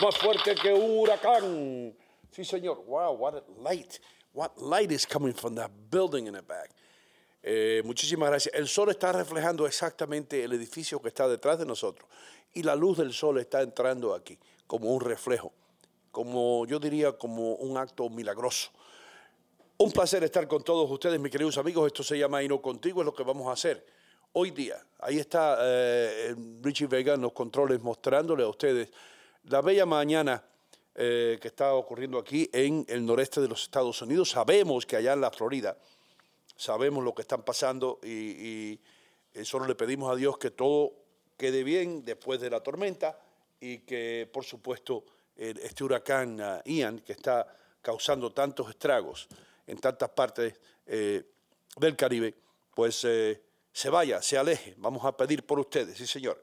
más fuerte que un huracán. Sí, señor. Wow, what light. What light is coming from that building in the back. Eh, muchísimas gracias. El sol está reflejando exactamente el edificio que está detrás de nosotros y la luz del sol está entrando aquí como un reflejo, como yo diría como un acto milagroso. Un placer estar con todos ustedes, mis queridos amigos. Esto se llama Ino Contigo, es lo que vamos a hacer hoy día. Ahí está eh, Richie Vega en los controles mostrándole a ustedes la bella mañana eh, que está ocurriendo aquí en el noreste de los Estados Unidos. Sabemos que allá en la Florida, sabemos lo que están pasando y, y solo le pedimos a Dios que todo quede bien después de la tormenta y que, por supuesto, este huracán uh, Ian, que está causando tantos estragos en tantas partes eh, del Caribe, pues eh, se vaya, se aleje. Vamos a pedir por ustedes, sí señor.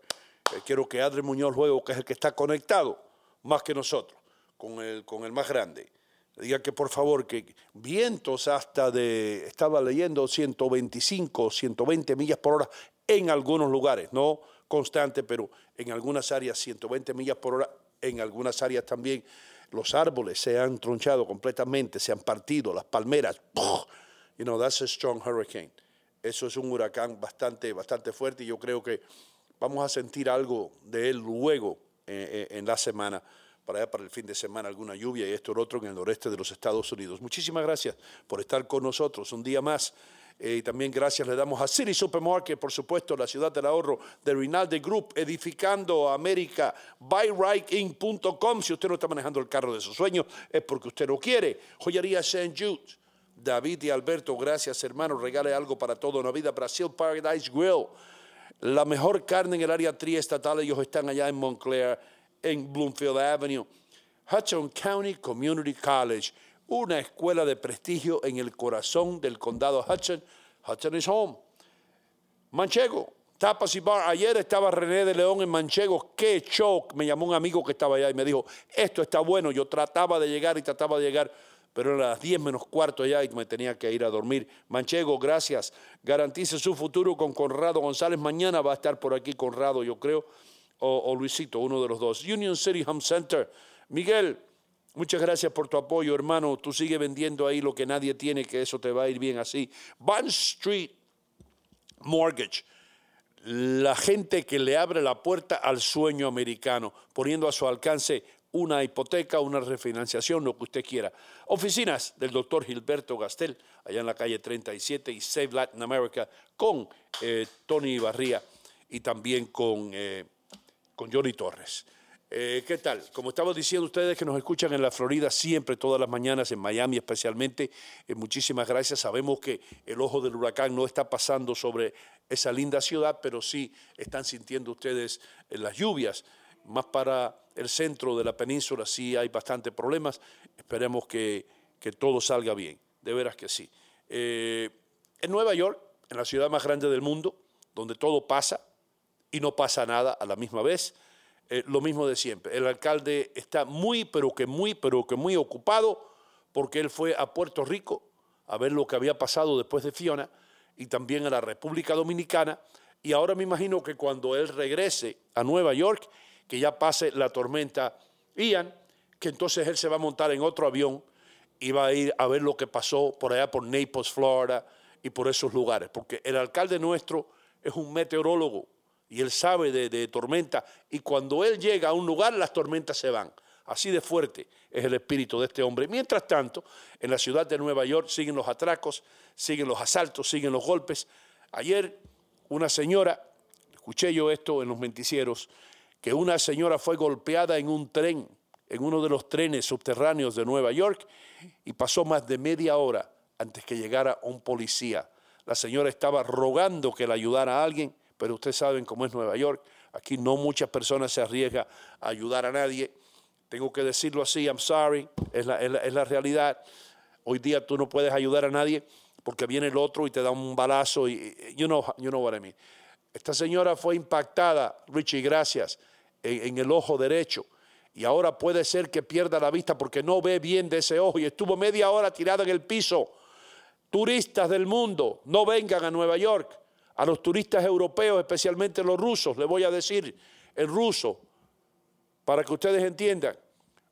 Eh, quiero que Adri Muñoz luego, que es el que está conectado más que nosotros, con el, con el más grande, diga que por favor, que vientos hasta de, estaba leyendo 125, 120 millas por hora en algunos lugares, no constante, pero en algunas áreas 120 millas por hora, en algunas áreas también. Los árboles se han tronchado completamente, se han partido, las palmeras, you know, that's a strong hurricane. Eso es un huracán bastante, bastante fuerte y yo creo que vamos a sentir algo de él luego eh, eh, en la semana para allá para el fin de semana alguna lluvia y esto lo otro en el noreste de los Estados Unidos. Muchísimas gracias por estar con nosotros un día más. Eh, y también gracias le damos a City Supermarket, por supuesto, la ciudad del ahorro de Rinaldi Group, edificando América, buyrightin.com. Si usted no está manejando el carro de sus sueños, es porque usted no quiere. Joyería St. Jude. David y Alberto, gracias hermano. Regale algo para todo Navidad. Brasil Paradise Grill. La mejor carne en el área triestatal. Ellos están allá en Montclair, en Bloomfield Avenue. Hudson County Community College una escuela de prestigio en el corazón del condado Hudson. Hudson is home. Manchego, Tapas y Bar. Ayer estaba René de León en Manchego. Qué show. Me llamó un amigo que estaba allá y me dijo, esto está bueno. Yo trataba de llegar y trataba de llegar, pero era las 10 menos cuarto ya y me tenía que ir a dormir. Manchego, gracias. Garantice su futuro con Conrado González. Mañana va a estar por aquí Conrado, yo creo, o, o Luisito, uno de los dos. Union City Home Center. Miguel, Muchas gracias por tu apoyo, hermano. Tú sigue vendiendo ahí lo que nadie tiene, que eso te va a ir bien así. Bond Street Mortgage, la gente que le abre la puerta al sueño americano, poniendo a su alcance una hipoteca, una refinanciación, lo que usted quiera. Oficinas del doctor Gilberto Gastel, allá en la calle 37 y Save Latin America, con eh, Tony Barría y también con, eh, con Johnny Torres. Eh, ¿Qué tal? Como estaba diciendo ustedes que nos escuchan en la Florida siempre, todas las mañanas, en Miami especialmente, muchísimas gracias. Sabemos que el ojo del huracán no está pasando sobre esa linda ciudad, pero sí están sintiendo ustedes las lluvias. Más para el centro de la península sí hay bastantes problemas. Esperemos que, que todo salga bien, de veras que sí. en Nueva York, en la ciudad más grande del mundo, donde todo pasa y no pasa nada a la misma vez, eh, lo mismo de siempre. El alcalde está muy, pero que muy, pero que muy ocupado porque él fue a Puerto Rico a ver lo que había pasado después de Fiona y también a la República Dominicana. Y ahora me imagino que cuando él regrese a Nueva York, que ya pase la tormenta Ian, que entonces él se va a montar en otro avión y va a ir a ver lo que pasó por allá por Naples, Florida y por esos lugares. Porque el alcalde nuestro es un meteorólogo y él sabe de, tormenta y cuando él llega a un lugar las tormentas se van. Así de fuerte es el espíritu de este hombre. Mientras tanto, en la ciudad de Nueva York siguen los atracos, siguen los asaltos, siguen los golpes. Ayer una señora, escuché yo esto en los menticieros, que una señora fue golpeada en un tren, en uno de los trenes subterráneos de Nueva York, y pasó más de media hora antes que llegara un policía. La señora estaba rogando que le ayudara a alguien pero ustedes saben cómo es Nueva York. Aquí no muchas personas se arriesgan a ayudar a nadie. Tengo que decirlo así, I'm sorry, es la, es la, realidad. Hoy día tú no puedes ayudar a nadie porque viene el otro y te da un balazo y you know, you know what I mean. Esta señora fue impactada, Richie, gracias, en, en, el ojo derecho y ahora puede ser que pierda la vista porque no ve bien de ese ojo y estuvo media hora tirada en el piso. Turistas del mundo, no vengan a Nueva York a los turistas europeos, especialmente los rusos, le voy a decir, el ruso, Para que ustedes entiendan,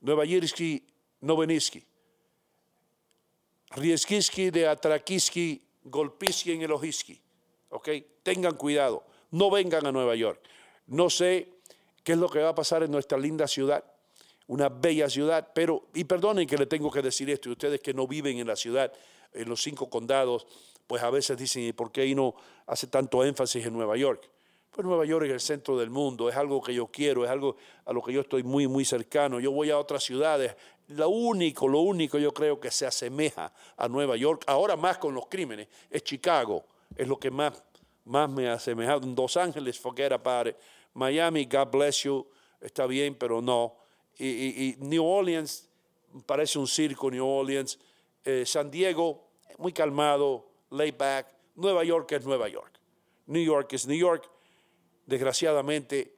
Nueva Yersky, Noveniski, Rieskiski de Atrakiski, Golpiski en Elohiski. ¿Ok? Tengan cuidado, no vengan a Nueva York. No sé qué es lo que va a pasar en nuestra linda ciudad, una bella ciudad, pero, y perdonen que le tengo que decir esto, y ustedes que no viven en la ciudad, en los cinco condados, pues a veces dicen, ¿y por qué ahí no hace tanto énfasis en Nueva York? Pues Nueva York es el centro del mundo, es algo que yo quiero, es algo a lo que yo estoy muy, muy cercano. Yo voy a otras ciudades, lo único, lo único yo creo que se asemeja a Nueva York, ahora más con los crímenes, es Chicago, es lo que más, más me ha asemejado. Los Ángeles, forget about it. Miami, God bless you, está bien, pero no. Y, New Orleans, parece un circo New Orleans. Eh, San Diego, muy calmado, laid back. Nueva York es Nueva York. New York es New York. Desgraciadamente,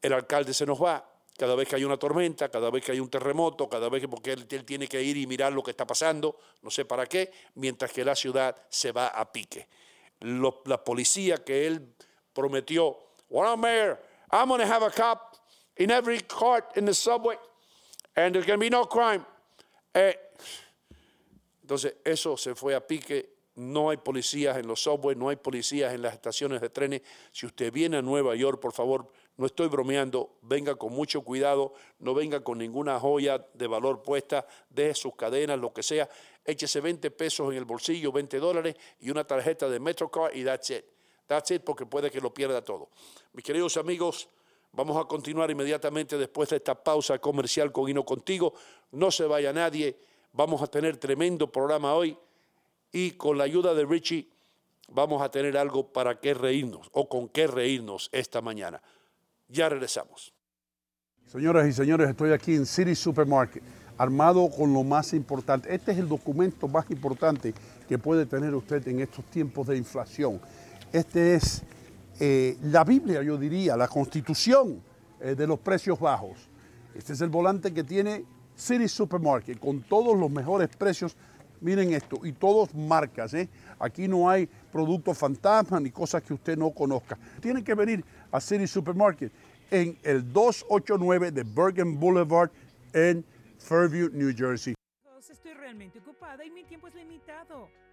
el alcalde se nos va cada vez que hay una tormenta, cada vez que hay un terremoto, cada vez que porque él, tiene que ir y mirar lo que está pasando, no sé para qué, mientras que la ciudad se va a pique. la policía que él prometió, well, mayor, I'm going to have a cop in every cart in the subway and there's going to be no crime. Eh, entonces, eso se fue a pique. No hay policías en los subways, no hay policías en las estaciones de trenes. Si usted viene a Nueva York, por favor, no estoy bromeando, venga con mucho cuidado, no venga con ninguna joya de valor puesta, deje sus cadenas, lo que sea, échese 20 pesos en el bolsillo, 20 dólares y una tarjeta de MetroCard y that's it. That's it porque puede que lo pierda todo. Mis queridos amigos, vamos a continuar inmediatamente después de esta pausa comercial con Hino Contigo. No se vaya nadie, vamos a tener tremendo programa hoy y con la ayuda de Richie vamos a tener algo para qué reírnos o con qué reírnos esta mañana. Ya regresamos. Señoras y señores, estoy aquí en City Supermarket, armado con lo más importante. Este es el documento más importante que puede tener usted en estos tiempos de inflación. Este es eh, la Biblia, yo diría, la constitución eh, de los precios bajos. Este es el volante que tiene City Supermarket con todos los mejores precios. Miren esto, y todos marcas. ¿eh? Aquí no hay productos fantasmas ni cosas que usted no conozca. Tiene que venir a City Supermarket en el 289 de Bergen Boulevard en Fairview, New Jersey. Estoy realmente ocupada y mi tiempo es limitado.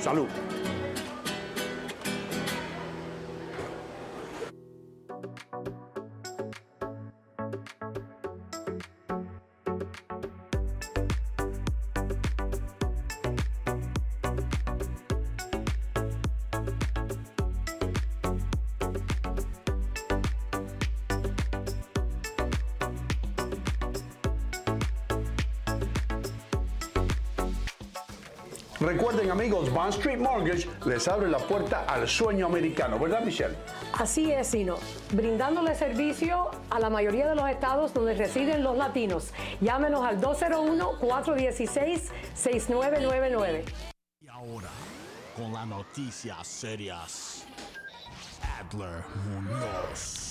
Salud. Bond Street Mortgage les abre la puerta al sueño americano, ¿verdad Michelle? Así es, Sino, brindándole servicio a la mayoría de los estados donde residen los latinos. Llámenos al 201-416-6999. Y ahora, con las noticias serias, Adler Munoz.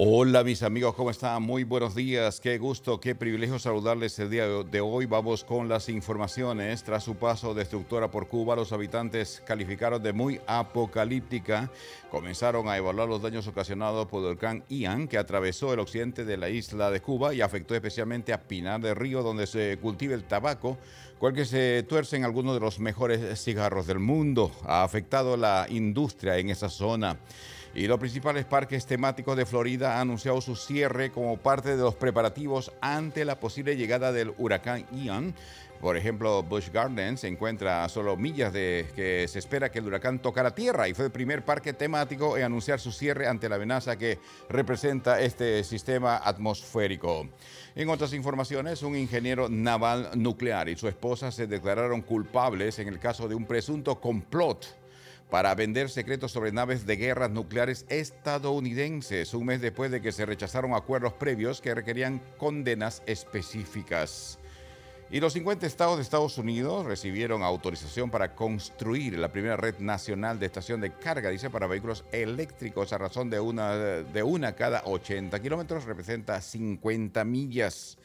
Hola mis amigos, ¿cómo están? Muy buenos días, qué gusto, qué privilegio saludarles el día de hoy. Vamos con las informaciones. Tras su paso destructora por Cuba, los habitantes calificaron de muy apocalíptica. Comenzaron a evaluar los daños ocasionados por el huracán Ian, que atravesó el occidente de la isla de Cuba y afectó especialmente a Pinar del Río, donde se cultiva el tabaco, cual que se tuerce en algunos de los mejores cigarros del mundo. Ha afectado la industria en esa zona y los principales parques temáticos de Florida han anunciado su cierre como parte de los preparativos ante la posible llegada del huracán Ian. Por ejemplo, Busch Gardens se encuentra a solo millas de que se espera que el huracán tocara tierra y fue el primer parque temático en anunciar su cierre ante la amenaza que representa este sistema atmosférico. En otras informaciones, un ingeniero naval nuclear y su esposa se declararon culpables en el caso de un presunto complot para vender secretos sobre naves de guerras nucleares estadounidenses, un mes después de que se rechazaron acuerdos previos que requerían condenas específicas. Y los 50 estados de Estados Unidos recibieron autorización para construir la primera red nacional de estación de carga, dice, para vehículos eléctricos a razón de una, de una cada 80 kilómetros, representa 50 millas.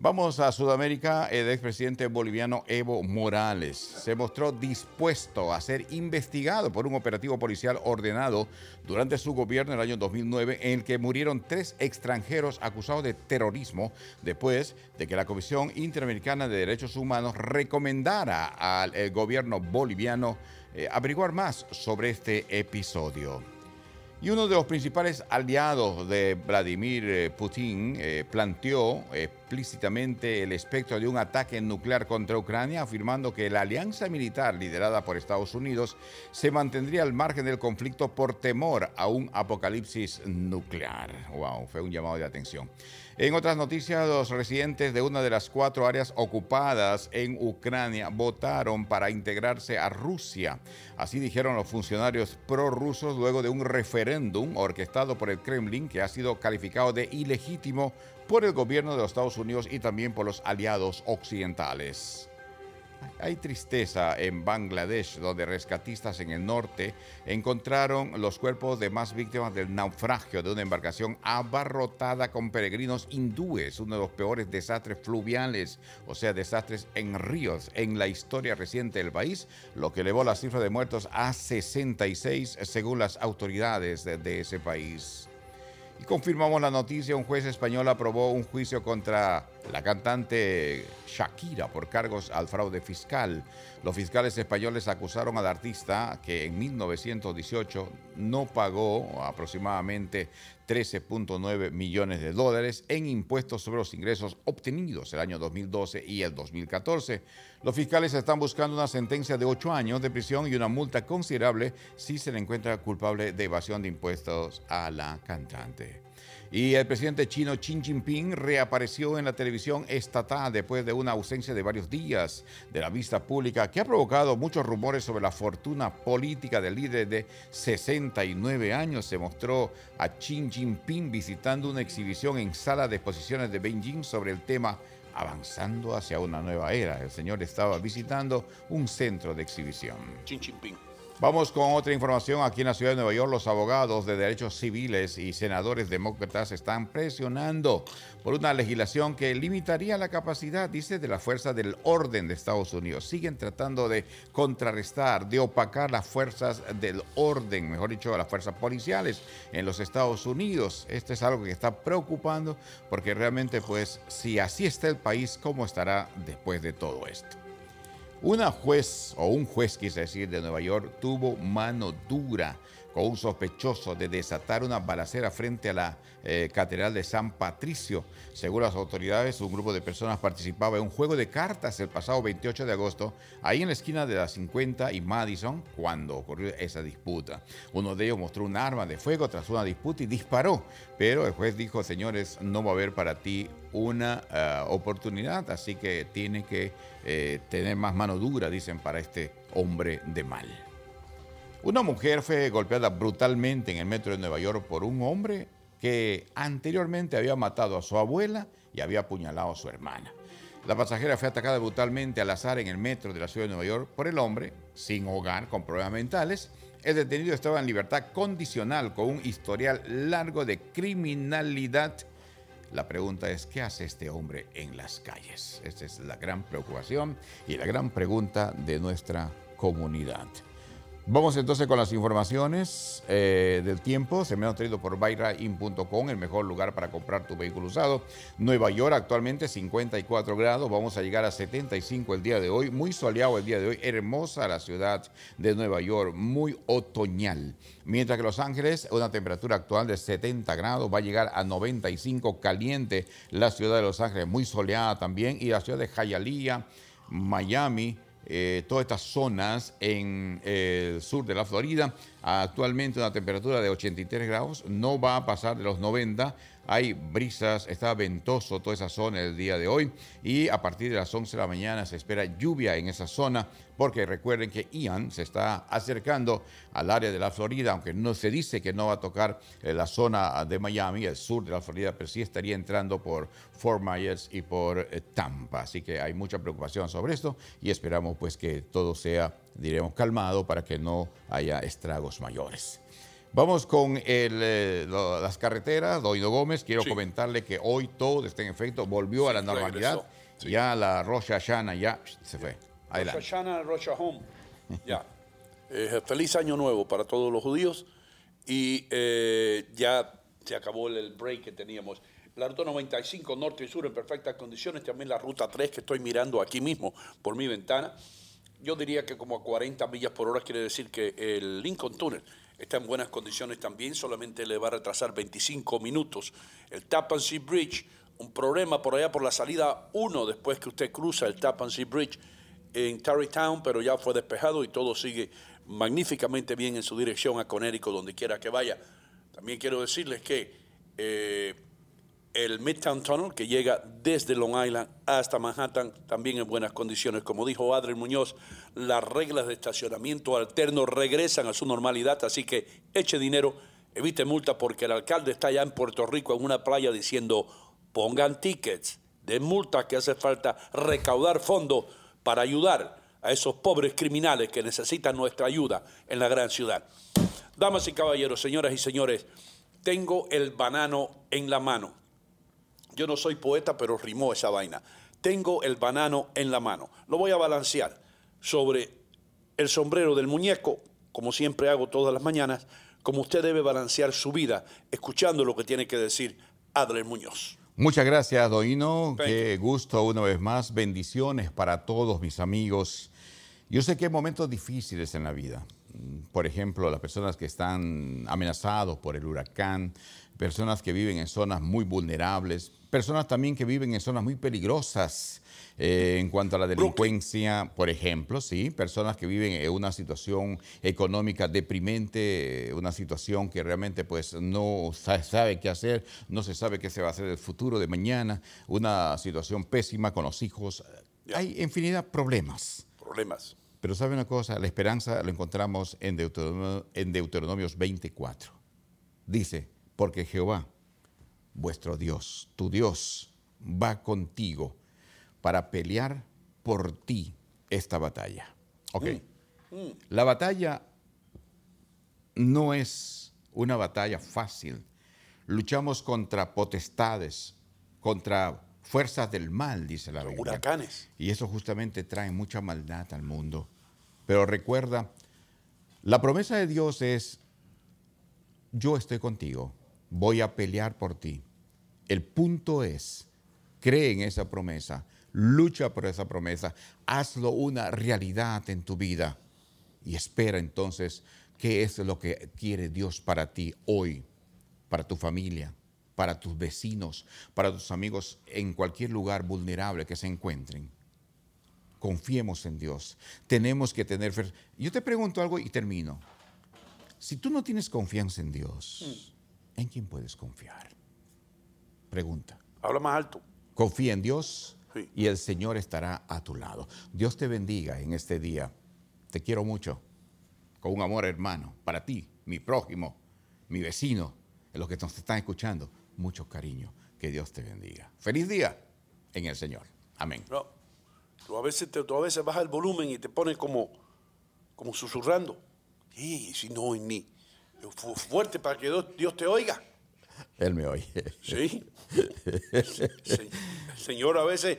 Vamos a Sudamérica. El expresidente boliviano Evo Morales se mostró dispuesto a ser investigado por un operativo policial ordenado durante su gobierno en el año 2009 en el que murieron tres extranjeros acusados de terrorismo después de que la Comisión Interamericana de Derechos Humanos recomendara al gobierno boliviano eh, averiguar más sobre este episodio. Y uno de los principales aliados de Vladimir eh, Putin eh, planteó explícitamente el espectro de un ataque nuclear contra Ucrania, afirmando que la alianza militar liderada por Estados Unidos se mantendría al margen del conflicto por temor a un apocalipsis nuclear. ¡Wow! Fue un llamado de atención. En otras noticias, los residentes de una de las cuatro áreas ocupadas en Ucrania votaron para integrarse a Rusia. Así dijeron los funcionarios prorrusos luego de un referéndum orquestado por el Kremlin que ha sido calificado de ilegítimo por el gobierno de los Estados Unidos y también por los aliados occidentales. Hay tristeza en Bangladesh, donde rescatistas en el norte encontraron los cuerpos de más víctimas del naufragio de una embarcación abarrotada con peregrinos hindúes, uno de los peores desastres fluviales, o sea, desastres en ríos en la historia reciente del país, lo que elevó la cifra de muertos a 66 según las autoridades de, de ese país. Y confirmamos la noticia, un juez español aprobó un juicio contra la cantante Shakira por cargos al fraude fiscal. Los fiscales españoles acusaron al artista que en 1918 no pagó aproximadamente 13.9 millones de dólares en impuestos sobre los ingresos obtenidos el año 2012 y el 2014. Los fiscales están buscando una sentencia de ocho años de prisión y una multa considerable si se le encuentra culpable de evasión de impuestos a la cantante. Y el presidente chino Xi Jinping reapareció en la televisión estatal después de una ausencia de varios días de la vista pública que ha provocado muchos rumores sobre la fortuna política del líder de 69 años. Se mostró a Xi Jinping visitando una exhibición en sala de exposiciones de Beijing sobre el tema avanzando hacia una nueva era. El señor estaba visitando un centro de exhibición. Xi Jinping. Vamos con otra información. Aquí en la ciudad de Nueva York, los abogados de derechos civiles y senadores demócratas están presionando por una legislación que limitaría la capacidad, dice, de la fuerza del orden de Estados Unidos. Siguen tratando de contrarrestar, de opacar las fuerzas del orden, mejor dicho, las fuerzas policiales en los Estados Unidos. Esto es algo que está preocupando porque realmente, pues, si así está el país, ¿cómo estará después de todo esto? Una juez, o un juez quise decir, de Nueva York tuvo mano dura con un sospechoso de desatar una balacera frente a la eh, Catedral de San Patricio. Según las autoridades, un grupo de personas participaba en un juego de cartas el pasado 28 de agosto, ahí en la esquina de la 50 y Madison, cuando ocurrió esa disputa. Uno de ellos mostró un arma de fuego tras una disputa y disparó, pero el juez dijo, señores, no va a haber para ti una eh, oportunidad, así que tiene que eh, tener más mano dura, dicen, para este hombre de mal. Una mujer fue golpeada brutalmente en el metro de Nueva York por un hombre que anteriormente había matado a su abuela y había apuñalado a su hermana. La pasajera fue atacada brutalmente al azar en el metro de la ciudad de Nueva York por el hombre, sin hogar, con problemas mentales, El detenido estaba en libertad condicional con un historial largo de criminalidad. La pregunta es, ¿qué hace este hombre en las calles? Esa es la gran preocupación y la gran pregunta de nuestra comunidad. Vamos entonces con las informaciones eh, del tiempo. Se me han traído por bayrain.com, el mejor lugar para comprar tu vehículo usado. Nueva York actualmente 54 grados. Vamos a llegar a 75 el día de hoy. Muy soleado el día de hoy. Hermosa la ciudad de Nueva York. Muy otoñal. Mientras que Los Ángeles, una temperatura actual de 70 grados. Va a llegar a 95 caliente la ciudad de Los Ángeles. Muy soleada también. Y la ciudad de Hialeah, Miami eh, todas estas zonas en eh, el sur de la Florida. Actualmente una temperatura de 83 grados, no va a pasar de los 90 hay brisas, está ventoso toda esa zona el día de hoy y a partir de las 11 de la mañana se espera lluvia en esa zona porque recuerden que Ian se está acercando al área de la Florida, aunque no se dice que no va a tocar eh, la zona de Miami, el sur de la Florida, pero sí estaría entrando por Fort Myers y por eh, Tampa. Así que hay mucha preocupación sobre esto y esperamos pues que todo sea, diremos, calmado para que no haya estragos mayores. Vamos con eh, las carreteras. Doido Gómez, quiero comentarle que hoy todo está en efecto, volvió a la normalidad. Ya la Rocha Hashanah ya se fue. Adelante. Rosh Hashanah, Rosh Home. ya. Eh, feliz año nuevo para todos los judíos. Y eh, ya se acabó el break que teníamos. La ruta 95 norte y sur en perfectas condiciones. También la ruta 3 que estoy mirando aquí mismo por mi ventana. Yo diría que como a 40 millas por hora quiere decir que el Lincoln Tunnel está en buenas condiciones también, solamente le va a retrasar 25 minutos. El Tappan Sea Bridge, un problema por allá por la salida 1 después que usted cruza el Tappan Sea Bridge en Tarrytown, pero ya fue despejado y todo sigue magníficamente bien en su dirección a Conérico, donde quiera que vaya. También quiero decirles que eh, el Midtown Tunnel, que llega desde Long Island hasta Manhattan, también en buenas condiciones. Como dijo Adriel Muñoz, las reglas de estacionamiento alterno regresan a su normalidad, así que eche dinero, evite multa, porque el alcalde está allá en Puerto Rico en una playa diciendo, pongan tickets de multa que hace falta recaudar fondos para ayudar a esos pobres criminales que necesitan nuestra ayuda en la gran ciudad. Damas y caballeros, señoras y señores, tengo el banano en la mano yo no soy poeta, pero rimó esa vaina. Tengo el banano en la mano. Lo voy a balancear sobre el sombrero del muñeco, como siempre hago todas las mañanas, como usted debe balancear su vida, escuchando lo que tiene que decir Adler Muñoz. Muchas gracias, Doino. Qué gusto una vez más. Bendiciones para todos mis amigos. Yo sé que hay momentos difíciles en la vida. Por ejemplo, las personas que están amenazados por el huracán, personas que viven en zonas muy vulnerables, personas también que viven en zonas muy peligrosas eh, en cuanto a la delincuencia, por ejemplo, sí, personas que viven en una situación económica deprimente, una situación que realmente pues no sabe qué hacer, no se sabe qué se va a hacer el futuro de mañana, una situación pésima con los hijos. Hay infinidad de problemas. Problemas. Pero sabe una cosa, la esperanza la encontramos en, en Deuteronomios 24. Dice, porque Jehová vuestro Dios, tu Dios, va contigo para pelear por ti esta batalla. Ok. Mm, mm. La batalla no es una batalla fácil. Luchamos contra potestades, contra fuerzas del mal, dice la Biblia. Huracanes. Y eso justamente trae mucha maldad al mundo. Pero recuerda, la promesa de Dios es, yo estoy contigo, voy a pelear por ti. El punto es, cree en esa promesa, lucha por esa promesa, hazlo una realidad en tu vida y espera entonces qué es lo que quiere Dios para ti hoy, para tu familia, para tus vecinos, para tus amigos en cualquier lugar vulnerable que se encuentren. Confiemos en Dios. Tenemos que tener fe. Yo te pregunto algo y termino. Si tú no tienes confianza en Dios, ¿en quién puedes confiar? Pregunta. Habla más alto. Confía en Dios y el Señor estará a tu lado. Dios te bendiga en este día. Te quiero mucho. Con un amor hermano. Para ti, mi prójimo, mi vecino, los que nos están escuchando. Mucho cariño. Que Dios te bendiga. Feliz día en el Señor. Amén. tú, a veces te, tú a veces bajas el volumen y te pones como, como susurrando. Sí, si no en mí. Fu- Fuerte para que Dios- te oiga. Él me oye. Sí. El Señor a veces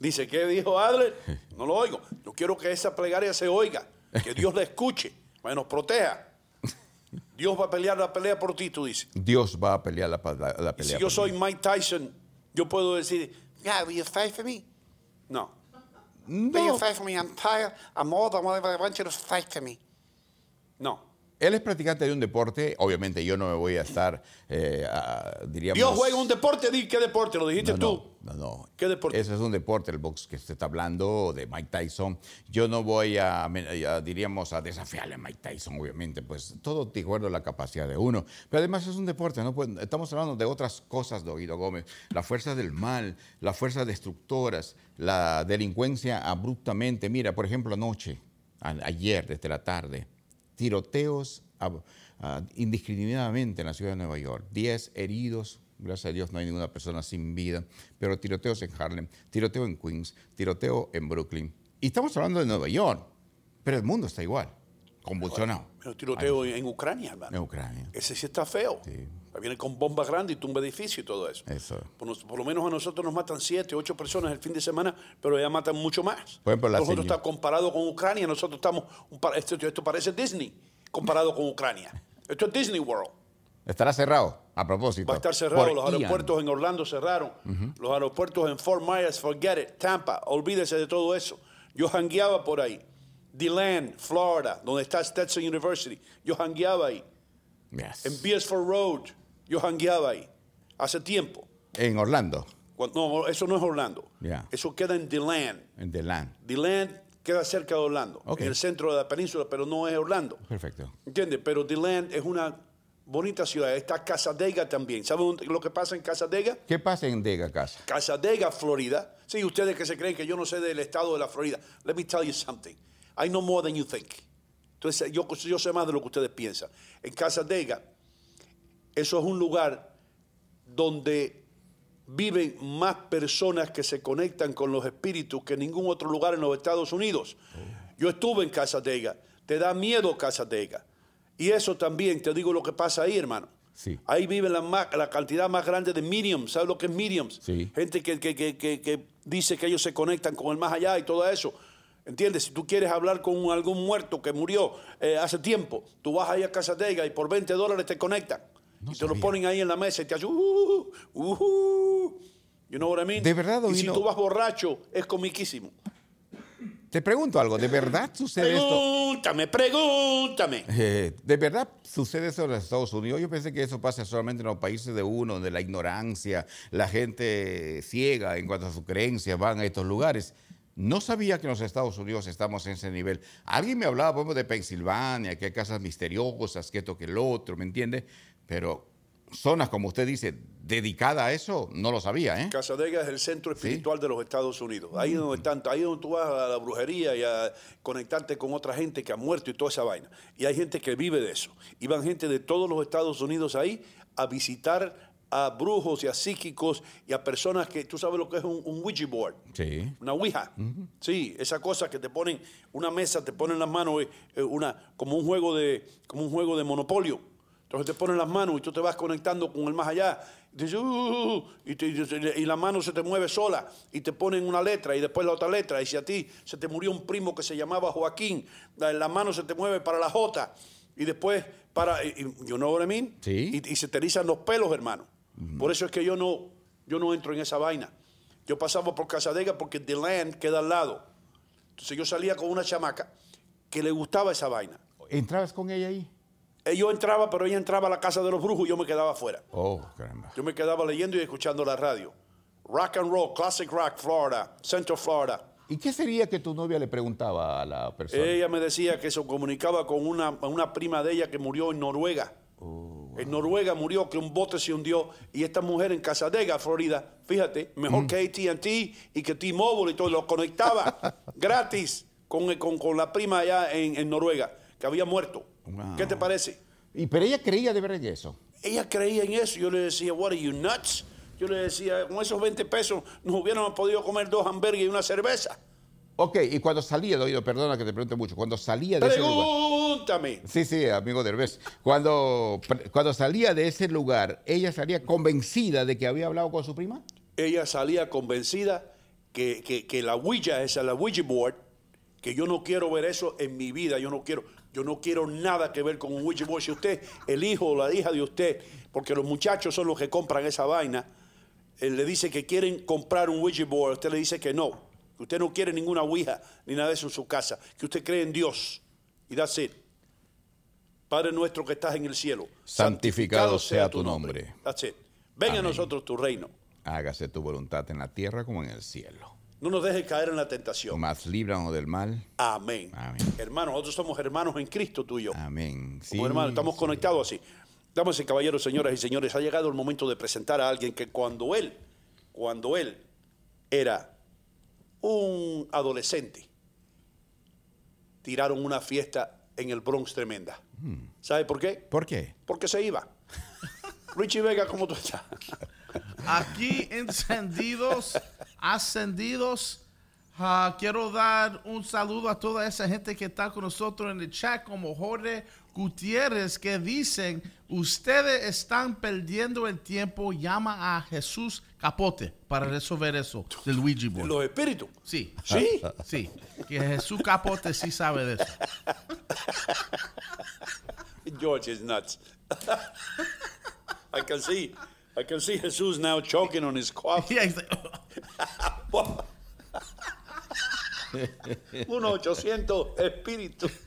dice, ¿qué dijo Adler? No lo oigo. Yo quiero que esa plegaria se oiga, que Dios la escuche, que nos proteja. Dios va a pelear la pelea por ti, tú dices. Dios va a pelear la, la- la Y pelea. si yo por soy mí. Mike Tyson, yo puedo decir, yeah, will you fight for me? No. Will you No, fight for me? I'm tired. I'm old. I want to fight for me. No. Él es practicante de un deporte. Obviamente yo no me voy a estar, eh, a- diríamos... Dios juega un deporte, di qué deporte, lo dijiste no, tú. No, no, no. ¿Qué deporte? Ese es un deporte, el box que se está hablando de Mike Tyson. Yo no voy a, a, diríamos, a desafiarle a Mike Tyson, obviamente, pues todo de acuerdo a la capacidad de uno. Pero además es un deporte, ¿no? Pues, estamos hablando de otras cosas, Doguido Gómez. La fuerza del mal, las fuerzas destructoras, la delincuencia abruptamente. Mira, por ejemplo, anoche, a- ayer, desde la tarde, tiroteos ab- ah, indiscriminadamente en la ciudad de Nueva York. 10 heridos, gracias a Dios no hay ninguna persona sin vida, pero tiroteos en Harlem, tiroteo en Queens, tiroteo en Brooklyn. Y estamos hablando de Nueva York, pero el mundo está igual, convulsionado. Pero tiroteo en, en Ucrania, hermano. En Ucrania. Ese sí está feo. Sí. Viene con bombas grandes y tumba edificios y todo eso. Eso. Por, lo menos a nosotros nos matan siete, ocho personas el fin de semana, pero ya matan mucho más. Por ejemplo, la nosotros está comparado con Ucrania, nosotros estamos, esto, esto parece Disney comparado con Ucrania. Esto es Disney World. Estará cerrado, a propósito. Va a estar cerrado, por los Ian. aeropuertos en Orlando cerraron, los aeropuertos en Fort Myers, forget it, Tampa, olvídese de todo eso. Yo jangueaba por ahí. DeLand, Florida, donde está Stetson University, yo jangueaba ahí. Yes. En Beersford Road, yo jangueaba ahí. Hace tiempo. En Orlando, Cuando- no, eso no es Orlando. Eso queda en DeLand. en The Land. DeLand queda cerca de Orlando, en el centro de la península, pero no es Orlando. Perfecto. ¿Entiendes? Pero DeLand es una bonita ciudad. Está Casadega también. ¿Saben lo que pasa en Casadega? ¿Qué pasa en Dega Casa? Casadega, Florida. Sí, ustedes que se creen que yo no sé del estado de la Florida. Let me tell you something. I know more than you think. Entonces, yo, yo sé más de lo que ustedes piensan. En Casadega, eso es un lugar donde viven más personas que se conectan con los espíritus que en ningún otro lugar en los Estados Unidos. Yo estuve en Casadega. Te da miedo Casadega. Y eso también, te digo lo que pasa ahí, hermano. Sí. Ahí vive la, ma- la cantidad más grande de mediums. ¿Sabes lo que es mediums? Sí. Gente que, que- que- que- dice que ellos se conectan con el más allá y todo eso. ¿Entiendes? Si tú quieres hablar con algún muerto que murió eh, hace tiempo, tú vas ahí a Casadega y por 20 dólares te conectan. Y te lo ponen ahí en la mesa y te hacen... Uh, uh, you know what I mean? De verdad, Y si tú vas borracho, es comiquísimo. Te pregunto algo, ¿de verdad sucede esto? Pregúntame, pregúntame. Eh, ¿De verdad sucede eso en los Estados Unidos? Yo pensé que eso pasa solamente en los países de uno, donde la ignorancia, la gente ciega en cuanto a sus creencias van a estos lugares. No sabía que en los Estados Unidos estamos en ese nivel. Alguien me hablaba, por ejemplo, de Pensilvania, que hay casas misteriosas, que esto, que el otro, ¿me entiende? Pero zonas, como usted dice, dedicadas a eso, no lo sabía, ¿eh? Casadega es el centro espiritual de los Estados Unidos. Ahí es donde están, ahí es donde tú vas a la brujería y a conectarte con otra gente que ha muerto y toda esa vaina. Y hay gente que vive de eso. Y van gente de todos los Estados Unidos ahí a visitar a brujos y a psíquicos y a personas que, tú sabes lo que es un, un Ouija board. Sí. Una ouija. Sí, esa cosa que te ponen una mesa, te ponen las manos, eh, una, como un juego de, como un juego de monopolio. Entonces te ponen las manos y tú te vas conectando con el más allá. Y, dices, "Uh", y, te- y la mano se te mueve sola y te ponen una letra y después la otra letra. Y si a ti se te murió un primo que se llamaba Joaquín, la, la mano se te mueve para la J y después para, y- y- you know what I mean? Sí. Y, y se te erizan los pelos, hermano. Por eso es que yo no, yo no entro en esa vaina. Yo pasaba por Casadega porque The Land queda al lado. Entonces yo salía con una chamaca que le gustaba esa vaina. ¿Entrabas con ella ahí? Eh, Yo entraba, pero ella entraba a la casa de los brujos y yo me quedaba afuera. Oh, caramba. Yo me quedaba leyendo y escuchando la radio. Rock and roll, classic rock, Florida, Central Florida. ¿Y qué sería que tu novia le preguntaba a la persona? Ella me decía que se comunicaba con una, una prima de ella que murió en Noruega. En Noruega murió, que un bote se hundió. Y esta mujer en Casadega, Florida, fíjate, mejor que ATT y que T-Mobile y todo, lo conectaba gratis con, con- con la prima allá en, en Noruega, que había muerto. Wow. ¿Qué te parece? Y, pero ella creía de verdad en eso. Ella creía en eso. Yo le decía, what are you nuts? Yo le decía, con esos 20 pesos nos hubiéramos podido comer dos hamburgues y una cerveza. Ok, y cuando salía, Doido, perdona que te pregunte mucho, cuando salía de ese lugar... Pregúntame. Sí, sí, amigo Derbez. Cuando, cuando salía de ese lugar, ella salía convencida de que había hablado con su prima. Ella salía convencida que, que- que la Ouija, esa, la Ouija board, que yo no quiero ver eso en mi vida, yo no quiero, yo no quiero nada que ver con un Ouija board. Si usted, el hijo o la hija de usted, porque los muchachos son los que compran esa vaina, él le dice que quieren comprar un Ouija board, usted le dice que no, que usted no quiere ninguna Ouija ni nada de eso en su casa, que usted cree en Dios. Y that's it. Padre nuestro que estás en el cielo, Santificado sea tu nombre. That's it. Venga a nosotros tu reino. Hágase tu voluntad en la tierra como en el cielo. No nos dejes caer en la tentación. Más líbranos del mal. Amén. Amén. Hermanos, nosotros somos hermanos en Cristo tú y yo. Amén. Sí, Como hermanos, estamos sí. conectados así. Damas y caballeros, señoras y señores, ha llegado el momento de presentar a alguien que cuando él, cuando él era un adolescente, tiraron una fiesta en el Bronx tremenda. ¿Sabe por qué? ¿Por qué? Porque se iba. Richie Vega, ¿cómo tú estás? Aquí encendidos, ascendidos. Ah, quiero dar un saludo a toda esa gente que está con nosotros en el chat, como Jorge Gutiérrez, que dicen, ustedes están perdiendo el tiempo, llama a Jesús Capote para resolver eso del Ouija board. Los espíritus. Sí, Sí. sí, que Jesús Capote sí sabe de eso. George is nuts. I can see, I can see Jesus now choking on his coffee. Yeah, he's like, oh. Un 800 espíritu.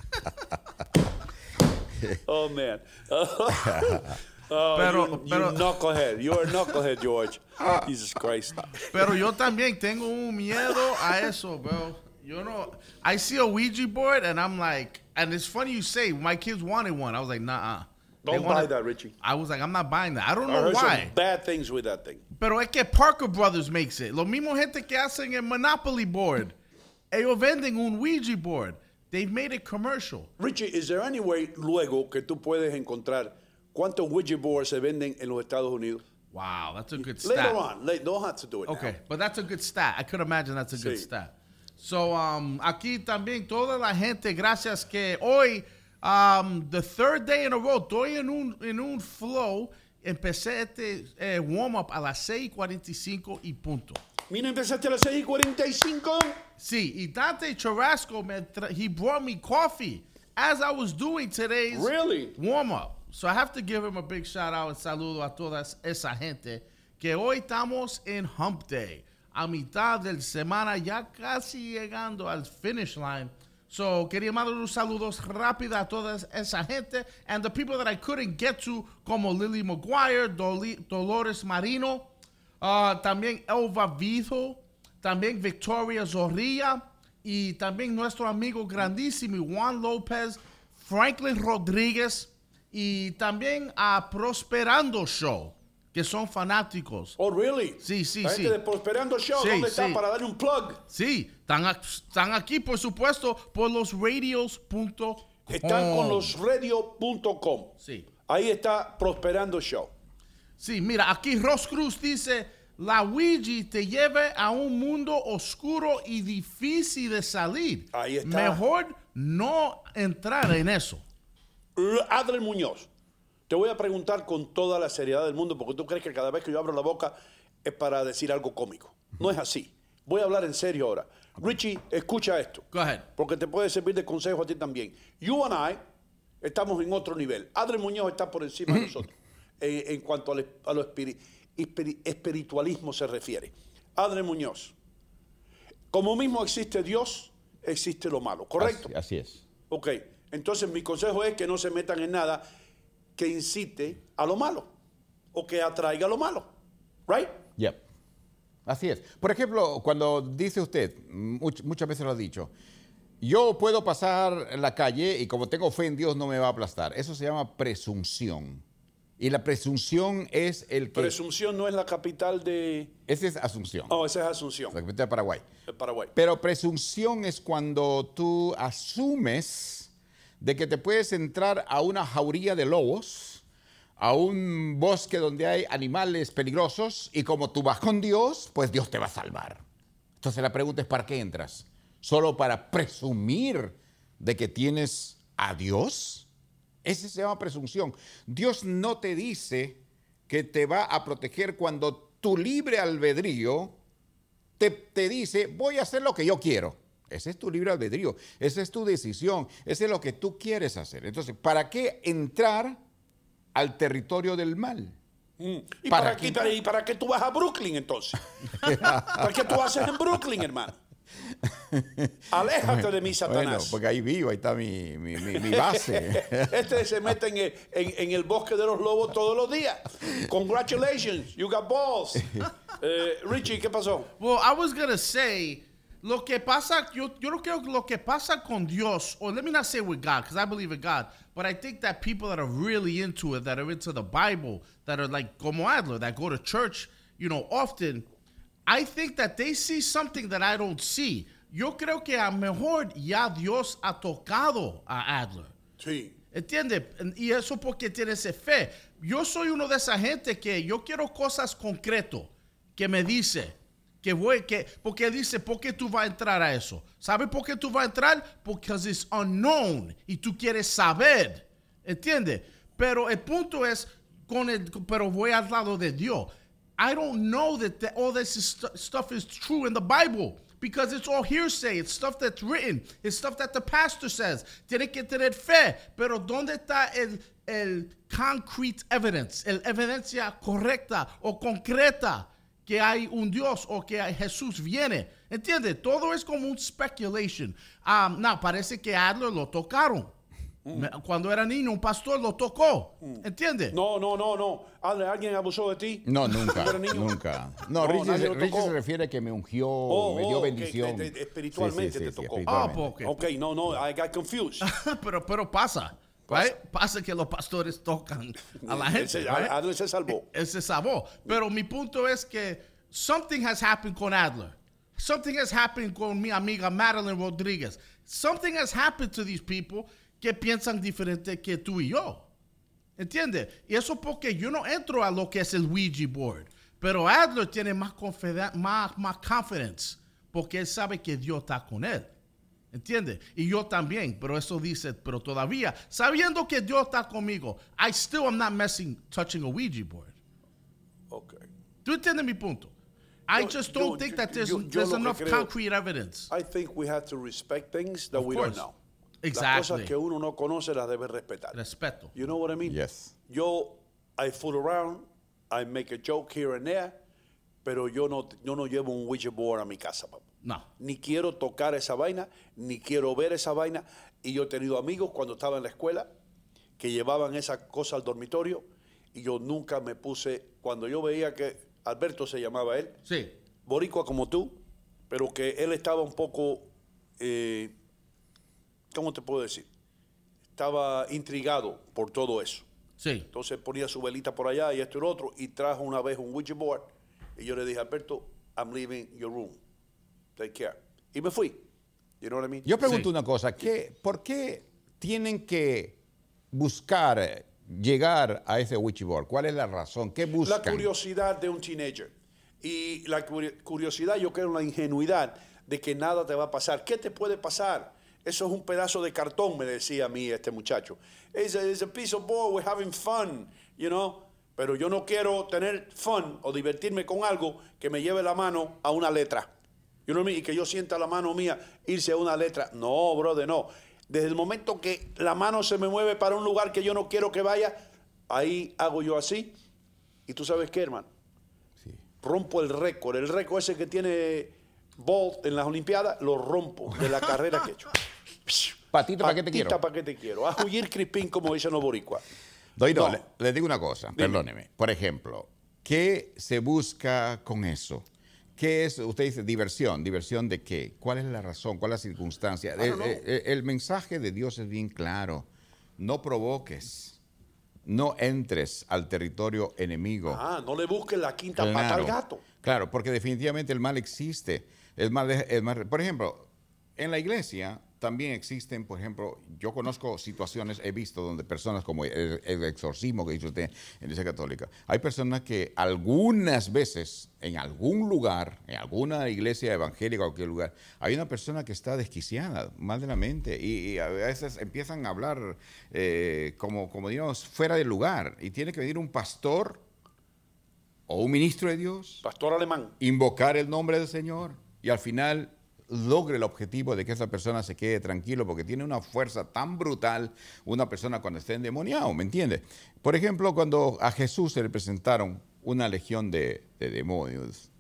Oh man. Oh, Pero- you, you pero- knucklehead. You're a knucklehead, George. Jesus Christ. Pero yo también tengo un miedo a eso, bro. You know, I see a Ouija board and I'm like, and it's funny you say, my kids wanted one. I was like, nah. Don't buy that, Richie. I was like, I'm not buying that. I don't I know heard why. some bad things with that thing. Pero es que Parker Brothers makes it. Lo mismo gente que hacen el Monopoly board. Ellos venden un Ouija board. They've made it commercial. Richie, is there any way luego que tú puedes encontrar cuántos Ouija boards se venden en los Estados Unidos? Wow, that's a good stat. Later on. Later, don't have to do it Okay, now. but that's a good stat. I could imagine that's a good Sí. stat. So, um, aquí también toda la gente, gracias que hoy, um, the third day in a row, estoy en un, en un flow. Empecé este eh, warm-up a las 6.45 y punto. Mira, empezaste a las 6 y 45. Sí, y Dante Churrasco, me he brought me coffee as I was doing today's Really? warm-up. So I have to give him a big shout out and saludo a toda esa gente que hoy estamos en Hump Day, a mitad del semana, ya casi llegando al finish line. So quería mandar unos saludos rápidos a toda esa gente and the people that I couldn't get to, como Lily McGuire, Dolores Marino, Ah, también Elva Vido, también Victoria Zorrilla y también nuestro amigo grandísimo Juan López, Franklin Rodríguez y también a Prosperando Show, que son fanáticos. Oh, really? Sí, sí, La sí. gente de Prosperando Show, Sí, ¿dónde está sí. para darle un plug? Sí, están, están aquí, por supuesto, por los radios.com. Están con los radio.com. Sí. Ahí está Prosperando Show. Sí, mira, aquí Ross Cruz dice, la Ouija te lleva a un mundo oscuro y difícil de salir. Ahí está. Mejor no entrar en eso. L- Adler Muñoz, te voy a preguntar con toda la seriedad del mundo, porque tú crees que cada vez que yo abro la boca es para decir algo cómico. No es así. Voy a hablar en serio ahora. Richie, escucha esto. Go ahead. Porque te puede servir de consejo a ti también. You and I estamos en otro nivel. Adler Muñoz está por encima de nosotros eh, en cuanto al- a lo espiri- espiri- espiritualismo se refiere. Adler Muñoz, como mismo existe Dios, existe lo malo, ¿correcto? Así, así es. Ok, entonces mi consejo es que no se metan en nada que incite a lo malo o que atraiga lo malo. Right? Yep. Así es. Por ejemplo, cuando dice usted, much- muchas veces lo ha dicho, yo puedo pasar en la calle y como tengo fe en Dios no me va a aplastar. Eso se llama presunción. Y la presunción es el que... Presunción no es la capital de. Esa es Asunción, Oh, esa es Asunción, la capital de Paraguay. de Paraguay. Pero presunción es cuando tú asumes de que te puedes entrar a una jauría de lobos, a un bosque donde hay animales peligrosos y como tú vas con Dios, pues Dios te va a salvar. Entonces la pregunta es, ¿para qué entras? solo para presumir de que tienes a Dios. Ese se llama presunción. Dios no te dice que te va a proteger cuando tu libre albedrío te, te dice, voy a hacer lo que yo quiero. Ese es tu libre albedrío, esa es tu decisión, ese es lo que tú quieres hacer. Entonces, ¿para qué entrar al territorio del mal? ¿Y ¿Para para, qué? para- y para qué tú vas a Brooklyn entonces? ¿Para qué tú haces en Brooklyn, hermano? Aléjate de mí, Bueno, Satanás. porque ahí vivo, ahí está mi, mi- mi- mi base. Este se mete en el, en- en el bosque de los lobos todos los días. Congratulations, you got balls. Eh, Richie, ¿qué pasó? Well, I was gonna say, lo que pasa, yo, yo no creo que lo que pasa con Dios, or let me not say with God, because I believe in God, but I think that people that are really into it, that are into the Bible, that are like como Adler, that go to church, you know, often, I think that they see something that I don't see. Yo creo que a mejor ya Dios ha tocado a Adler. Sí. ¿Entiende? Y eso porque tiene ese fe. Yo soy uno de esa gente que yo quiero cosas concretas que me dice que voy que porque dice por qué tú vas a entrar a eso. ¿Sabe por qué tú vas a entrar? Porque it's unknown y tú quieres saber. ¿Entiende? Pero el punto es con el pero voy al lado de Dios. I don't know that the- all this is stu- stuff is true in the Bible because it's all hearsay. It's stuff that's written. It's stuff that the pastor says. Tiene que tener fe. Pero ¿dónde está el, el concrete evidence? El evidencia correcta o concreta que hay un Dios o que Jesús viene. ¿Entiende? Todo es como un speculation. Um, no, parece que Adler lo tocaron. Me- Cuando era niño, un pastor lo tocó. ¿Entiende? No, no, no, no. Ale, ¿Alguien abusó de ti? No, nunca, nunca. No, No, Richie, se- Richie se refiere a que me ungió, Oh, me dio oh, bendición. que te- espiritualmente te tocó. Ah, espiritualmente. pues, ok. Ok, no, no, I got confused. pero, pero pasa. Right? Pasa que los pastores tocan a la gente. Ese- right? Adler se salvó. Él se salvó. Pero mi punto es que something has happened con Adler. Something has happened con mi amiga Madeline Rodríguez. Something has happened to these people que piensan diferente que tú y yo. ¿Entiende? Y eso porque yo no entro a lo que es el Ouija board. Pero Adler tiene más, más, más confidence porque él sabe que Dios está con él. ¿Entiende? Y yo también, pero eso dice, pero todavía, sabiendo que Dios está conmigo, I still am not messing, touching a Ouija board. Ok. ¿Tú entiendes mi punto? I Yo- just yo- don't think yo- that there's, yo- yo there's enough creo- concrete evidence. I think we have to respect things that Of we course. don't know. Exactly. Las cosas que uno no conoce las debe respetar. Respeto. You know what I mean? Yes. Yo, I fool around, I make a joke here and there, pero yo no, yo no llevo un Ouija board a mi casa, papá. No. Ni quiero tocar esa vaina, ni quiero ver esa vaina. Y yo he tenido amigos cuando estaba en la escuela que llevaban esa cosa al dormitorio y yo nunca me puse, cuando yo veía que Alberto se llamaba él, Sí. boricua como tú, pero que él estaba un poco, eh, ¿cómo te puedo decir? Estaba intrigado por todo eso. Sí. Entonces ponía su velita por allá y esto y lo otro y trajo una vez un Ouija board y yo le dije, Alberto, I'm leaving your room. Take care. Y me fui. You know what I mean? Yo pregunto Sí. una cosa, ¿qué, ¿por qué tienen que buscar eh, llegar a ese witchboard? ¿Cuál es la razón? ¿Qué buscan? La curiosidad de un teenager. Y la curi- curiosidad, yo creo, la ingenuidad de que nada te va a pasar. ¿Qué te puede pasar? Eso es un pedazo de cartón, me decía a mí este muchacho. It's a, it's a piece of board, we're having fun, you know. Pero yo no quiero tener fun o divertirme con algo que me lleve la mano a una letra. You know what I mean? Y que yo sienta la mano mía irse a una letra. No, brother, no. Desde el momento que la mano se me mueve para un lugar que yo no quiero que vaya, ahí hago yo así. Y tú sabes qué, hermano. Rompo el récord. El récord ese que tiene Bolt en las Olimpiadas, lo rompo de la carrera que he hecho. Patito, ¿para qué te quiero? Patita, ¿para qué te quiero? A huir crispín, como dicen los boricuas. Doido, No. le, le digo una cosa, perdóneme. Por ejemplo, ¿qué se busca con eso? ¿Qué es, usted dice, diversión? ¿Diversión de qué? ¿Cuál es la razón? ¿Cuál es la circunstancia? don't El, know. el- el mensaje de Dios es bien claro. No provoques, no entres al territorio enemigo. Ah, no le busques la quinta pata al gato. Claro, porque definitivamente el mal existe. El mal, es- el mal- por ejemplo, en la iglesia también existen, por ejemplo, yo conozco situaciones, he visto donde personas como el, el exorcismo que hizo usted en la Iglesia Católica, hay personas que algunas veces en algún lugar, en alguna iglesia evangélica o cualquier lugar, hay una persona que está desquiciada, mal de la mente, y, y a veces empiezan a hablar eh, como, como digamos, fuera del lugar, y tiene que venir un pastor o un ministro de Dios, Pastor alemán. invocar el nombre del Señor, y al final logre el objetivo de que esa persona se quede tranquilo porque tiene una fuerza tan brutal una persona cuando está endemoniado, ¿me entiende? Por ejemplo, cuando a Jesús se le presentaron una legión de demonios,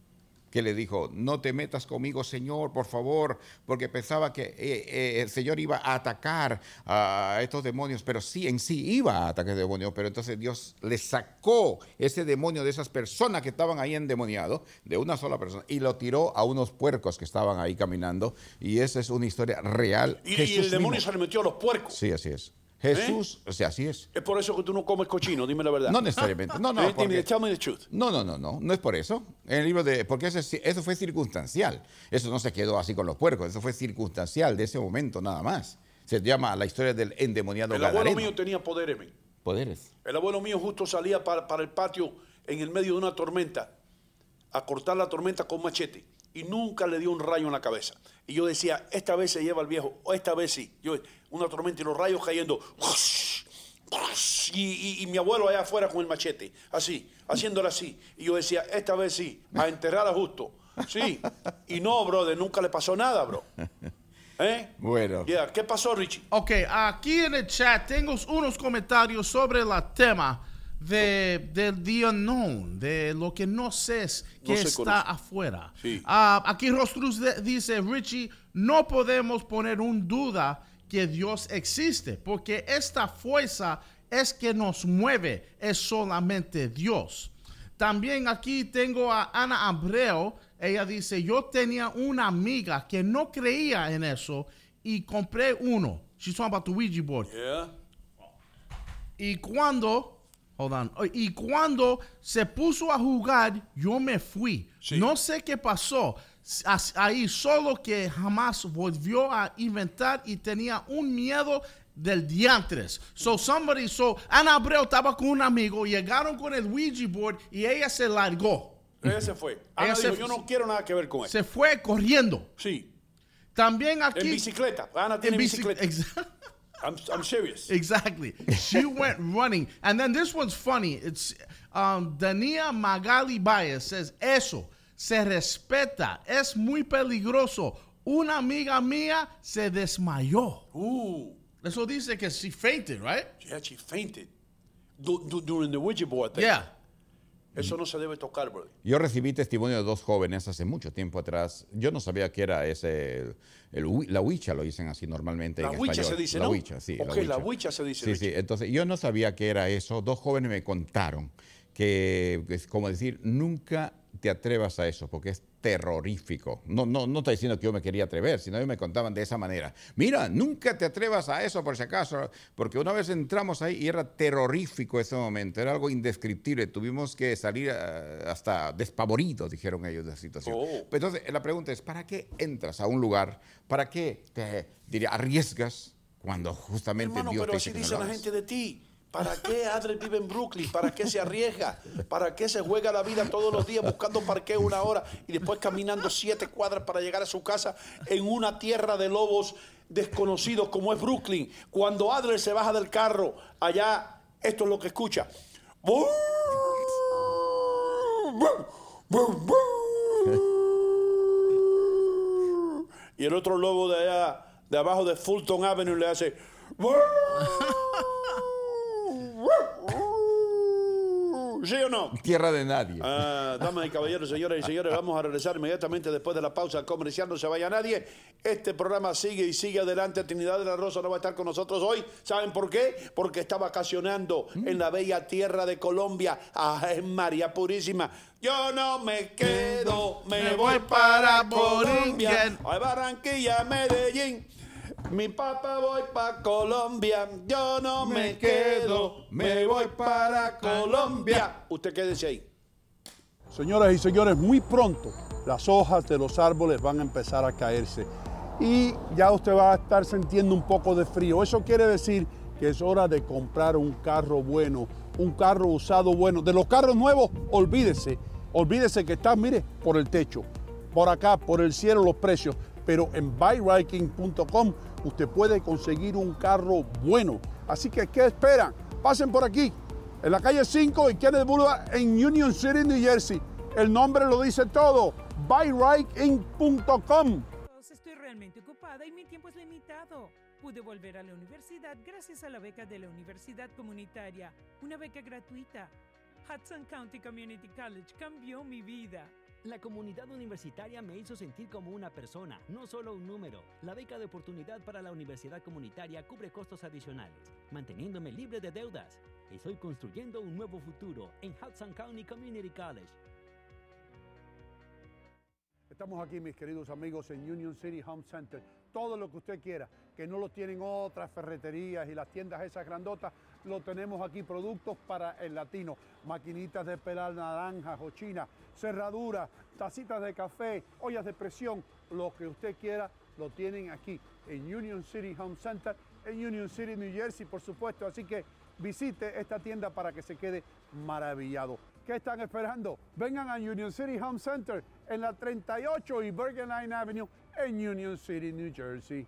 que le dijo, no te metas conmigo, Señor, por favor, porque pensaba que eh, eh, el Señor iba a atacar a estos demonios, pero sí, en sí iba a atacar demonios, pero entonces Dios le sacó ese demonio de esas personas que estaban ahí endemoniados, de una sola persona, y lo tiró a unos puercos que estaban ahí caminando, y esa es una historia real. Y, el demonio mismo- se le metió a los puercos. Sí, así es. Jesús, o sea, así es. Es por eso que tú no comes cochino, dime la verdad. No necesariamente. No, no, Eh, dime, porque- tell me the truth. No, no, no, no, no es por eso. En el libro de, porque eso, es- eso fue circunstancial. Eso no se quedó así con los puercos, eso fue circunstancial de ese momento nada más. Se llama la historia del endemoniado El abuelo Gadareno. mío tenía poderes, men. Poderes. El abuelo mío justo salía para, para el patio en el medio de una tormenta a cortar la tormenta con machete y nunca le dio un rayo en la cabeza. Y yo decía, esta vez se lleva el viejo, o esta vez sí. Yo, una tormenta y los rayos cayendo. Y, y- y mi abuelo allá afuera con el machete, así, haciéndolo así. Y yo decía, esta vez sí, a enterrar a justo. Sí. Y no, brother, nunca le pasó nada, bro. ¿Eh? Bueno. Yeah, ¿Qué pasó, Richie? Ok, aquí en el chat tengo unos comentarios sobre el tema de, del the unknown, de lo que no sé que No está conoce. afuera. Sí. Ah, aquí Rostruz dice, Richie, no podemos poner un duda que Dios existe, porque esta fuerza es que nos mueve, es solamente Dios. También aquí tengo a Ana Abreu. Ella dice, yo tenía una amiga que no creía en eso y compré uno. She's talking about the Ouija board. Yeah. Y cuando, hold on, y cuando se puso a jugar, yo me fui. Sí. No sé qué pasó. As- Ahí solo que jamás volvió a inventar y tenía un miedo del diantres. So somebody, so Ana Abreu estaba con un amigo, llegaron con el Ouija board y ella se largó. Ella se fue. Ana dijo, yo no quiero nada que ver con eso. Se fue corriendo. Sí. También aquí. En bicicleta. Ana tiene en bici- bicicleta. Exa- I'm, I'm serious. Exactly. She went running. And then this one's funny. It's um, Dania Magali Baez says, Eso se respeta. Es muy peligroso. Una amiga mía se desmayó. Ooh. Eso dice que she fainted, right? Yeah, she fainted. Du- du- during the Ouija board thing. Yeah. Eso no se debe tocar, brother. Yo recibí testimonio de dos jóvenes hace mucho tiempo atrás. Yo no sabía que era ese, el, el wi- la huicha lo dicen así normalmente La en huicha español. se dice, la ¿no? huicha, sí. Ok, la huicha se dice, Sí, sí. Entonces, yo no sabía que era eso. Dos jóvenes me contaron que es como decir, nunca te atrevas a eso, porque es terrorífico. No, no, no estoy diciendo que yo me quería atrever, sino ellos me contaban de esa manera. Mira, nunca te atrevas a eso por si acaso, porque una vez entramos ahí y era terrorífico ese momento, era algo indescriptible. Tuvimos que salir eh, hasta despavoridos, dijeron ellos, de la situación. Oh. Pero Entonces, la pregunta es, ¿para qué entras a un lugar? ¿Para qué te diría, arriesgas cuando justamente Hermano, Dios pero te así dice que no dice la gente de ti. ¿Para qué Adler vive en Brooklyn? ¿Para qué se arriesga? ¿Para qué se juega la vida todos los días buscando parqueo una hora y después caminando siete cuadras para llegar a su casa en una tierra de lobos desconocidos como es Brooklyn? Cuando Adler se baja del carro, allá, esto es lo que escucha. Y el otro lobo de allá, de abajo de Fulton Avenue, le hace. ¿Sí o no? Tierra de nadie. Ah, damas y caballeros, señoras y señores, vamos a regresar inmediatamente después de la pausa comercial. No se vaya nadie. Este programa sigue y sigue adelante. Trinidad de la Rosa no va a estar con nosotros hoy. ¿Saben por qué? Porque está vacacionando en la bella tierra de Colombia. Ah, en María Purísima. Yo no me quedo, me, Me voy voy para Colombia. Borinquen. A Barranquilla, Medellín. Mi papá voy para Colombia, yo no me, quedo, me voy para Colombia. Usted quédese ahí. Señoras y señores, muy pronto las hojas de los árboles van a empezar a caerse. y ya usted va a estar sintiendo un poco de frío. Eso quiere decir que es hora de comprar un carro bueno, un carro usado bueno. De los carros nuevos, olvídese, olvídese que está, mire, por el techo, por acá, por el cielo los precios. Pero en buyriking.com usted puede conseguir un carro bueno. Así que, ¿qué esperan? Pasen por aquí, en la calle 5 y Kenneth Boulevard en Union City, New Jersey. El nombre lo dice todo, buyriking.com. Estoy realmente ocupada y mi tiempo es limitado. Pude volver a la universidad gracias a la beca de la Universidad Comunitaria, una beca gratuita. Hudson County Community College cambió mi vida. La comunidad universitaria me hizo sentir como una persona, no solo un número. La beca de oportunidad para la universidad comunitaria cubre costos adicionales, manteniéndome libre de deudas. Estoy construyendo un nuevo futuro en Hudson County Community College. Estamos aquí, mis queridos amigos, en Union City Home Center. Todo lo que usted quiera, que no lo tienen otras ferreterías y las tiendas esas grandotas, lo tenemos aquí. Productos para el latino, maquinitas de pelar naranjas o china, cerraduras, tacitas de café, ollas de presión, lo que usted quiera, lo tienen aquí en Union City Home Center, en Union City, New Jersey, por supuesto. Así que visite esta tienda para que se quede maravillado. ¿Qué están esperando? Vengan a Union City Home Center en la 38 y Bergen Line Avenue en Union City, New Jersey.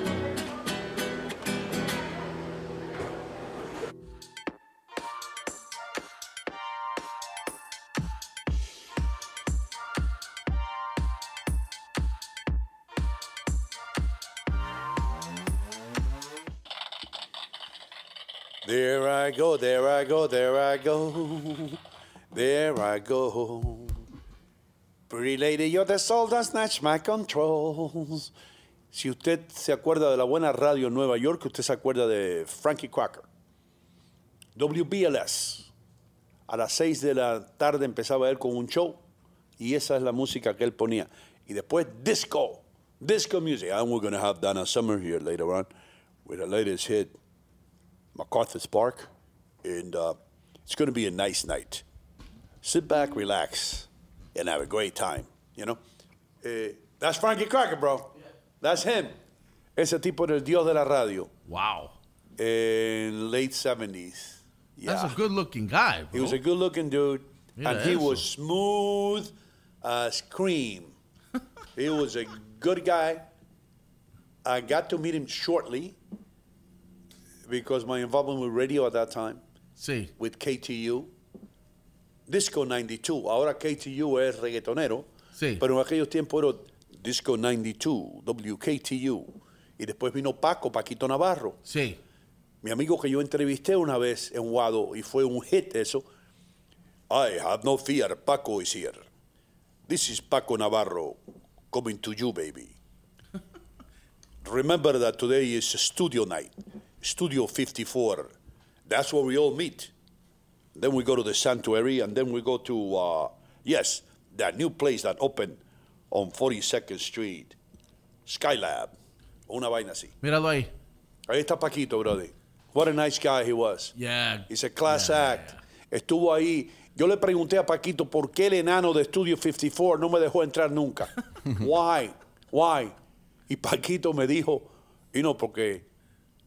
I go, there I go, there I go, there I go. Pretty lady, you're the soul that snatch my controls. Si usted se acuerda de la buena radio en Nueva York, usted se acuerda de Frankie Crocker. WBLS. A las 6 de la tarde empezaba él con un show y esa es la música que él ponía. Y después disco, disco music. And we're going to have Donna Summer here later on with the latest hit, MacArthur's Park. And uh, it's going to be a nice night. Sit back, relax, and have a great time, you know? Eh, that's Frankie Crocker, bro. That's him. Ese tipo del dios de la radio Wow. in late 70s. Yeah. That's a good looking guy, bro. He was a good looking dude, Mira and he was smooth as cream. he was a good guy. I got to meet him shortly because my involvement with radio at that time, Sí. with KTU, Disco 92. Ahora KTU es reggaetonero, Sí. pero en aquellos tiempos era Disco 92, WKTU. Y después vino Paco, Paquito Navarro. Sí. Mi amigo que yo entrevisté una vez en Wado y fue un hit eso. I have no fear, Paco is here. This is Paco Navarro coming to you, baby. Remember that today is studio night, Studio 54. That's where we all meet. Then we go to the sanctuary, and then we go to, uh, yes, that new place that opened on 42nd Street, Skylab. Una vaina así. Míralo ahí. Ahí está Paquito, brother. What a nice guy he was. Yeah. He's a class Yeah, act. Estuvo ahí. Yo le pregunté a Paquito por qué el enano de Studio 54 no me dejó entrar nunca. Why? Why? Y Paquito me dijo, y no, porque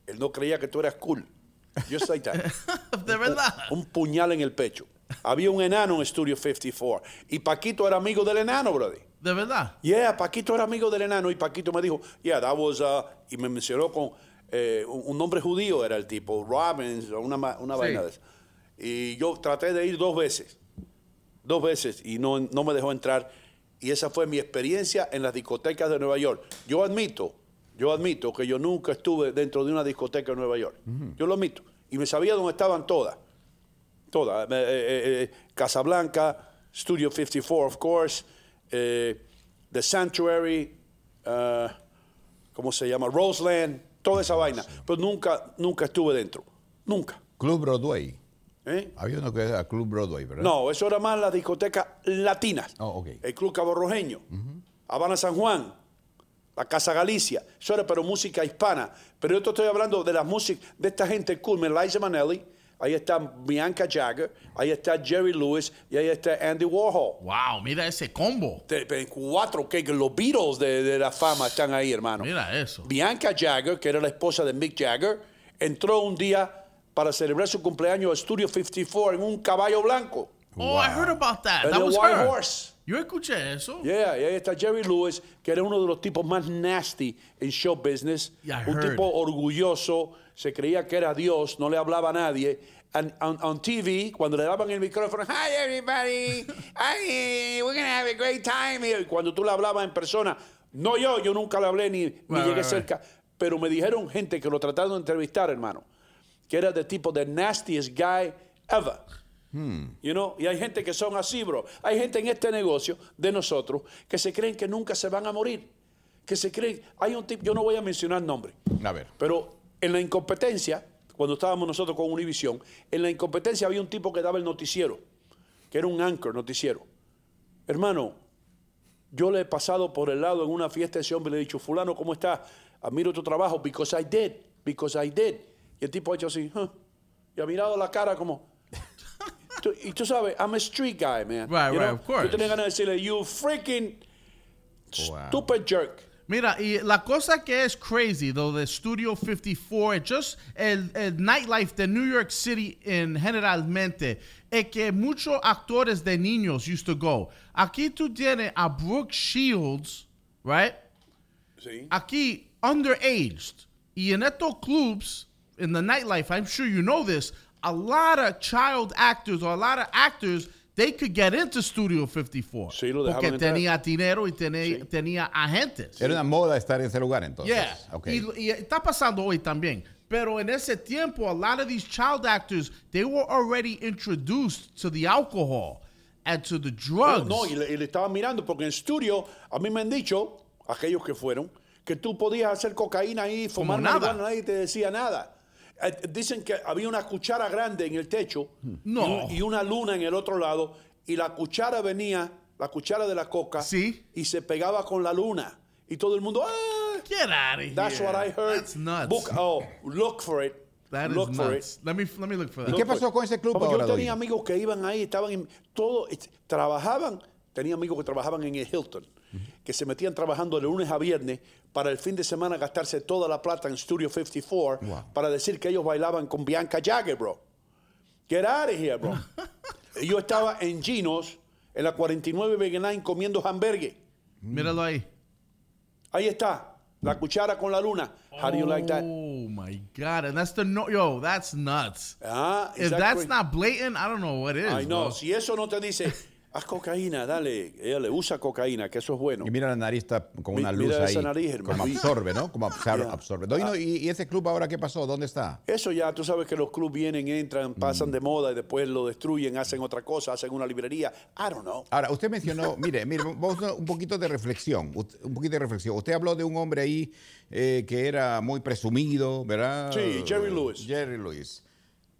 él no creía que tú eras cool. Just like that. De verdad. Un puñal en el pecho. Había un enano en Studio 54. Y Paquito era amigo del enano, brother. De verdad. Yeah, Paquito era amigo del enano y Paquito me dijo, yeah, that was, uh, y me mencionó con eh, un, un nombre judío, era el tipo, Robbins, una, una Sí. vaina de eso. Y yo traté de ir dos veces, dos veces, y no, no me dejó entrar. Y esa fue mi experiencia en las discotecas de Nueva York. Yo admito yo admito que yo nunca estuve dentro de una discoteca en Nueva York. Yo lo admito. Y me sabía dónde estaban todas. Todas. Eh, eh, eh, Casablanca, Studio 54, of course, The Sanctuary, uh, ¿cómo se llama? Roseland, toda esa vaina. Pero nunca, nunca estuve dentro. Nunca. Club Broadway. ¿eh? Había uno que era Club Broadway, ¿verdad? No, eso era más las discotecas latinas. Oh, ok. El Club Cabo Rojeño, Habana San Juan, la Casa Galicia. Eso era pero música hispana. Pero yo te estoy hablando de la música de esta gente cool. Liza Manelli, ahí está Bianca Jagger, ahí está Jerry Lewis y ahí está Andy Warhol. Wow, mira ese combo. Te- te- Cuatro, que los Beatles de, de la fama están ahí, hermano. Mira eso. Bianca Jagger, que era la esposa de Mick Jagger, entró un día para celebrar su cumpleaños a Studio 54 en un caballo blanco. Oh, I heard about that. That was White her. Horse. Yo escuché eso. Yeah, y ahí está Jerry Lewis, que era uno de los tipos más nasty en show business. Yeah, un heard. tipo orgulloso, se creía que era Dios, no le hablaba a nadie. And on, on TV, cuando le daban el micrófono, hi everybody, hi, we're gonna have a great time here. Cuando tú le hablabas en persona, no yo, yo nunca le hablé ni, ni llegué right, cerca, pero me dijeron gente que lo trataron de entrevistar, hermano, que era de tipo the nastiest guy ever. You know? Y hay gente que son así, bro. Hay gente en este negocio de nosotros que se creen que nunca se van a morir. Que se creen. Hay un tipo, yo no voy a mencionar nombre, A ver. pero en la incompetencia, cuando estábamos nosotros con Univision, en la incompetencia había un tipo que daba el noticiero, que era un anchor noticiero. Hermano, yo le he pasado por el lado en una fiesta de ese hombre y le he dicho, fulano, ¿cómo estás? Admiro tu trabajo, because I did, because I did. Y el tipo ha hecho así, "Huh", y ha mirado la cara como... Tú- y tú sabes, I'm a street guy, man. Right, You right, know? of course. Yo tenía ganas de decirle, you freaking Wow. stupid jerk. Mira, y la cosa que es crazy, though, de Studio 54, just el, el nightlife de New York City en generalmente, es que muchos actores de niños used to go. Aquí tú tienes a Brooke Shields, right? Sí. Aquí, underaged. Y en estos clubs, in the nightlife, I'm sure you know this, a lot of child actors or a lot of actors, they could get into Studio 54. Sí, lo porque entrar. tenía dinero y tenía, tenía agentes. Era una moda estar en ese lugar entonces. Yeah. Ok. Y, y está pasando hoy también. Pero en ese tiempo, a lot of these child actors, they were already introduced to the alcohol and to the drugs. No, y le, y le estaban mirando porque en estudio a mí me han dicho, aquellos que fueron, que tú podías hacer cocaína ahí, fumar nada. marihuana, nadie te decía nada. Eh, dicen que había una cuchara grande en el techo No. y, un- y una luna en el otro lado y la cuchara venía, la cuchara de la coca, Sí. y se pegaba con la luna y todo el mundo, ¡ah! Get out of here. That's what I heard. That's nuts. Book- oh, look for it. That is look for it. nuts. Let me, let me look for that. ¿Y qué pasó con ese club ahora, yo tenía amigos que iban ahí, estaban en todo, trabajaban, tenía amigos que trabajaban en el Hilton, que se metían trabajando de lunes a viernes para el fin de semana gastarse toda la plata en Studio 54 para decir que ellos bailaban con Bianca Jagger, bro. Get out of here, bro. Yo estaba en Ginos, en la 49 Vegan comiendo hamburgues. Míralo ahí. Ahí está, la cuchara con la luna. How do you like that? Oh my God. And that's the no. Yo, that's nuts. Ah, If exactly. that's not blatant, I don't know what is. Ay, no, bro. si eso no te dice, haz cocaína, dale, ella le usa cocaína, que eso es bueno. Y mira la nariz está con Mi- una luz mira ahí. esa nariz, hermano. como absorbe, ¿no? Como Yeah. absorbe. No, ¿y, y ese club ahora qué pasó? ¿Dónde está? Eso ya, tú sabes que los clubes vienen, entran, Mm. pasan de moda y después lo destruyen, hacen otra cosa, hacen una librería. I don't know. Ahora, usted mencionó, mire, mire, vamos a un poquito de reflexión, un poquito de reflexión. Usted habló de un hombre ahí eh, que era muy presumido, ¿verdad? Sí, Jerry Lewis. Jerry Lewis.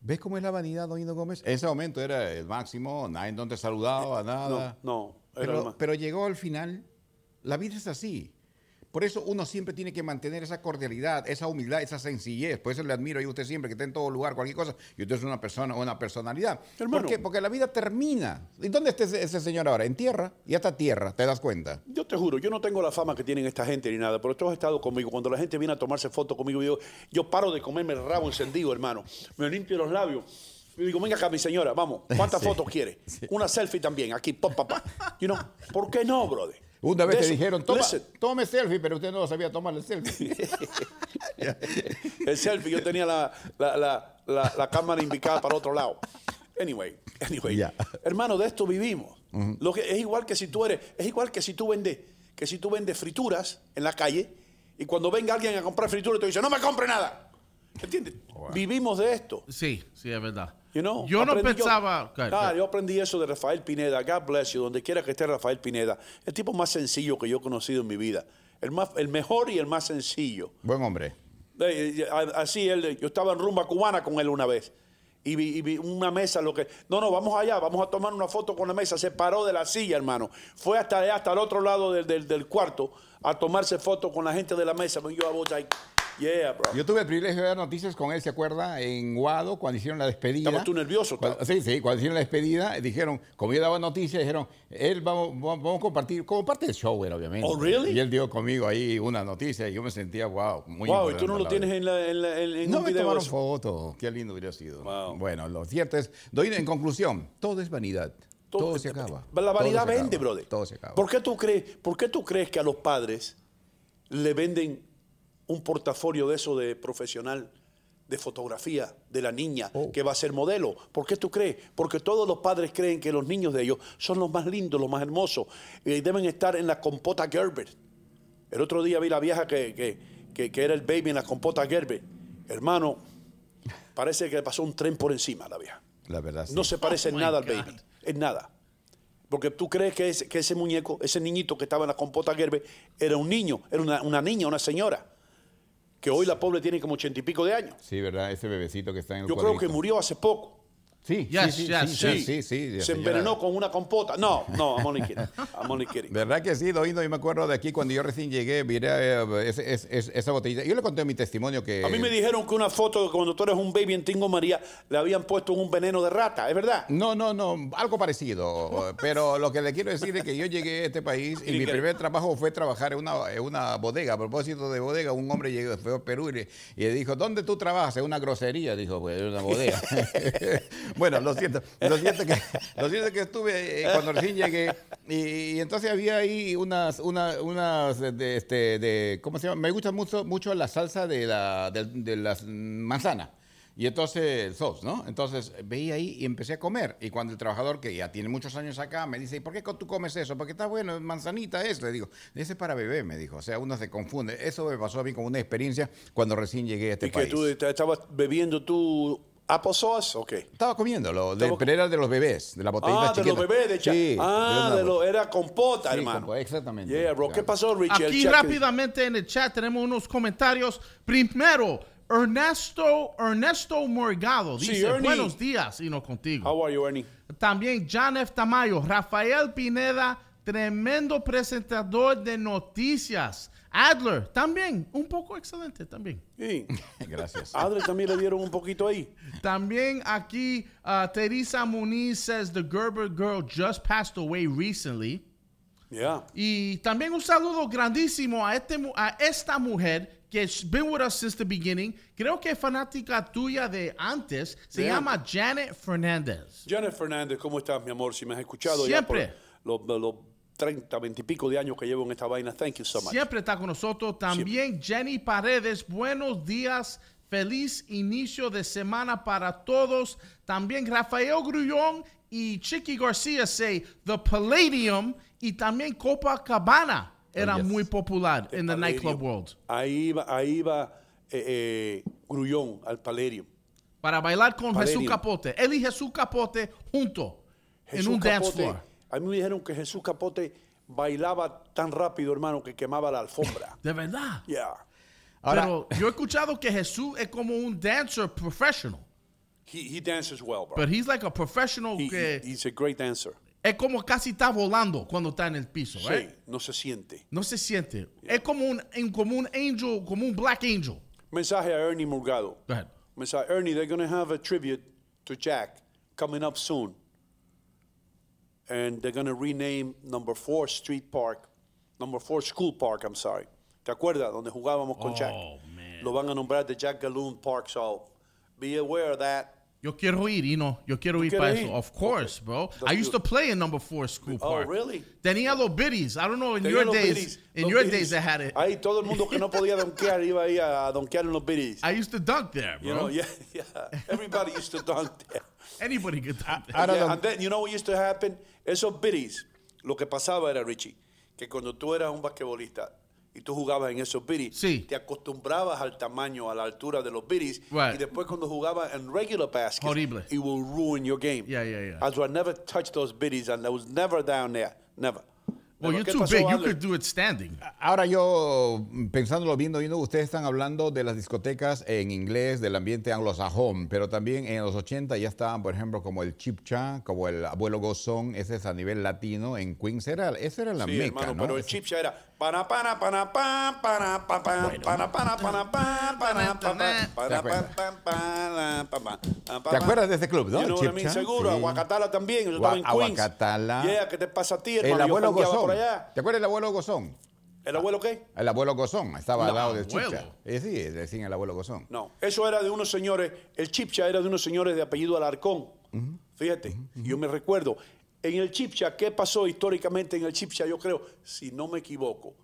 ¿Ves cómo es la vanidad, Don Ido Gómez? En ese momento era el máximo, nadie no te saludaba, nada. No, no. era Pero, pero llegó al final, la vida es así. Por eso uno siempre tiene que mantener esa cordialidad, esa humildad, esa sencillez. Por eso le admiro a usted siempre que está en todo lugar, cualquier cosa, y usted es una persona, una personalidad. Hermano. ¿Por qué? Porque la vida termina. ¿Y dónde está ese, ese señor ahora? En tierra. Y hasta tierra, ¿te das cuenta? Yo te juro, yo no tengo la fama que tienen esta gente ni nada, pero tú has estado conmigo. Cuando la gente viene a tomarse fotos conmigo, yo, yo paro de comerme el rabo encendido, hermano. Me limpio los labios. Y digo, venga acá, mi señora, vamos. ¿Cuántas Sí. fotos quiere? Una selfie también, aquí, pop, pop, pop. You know, ¿Por qué no, brother? Una vez te dijeron, Toma, Listen, tome selfie, pero usted no sabía tomar el selfie. el selfie, yo tenía la, la, la, la, la cámara indicada para otro lado. Anyway, anyway. Hermano, de esto vivimos. Lo que es igual que si tú eres, es igual que si tú vendes, que si tú vendes frituras en la calle Y cuando venga alguien a comprar fritura, te dice, no me compre nada. ¿Entiendes? Vivimos de esto. Sí, sí, es verdad. You know, yo no aprendí- pensaba. Yo, Ah, yo aprendí eso de Rafael Pineda. God bless you. Donde quiera que esté Rafael Pineda. El tipo más sencillo que yo he conocido en mi vida. El, más, el mejor y el más sencillo. Buen hombre. Eh, eh, a- Así él, yo estaba en rumba cubana con él una vez. Y vi, y vi una mesa, lo que. No, no, vamos allá, vamos a tomar una foto con la mesa. Se paró de la silla, hermano. Fue hasta allá, hasta el otro lado del, del- del cuarto a tomarse foto con la gente de la mesa. Yo, was like, yeah, bro. Yo tuve el privilegio de ver noticias con él, ¿se acuerda? En Guado, cuando hicieron la despedida. Estabas tú nervioso, Cuando- sí, sí, cuando hicieron la despedida, dijeron, como yo daba noticias, dijeron, él vamos, vamos a compartir, como parte del show, era, obviamente. Oh, really? Y él dio conmigo ahí una noticia y yo me sentía, wow, muy wow, y tú no lo tienes en, la, en, la- en- No un me video. tomaron eso. foto, qué lindo hubiera sido. Wow. Bueno, lo cierto es, doy en conclusión, todo es vanidad. Todo, se acaba. La Todo vanidad vende, brother. Todo se acaba. ¿Por qué, tú crees, ¿Por qué tú crees que a los padres le venden un portafolio de eso de profesional de fotografía de la niña Oh. que va a ser modelo? ¿Por qué tú crees? Porque todos los padres creen que los niños de ellos son los más lindos, los más hermosos y deben estar en la compota Gerber. El otro día vi la vieja que, que, que- que era el baby en la compota Gerber. Hermano, parece que le pasó un tren por encima a la vieja. La verdad, sí. No se parece en Oh my nada al baby. En nada. Porque tú crees que, ese- que ese muñeco, ese niñito que estaba en la compota Gerber, era un niño, era una, una niña, una señora. Que hoy la pobre tiene como ochenta y pico de años. Sí, ¿verdad? Ese bebecito que está en el Yo creo que murió hace poco. Sí, Yes, sí, sí, yes, sí, sí, sí, sí, la Se señora- envenenó con una compota. No, no, I'm only kidding. I'm only kidding. ¿Verdad que sí, Doindo? Yo me acuerdo de aquí cuando yo recién llegué, miré eh, esa botellita. Yo le conté mi testimonio que... A mí me dijeron que una foto de cuando tú eres un baby en Tingo María le habían puesto un veneno de rata, ¿es verdad? No, no, no, algo parecido. Pero lo que le quiero decir es que yo llegué a este país y mi primer trabajo fue trabajar en una, en una bodega. A propósito de bodega, un hombre llegó, fue a Perú y le, y le dijo, ¿dónde tú trabajas? En una grosería. Dijo, pues en una bodega. bueno, lo siento. Lo siento que, lo cierto que estuve eh, cuando recién llegué y, y entonces había ahí unas, una- unas de, este, de, ¿cómo se llama? Me gusta mucho, mucho la salsa de, la, de, de las manzanas. Y entonces, el sos, ¿no? Entonces veía ahí y empecé a comer. Y cuando el trabajador, que ya tiene muchos años acá, me dice, ¿y por qué tú comes eso? Porque está bueno, manzanita es. Le digo, ese es para bebé, me dijo. O sea, uno se confunde. Eso me pasó a mí como una experiencia cuando recién llegué a este Y que país. tú estabas bebiendo tu applesauce, ¿o qué? Estaba comiéndolo, de, Estaba- pero era de los bebés, de la botellita Ah, de los bebés de cha- Sí, Ah, de lo, bot- era compota, Sí, hermano. compa- exactamente. Yeah, bro. ¿Qué Claro. pasó, Richie? El Aquí rápidamente en el chat tenemos unos comentarios. Primero, Ernesto, Ernesto Morgado Sí, dice, Ernie. buenos días, y no contigo. How are you, Ernie? También John F. Tamayo, Rafael Pineda, tremendo presentador de noticias. Adler, también, un poco excelente también. Sí. Gracias. Adler también le dieron un poquito ahí. También aquí, uh, Teresa Muniz says the Gerber girl just passed away recently. Yeah. Y también un saludo grandísimo a, este, a esta mujer que has been with us since the beginning. Creo que es fanática tuya de antes. Se Yeah. llama Janet Fernández. Janet Fernández, ¿cómo estás, mi amor? Si me has escuchado Siempre. ya por los, los 30, 20 y pico de años que llevo en esta vaina. Thank you so much. Siempre está con nosotros. También Jenny Paredes. Buenos días. Feliz inicio de semana para todos. También Rafael Grullón y Chiqui García say The Palladium y también Copacabana era yes. muy popular en the nightclub world. Ahí va, ahí va eh, eh, Grullón al Palladium. Para bailar con Palladium. Jesús Capote. Él y Jesús Capote juntos en Jesús un dance Capote, floor. A mí me dijeron que Jesús Capote bailaba tan rápido, hermano, que quemaba la alfombra. De verdad. Yeah. Ahora- Pero yo he escuchado que Jesús es como un dancer professional. He, he dances well, bro. But he's like a professional He- que he- he's a great dancer. es como casi está volando cuando está en el piso, Sí, right? no se siente. No se siente. Es como un, como un angel, como un black angel. Mensaje a Ernie Murgado. Go ahead. Mensaje, Ernie, they're going to have a tribute to Jack coming up soon. And they're going to rename number four Street Park, number four School Park, I'm sorry. ¿Te acuerdas? Donde jugábamos con Jack. Oh, man. Lo van a nombrar de Jack Galoon Park, so be aware of that. Yo quiero ir, you know. Yo quiero ir quieres para eso. Of course, bro. That's I used good. to play in number four school Oh, park. really? Tenía los biddies. I don't know, in Tenía your days, biddies, in los your biddies. days they had it. Ahí todo el mundo que no podía donkear iba ahí a donkear en los biddies. I used to dunk there, bro. You know, yeah, yeah. Everybody used to dunk there. Anybody could dunk there. Ahora, Yeah, don- and then, you know what used to happen? Esos biddies, lo que pasaba era, Richie, que cuando tú eras un basquetbolista y tú jugabas en esos biddies, Sí. te acostumbrabas al tamaño, a la altura de los biddies. Right. Y después cuando jugabas en regular baskets, Horrible. it will ruin your game. Yeah, yeah, yeah. As I never touched those biddies and I was never down there. Never. Well, you're ¿Qué too big. You could do it standing. Ahora yo, pensándolo, viendo, viendo, ustedes están hablando de las discotecas en inglés, del ambiente anglosajón, pero también en los 80 ya estaban, por ejemplo, como el Chipcha, como el Abuelo Gozón, ese es a nivel latino en Queens, era, esa era la Sí, meca, hermano, ¿no? pero el chip ya era pana pana pana pan pana pa, pan pana pana pana pan pana pa, pan pana pan pan pana pa, pan, pan, ¿Te acuerdas de ese club, no? You know? Chipcha, Seguro. Aguacatala también, yo estaba en Queens. Aguacatala. Yeah, ¿qué te pasa a ti, El hermano? Yo Abuelo Gozón. Allá. ¿Te acuerdas del Abuelo Gozón? ¿El abuelo qué? El Abuelo Gozón, estaba al No, lado del. Chipcha. Eh, sí, decían el Abuelo Gozón. No, eso era de unos señores, el Chipcha era de unos señores de apellido Alarcón. Fíjate, yo me recuerdo. En el Chipcha, ¿qué pasó históricamente en el Chipcha? Yo creo, si no me equivoco,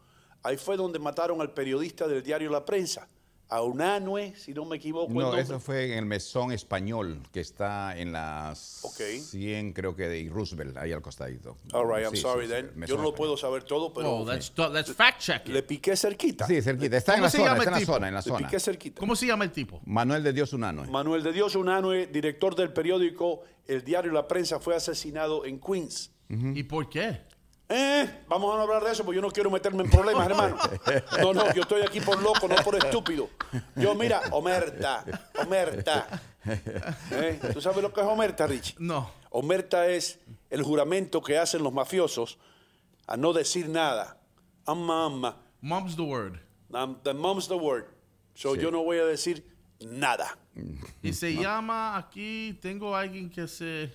ahí fue donde mataron al periodista del diario La Prensa, a Unanue, si no me equivoco. No, eso fue en el Mesón Español, que está en las Ok. 100, creo que de Roosevelt, ahí al costadito. All right, I'm Sí, sorry sí, then. Yo no lo puedo saber todo, pero Oh, let's, let's fact check le piqué cerquita. Sí, cerquita. Está en ¿Cómo la se zona, llama está en el la tipo? zona, en la Le zona. piqué cerquita. ¿Cómo se llama el tipo? Manuel de Dios Unanue. Manuel de Dios Unanue, director del periódico El Diario La Prensa, fue asesinado en Queens. ¿Y por qué? Eh, vamos a hablar de eso, porque yo no quiero meterme en problemas, hermano. No, no, yo estoy aquí por loco, no por estúpido. Yo, mira, Omerta, Omerta. Eh, ¿Tú sabes lo que es Omerta, Richie? No. Omerta es el juramento que hacen los mafiosos a no decir nada. Amma, amma. Mom's the word. Um, the mom's the word. So yo no voy a decir nada. Y se llama aquí, tengo alguien que se...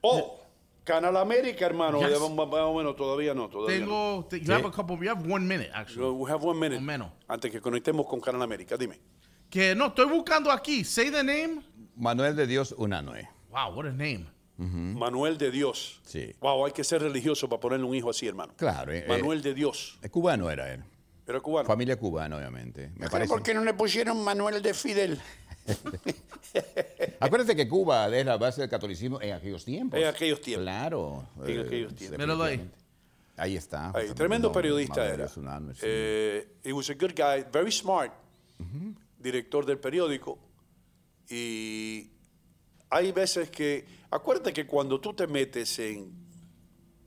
Oh, Canal América, hermano. Yes. Ya Más o menos, todavía no. Todavía no. Tengo, te- you have a couple, you have one minute, actually. We have one minute. Menos. Antes que conectemos con Canal América, dime. Que no, estoy buscando aquí. Say the name. Manuel de Dios Unanue. Wow, what a name. Manuel de Dios. Sí. Wow, hay que ser religioso para ponerle un hijo así, hermano. Claro. eh, Manuel de Dios. eh, cubano era él. Era cubano. Familia cubana, obviamente. Me parece. ¿Por qué no le pusieron Manuel de Fidel? Acuérdate que Cuba es la base del catolicismo en aquellos tiempos. En aquellos tiempos. Claro. En eh, aquellos tiempos. Míralo ahí. definitivamente. Ahí está. Tremendo no, periodista era. Eh, he was a good guy, very smart, director del periódico. Y hay veces que, acuérdate que cuando tú te metes en,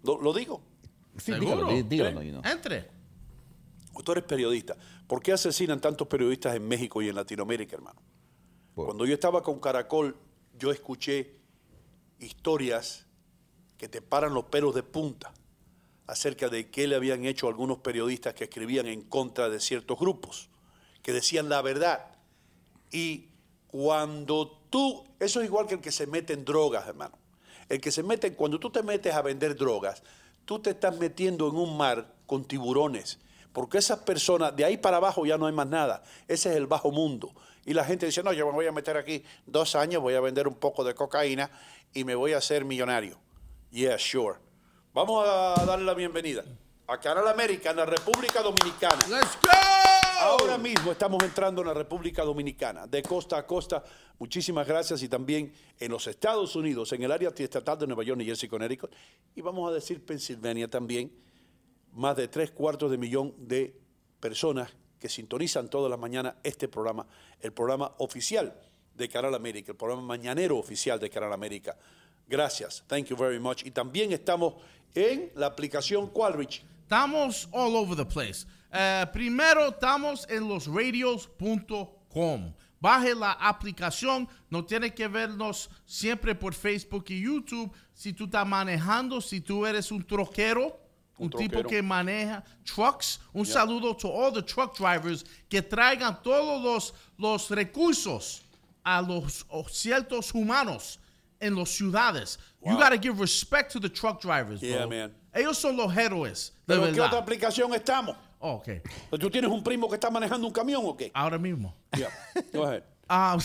lo, lo digo, Sí, ¿Seguro? dígalo, dí- dígalo, Nino. Entre. tú eres periodista, ¿por qué asesinan tantos periodistas en México y en Latinoamérica, hermano? Cuando yo estaba con Caracol, yo escuché historias que te paran los pelos de punta acerca de qué le habían hecho algunos periodistas que escribían en contra de ciertos grupos, que decían la verdad. Y cuando tú, eso es igual que el que se mete en drogas, hermano. El que se mete, cuando tú te metes a vender drogas, tú te estás metiendo en un mar con tiburones. Porque esas personas, de ahí para abajo ya no hay más nada. Ese es el bajo mundo. Y la gente dice, no, yo me voy a meter aquí dos años, voy a vender un poco de cocaína y me voy a hacer millonario. Yeah, sure. Vamos a darle la bienvenida a Canal América en la República Dominicana. Let's go. Ahora mismo estamos entrando en la República Dominicana, de costa a costa. Muchísimas gracias. Y también en los Estados Unidos, en el área estatal de Nueva York, New Jersey, Connecticut. Y vamos a decir Pensilvania también. Más de tres cuartos de millón de personas que sintonizan todas las mañanas este programa, el programa oficial de Canal América, el programa mañanero oficial de Canal América. Gracias. Thank you very much. Y también estamos en la aplicación Qualrich. Estamos all over the place. Eh, primero, estamos en losradios.com. Baje la aplicación. No tiene que vernos siempre por Facebook y YouTube. Si tú estás manejando, si tú eres un troquero, un, Un tipo que maneja trucks, un saludo to all the truck drivers que traigan todos los, los recursos a los ciertos humanos en las ciudades. You Wow. gotta give respect to the truck drivers, Yeah, bro. man. Ellos son los héroes, de ¿Pero en qué otra verdad. aplicación estamos? Oh, ok, ¿Tú tienes un primo que está manejando un camión o qué? ahora mismo. Yeah. Go ahead. Ah,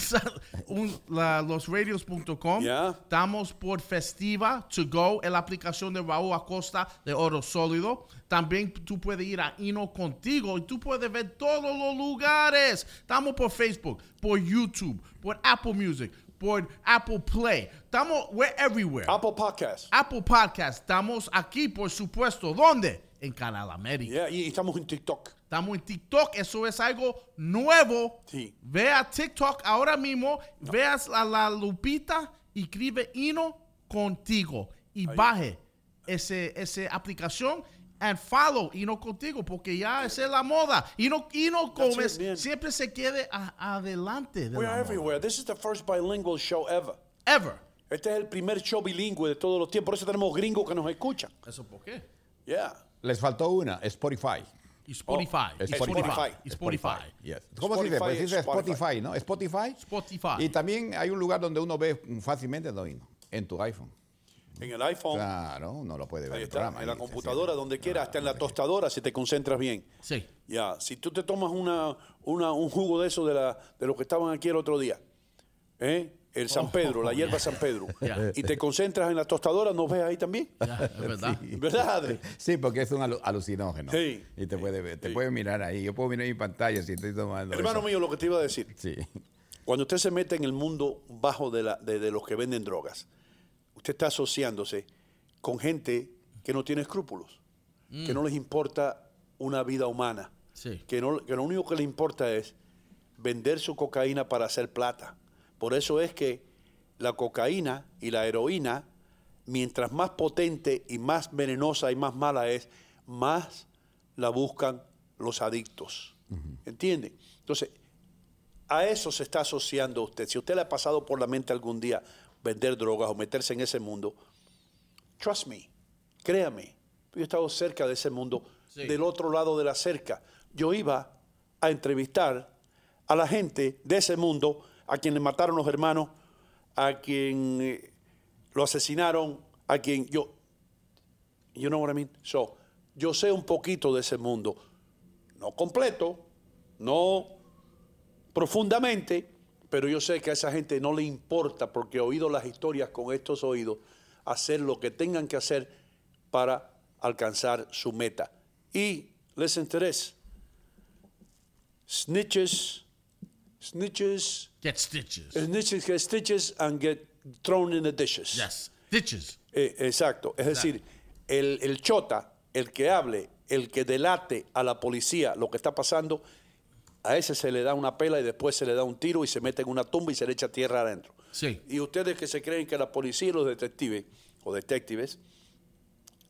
un- la- losradios.com. Ya. Estamos por Festiva to go en la aplicación de Raúl Acosta de Oro Sólido. También tú puedes ir a Ino Contigo y tú puedes ver todos los lugares. Estamos por Facebook, por YouTube, por Apple Music, por Apple Play. Estamos, we're everywhere. Apple Podcast. Apple Podcast. Estamos aquí, por supuesto. ¿Dónde? En Canal América. Yeah, y estamos en TikTok. Estamos en TikTok, eso es algo nuevo. Sí. Ve a TikTok ahora mismo, veas a la lupita y escribe Hino contigo y baje ese, esa aplicación and follow Hino contigo porque ya esa es la moda. Hino, Hino Gómez it, siempre se quede a- adelante de We la are moda. everywhere. This is the first bilingual show ever. Ever. Este es el primer show bilingüe de todos los tiempos. Por eso tenemos gringos que nos escuchan. ¿Eso por qué? Yeah. Les faltó una, Spotify. Y Spotify. Oh, y Spotify. Spotify. Y Spotify. Yes. ¿Cómo se dice? Spotify Pues es dice Spotify. Spotify, ¿no? Spotify. Spotify. Y también hay un lugar donde uno ve fácilmente, ¿no? En tu iPhone. En el iPhone. Claro, uno lo puede ver. Ahí el programa En la computadora, donde quiera, hasta en la tostadora, si te concentras bien. Sí. Ya, si tú te tomas una, una- un jugo de eso de, la, de los que estaban aquí el otro día, ¿eh? El San Pedro, la hierba San Pedro, y te concentras en la tostadora, ¿nos ves ahí también? Es verdad. ¿Verdad, Adri? Sí, porque es un alu- alucinógeno. Sí. Y te puede ver, te Sí. puede mirar ahí. Yo puedo mirar mi pantalla si estoy tomando. Hermano eso. mío, lo que te iba a decir, Sí. cuando usted se mete en el mundo bajo de, la, de, de los que venden drogas, usted está asociándose con gente que no tiene escrúpulos, que no les importa una vida humana, Sí. que, no, que lo único que les importa es vender su cocaína para hacer plata. Por eso es que la cocaína y la heroína, mientras más potente y más venenosa y más mala es, más la buscan los adictos. ¿Entiende? Entonces, a eso se está asociando usted. Si usted le ha pasado por la mente algún día vender drogas o meterse en ese mundo, trust me, créame, yo he estado cerca de ese mundo, Sí. del otro lado de la cerca. Yo iba a entrevistar a la gente de ese mundo, a quien le mataron los hermanos, a quien eh, lo asesinaron, a quien yo, you know what I mean? So, yo sé un poquito de ese mundo, no completo, no profundamente, pero yo sé que a esa gente no le importa, porque he oído las historias con estos oídos, hacer lo que tengan que hacer para alcanzar su meta. Y to this. Snitches, snitches, Get stitches. snitches get stitches and get thrown in the dishes. Yes. Stitches. Eh, exacto. Es decir, el, el chota, el que hable, el que delate a la policía lo que está pasando, a ese se le da una pela y después se le da un tiro y se mete en una tumba y se le echa tierra adentro. Sí. Y ustedes que se creen que la policía y los detectives o detectives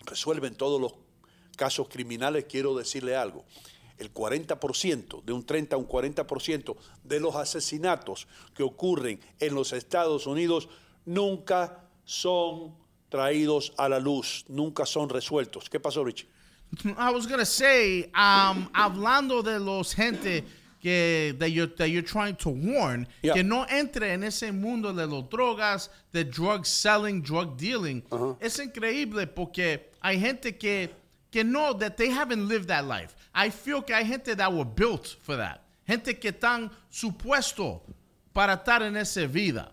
resuelven todos los casos criminales, quiero decirle algo. El 40%, de un 30 a un 40% de los asesinatos que ocurren en los Estados Unidos nunca son traídos a la luz, nunca son resueltos. ¿Qué pasó, Richie? I was gonna say, um, hablando de los gente que that you're, that you're trying to warn, Yeah. que no entre en ese mundo de los drogas, de drug selling, drug dealing. Es increíble porque hay gente que que no that they haven't lived that life. I feel que hay gente that were built for that. Gente que están supuesto para estar en esa vida.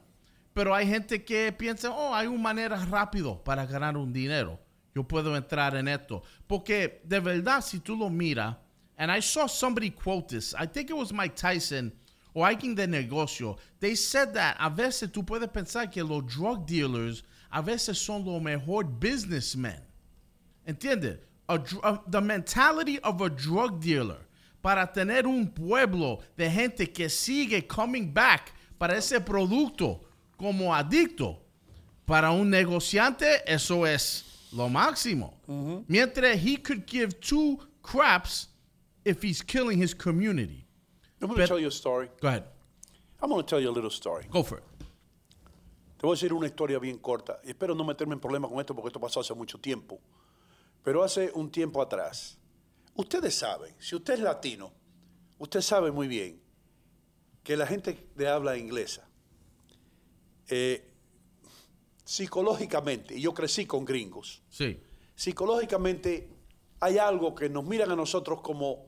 Pero hay gente que piensa, oh, hay una manera rápido para ganar un dinero. Yo puedo entrar en esto. Porque de verdad, si tú lo miras, and I saw somebody quote this, I think it was Mike Tyson o alguien de negocio, they said that a veces tú puedes pensar que los drug dealers a veces son los mejor businessmen. ¿Entiendes? A a- the mentality of a drug dealer para tener un pueblo de gente que sigue coming back para ese producto como adicto. Para un negociante, eso es lo máximo. Mientras he could give two craps if he's killing his community. I'm going to tell you a story. Go ahead. I'm going to tell you a little story. Go for it. Te voy a decir una historia bien corta. Y espero no meterme en problemas con esto porque esto pasó hace mucho tiempo. Pero hace un tiempo atrás, ustedes saben, si usted es latino, usted sabe muy bien que la gente de habla inglesa, eh, psicológicamente, y yo crecí con gringos, Sí. psicológicamente hay algo que nos miran a nosotros como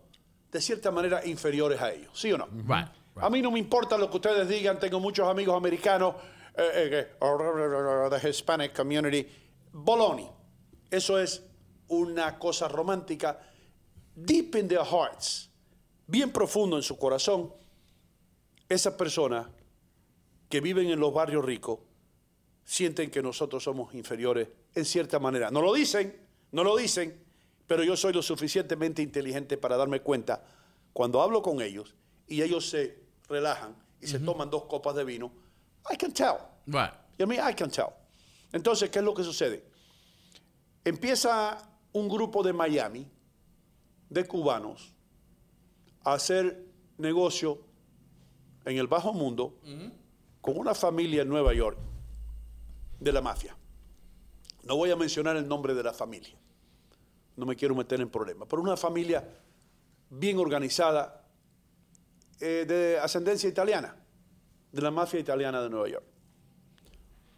de cierta manera inferiores a ellos, ¿sí o no? Right. A mí no me importa lo que ustedes digan, tengo muchos amigos americanos, eh, eh, the Hispanic community, Bologna. Eso es una cosa romántica, deep in their hearts, bien profundo en su corazón. Esas personas que viven en los barrios ricos sienten que nosotros somos inferiores en cierta manera. No lo dicen, no lo dicen, pero yo soy lo suficientemente inteligente para darme cuenta cuando hablo con ellos y ellos se relajan y se toman dos copas de vino. I can tell. Right. You know I mean? I can tell. Entonces, ¿qué es lo que sucede? Empieza un grupo de Miami, de cubanos, a hacer negocio en el bajo mundo con una familia en Nueva York de la mafia. No voy a mencionar el nombre de la familia, no me quiero meter en problemas, pero una familia bien organizada eh, de ascendencia italiana, de la mafia italiana de Nueva York,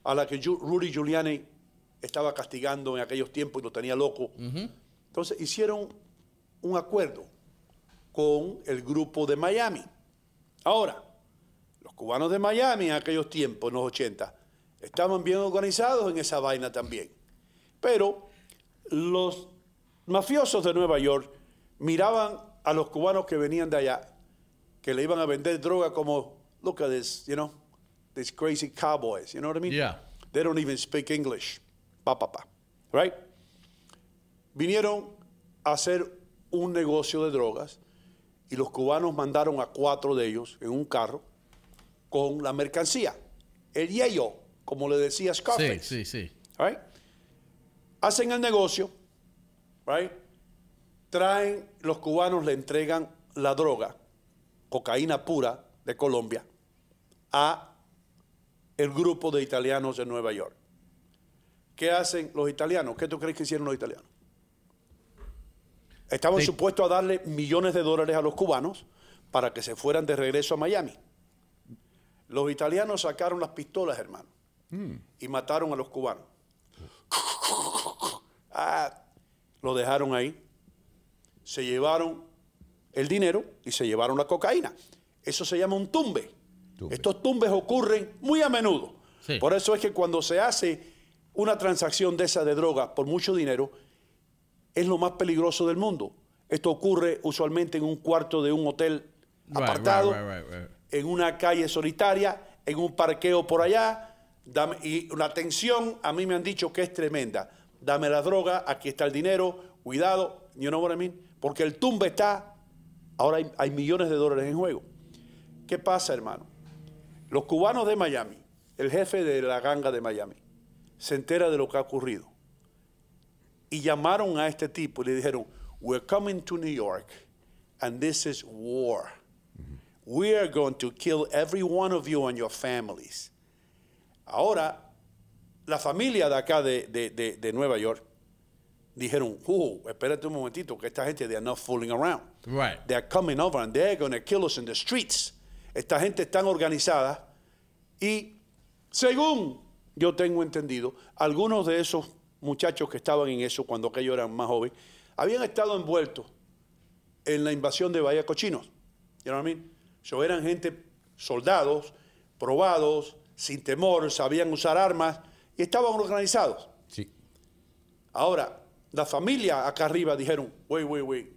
a la que Rudy Giuliani estaba castigando en aquellos tiempos y lo tenía loco. Entonces hicieron un acuerdo con el grupo de Miami. Ahora, los cubanos de Miami en aquellos tiempos, en los 80, estaban bien organizados en esa vaina también. Pero los mafiosos de Nueva York miraban a los cubanos que venían de allá, que le iban a vender droga como, look at this, you know, these crazy cowboys, you know what I mean? Yeah. They don't even speak English. Pa, pa, pa. Right? Vinieron a hacer un negocio de drogas y los cubanos mandaron a cuatro de ellos en un carro con la mercancía. El yello, como le decía Sí, Scarface. sí, sí. Right? Hacen el negocio, right? Traen, los cubanos le entregan la droga, cocaína pura de Colombia, a el grupo de italianos de Nueva York. ¿Qué hacen los italianos? ¿Qué tú crees que hicieron los italianos? Estaban Sí. supuestos a darle millones de dólares a los cubanos para que se fueran de regreso a Miami. Los italianos sacaron las pistolas, hermano, y mataron a los cubanos. Ah, lo dejaron ahí. Se llevaron el dinero y se llevaron la cocaína. Eso se llama un tumbe. Tumbe. Estos tumbes ocurren muy a menudo. Sí. Por eso es que cuando se hace una transacción de esa de droga por mucho dinero, es lo más peligroso del mundo. Esto ocurre usualmente en un cuarto de un hotel apartado, right, right, right, right. en una calle solitaria, en un parqueo por allá. Dame- y la tensión, a mí me han dicho que es tremenda. Dame la droga, aquí está el dinero, cuidado, you know what I mean? Porque el tumbe está, ahora hay, hay millones de dólares en juego. ¿Qué pasa, hermano? Los cubanos de Miami, el jefe de la ganga de Miami, se entera de lo que ha ocurrido. Y llamaron a este tipo y le dijeron, we're coming to New York and this is war. We are going to kill every one of you and your families. Ahora, la familia de acá de, de- de- de Nueva York dijeron, oh, espérate un momentito, que esta gente, they are not fooling around. Right. They are coming over and they're going to kill us in the streets. Esta gente está organizada y, según yo tengo entendido, algunos de esos muchachos que estaban en eso cuando aquellos eran más jóvenes, habían estado envueltos en la invasión de Bahía Cochinos. You know what I mean? So, eran gente, soldados, probados, sin temor, sabían usar armas y estaban organizados. Sí. Ahora, la familia acá arriba dijeron, wait, wait,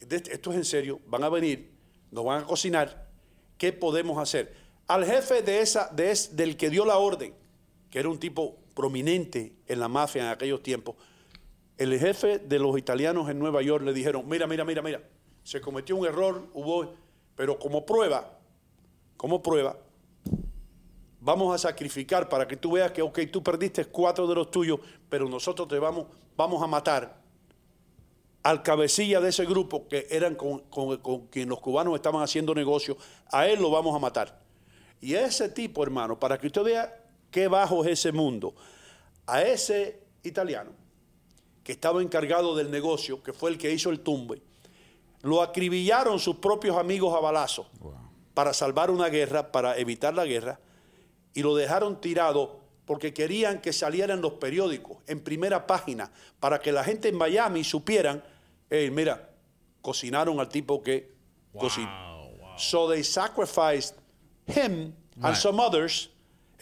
de- esto es en serio, van a venir, nos van a cocinar, ¿qué podemos hacer? Al jefe de esa, de es- del que dio la orden, que era un tipo prominente en la mafia en aquellos tiempos, el jefe de los italianos en Nueva York le dijeron, mira, mira, mira, mira, se cometió un error, hubo, pero como prueba, como prueba, vamos a sacrificar para que tú veas que, ok, tú perdiste cuatro de los tuyos, pero nosotros te vamos, vamos a matar al cabecilla de ese grupo que eran con, con- con quien los cubanos estaban haciendo negocio, a él lo vamos a matar. Y ese tipo, hermano, para que usted vea qué bajo es ese mundo, a ese italiano que estaba encargado del negocio, que fue el que hizo el tumbe, lo acribillaron sus propios amigos a balazos para salvar una guerra, para evitar la guerra, y lo dejaron tirado porque querían que salieran los periódicos en primera página para que la gente en Miami supieran, hey, mira, cocinaron al tipo que cocinó. So they sacrificed him and some others.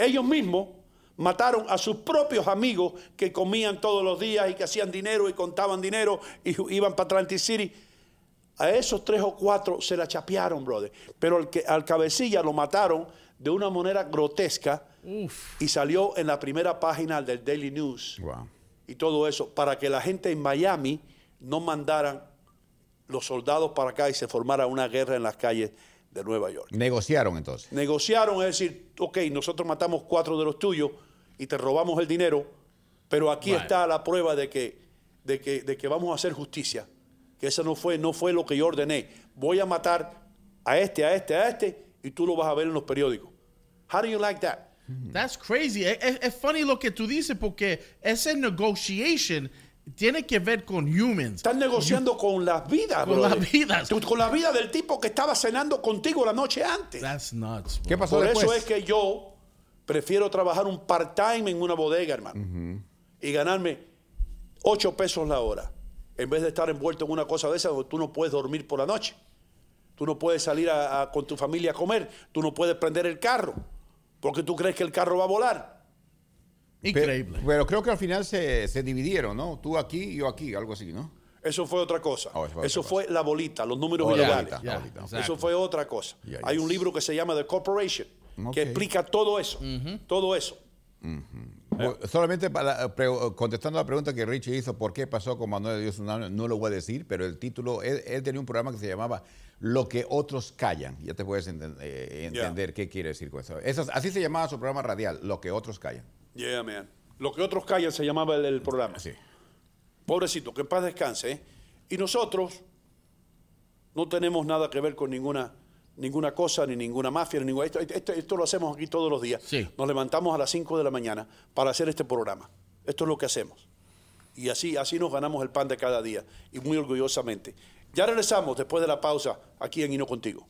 Ellos mismos mataron a sus propios amigos que comían todos los días y que hacían dinero y contaban dinero y iban para Atlantic City. A esos tres o cuatro se la chapearon, brother. Pero al, que, al cabecilla lo mataron de una manera grotesca y salió en la primera página del Daily News Wow. y todo eso para que la gente en Miami no mandaran los soldados para acá y se formara una guerra en las calles de Nueva York. Negociaron entonces. Negociaron, es decir, ok, nosotros matamos cuatro de los tuyos y te robamos el dinero, pero aquí está la prueba de que, de, que, de que vamos a hacer justicia. Que eso no fue, no fue lo que yo ordené. Voy a matar a este, a este, a este, y tú lo vas a ver en los periódicos. How do you like that? That's crazy. Es, es- es funny lo que tú dices porque ese negotiation tiene que ver con humans. Están negociando con las vidas, Con brother. las vidas. Tú- Con la vida del tipo que estaba cenando contigo la noche antes. That's nuts. ¿Qué pasó Por después? eso es que yo prefiero trabajar un part-time en una bodega, hermano, y ganarme 8 pesos la hora, en vez de estar envuelto en una cosa de esa donde tú no puedes dormir por la noche. Tú no puedes salir a- a- con tu familia a comer. Tú no puedes prender el carro, porque tú crees que el carro va a volar. Increíble. Pero, creo que al final se, se dividieron, ¿no? Tú aquí y yo aquí, algo así, ¿no? Eso fue otra cosa. Oh, eso fue eso otra fue la bolita, los números Oh, la ilegales. bolita, la bolita. Eso fue otra cosa. Hay un libro que se llama The Corporation, que explica todo eso. Todo eso. Solamente para, contestando la pregunta que Richie hizo, ¿por qué pasó con Manuel de Dios? No lo voy a decir, pero el título, él, él tenía un programa que se llamaba Lo que otros callan. Ya te puedes eh, entender qué quiere decir con eso. Eso es- Así se llamaba su programa radial, Lo que otros callan. Yeah, man. Lo que otros callan se llamaba el, el programa. Sí. Pobrecito, que en paz descanse. ¿eh? Y nosotros no tenemos nada que ver con ninguna, ninguna cosa, ni ninguna mafia, ni ninguna. Esto, esto- esto lo hacemos aquí todos los días. Sí. Nos levantamos a las 5 de la mañana para hacer este programa. Esto es lo que hacemos. Y así, así nos ganamos el pan de cada día. Y muy orgullosamente. Ya regresamos después de la pausa aquí en Hino Contigo.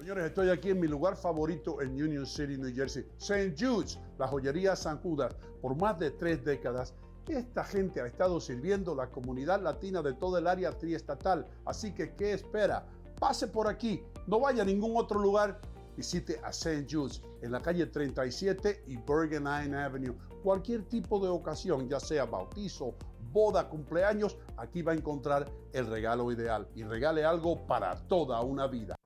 Señores, estoy aquí en mi lugar favorito en Union City, New Jersey, St. Jude's, la joyería San Judas. Por más de tres décadas, esta gente ha estado sirviendo la comunidad latina de todo el área triestatal. Así que, ¿qué espera? Pase por aquí, no vaya a ningún otro lugar. Visite a St. Jude's en la calle 37 y Bergen Line Avenue. Cualquier tipo de ocasión, ya sea bautizo, boda, cumpleaños, aquí va a encontrar el regalo ideal y regale algo para toda una vida.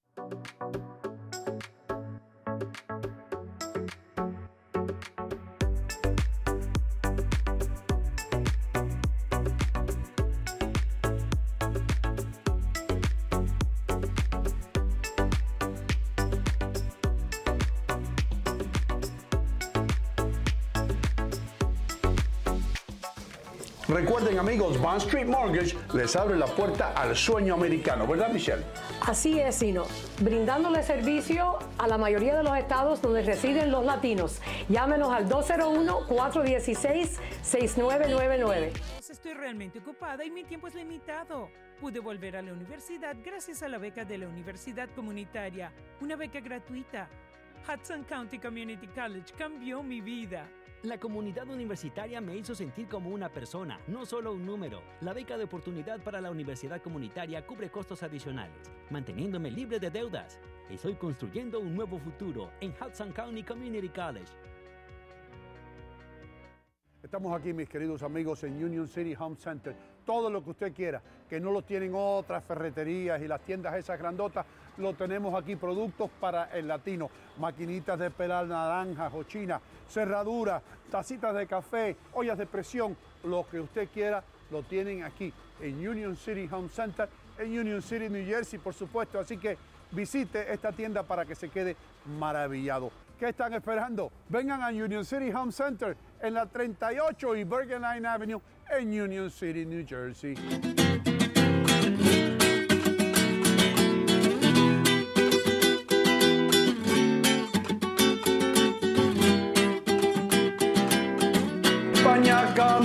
Recuerden amigos, Bond Street Mortgage les abre la puerta al sueño americano, ¿verdad Michelle? Así es, Sino, brindándole servicio a la mayoría de los estados donde residen los latinos. Llámenos al 201-416-6999. Estoy realmente ocupada y mi tiempo es limitado. Pude volver a la universidad gracias a la beca de la Universidad Comunitaria, una beca gratuita. Hudson County Community College cambió mi vida. La comunidad universitaria me hizo sentir como una persona, no solo un número. La beca de oportunidad para la universidad comunitaria cubre costos adicionales, manteniéndome libre de deudas. Estoy construyendo un nuevo futuro en Hudson County Community College. Estamos aquí, mis queridos amigos, en Union City Home Center. Todo lo que usted quiera, que no lo tienen otras ferreterías y las tiendas esas grandotas, lo tenemos aquí. Productos para el latino, maquinitas de pelar naranjas o china, cerraduras, tacitas de café, ollas de presión, lo que usted quiera, lo tienen aquí en Union City Home Center, en Union City, New Jersey, por supuesto. Así que visite esta tienda para que se quede maravillado. ¿Qué están esperando? Vengan a Union City Home Center en la 38 y Bergen Line Avenue en Union City, New Jersey.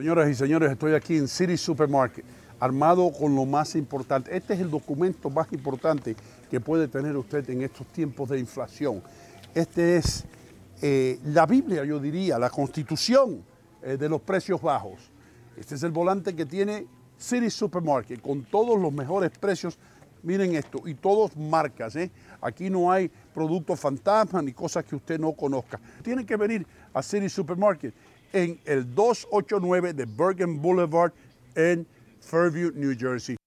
Señoras y señores, estoy aquí en City Supermarket, armado con lo más importante. Este es el documento más importante que puede tener usted en estos tiempos de inflación. Este es eh, la Biblia, yo diría, la constitución eh, de los precios bajos. Este es el volante que tiene City Supermarket con todos los mejores precios. Miren esto, y todos marcas. ¿eh? Aquí no hay productos fantasmas ni cosas que usted no conozca. Tienen que venir a City Supermarket en el 289 de Bergen Boulevard en Fairview, New Jersey.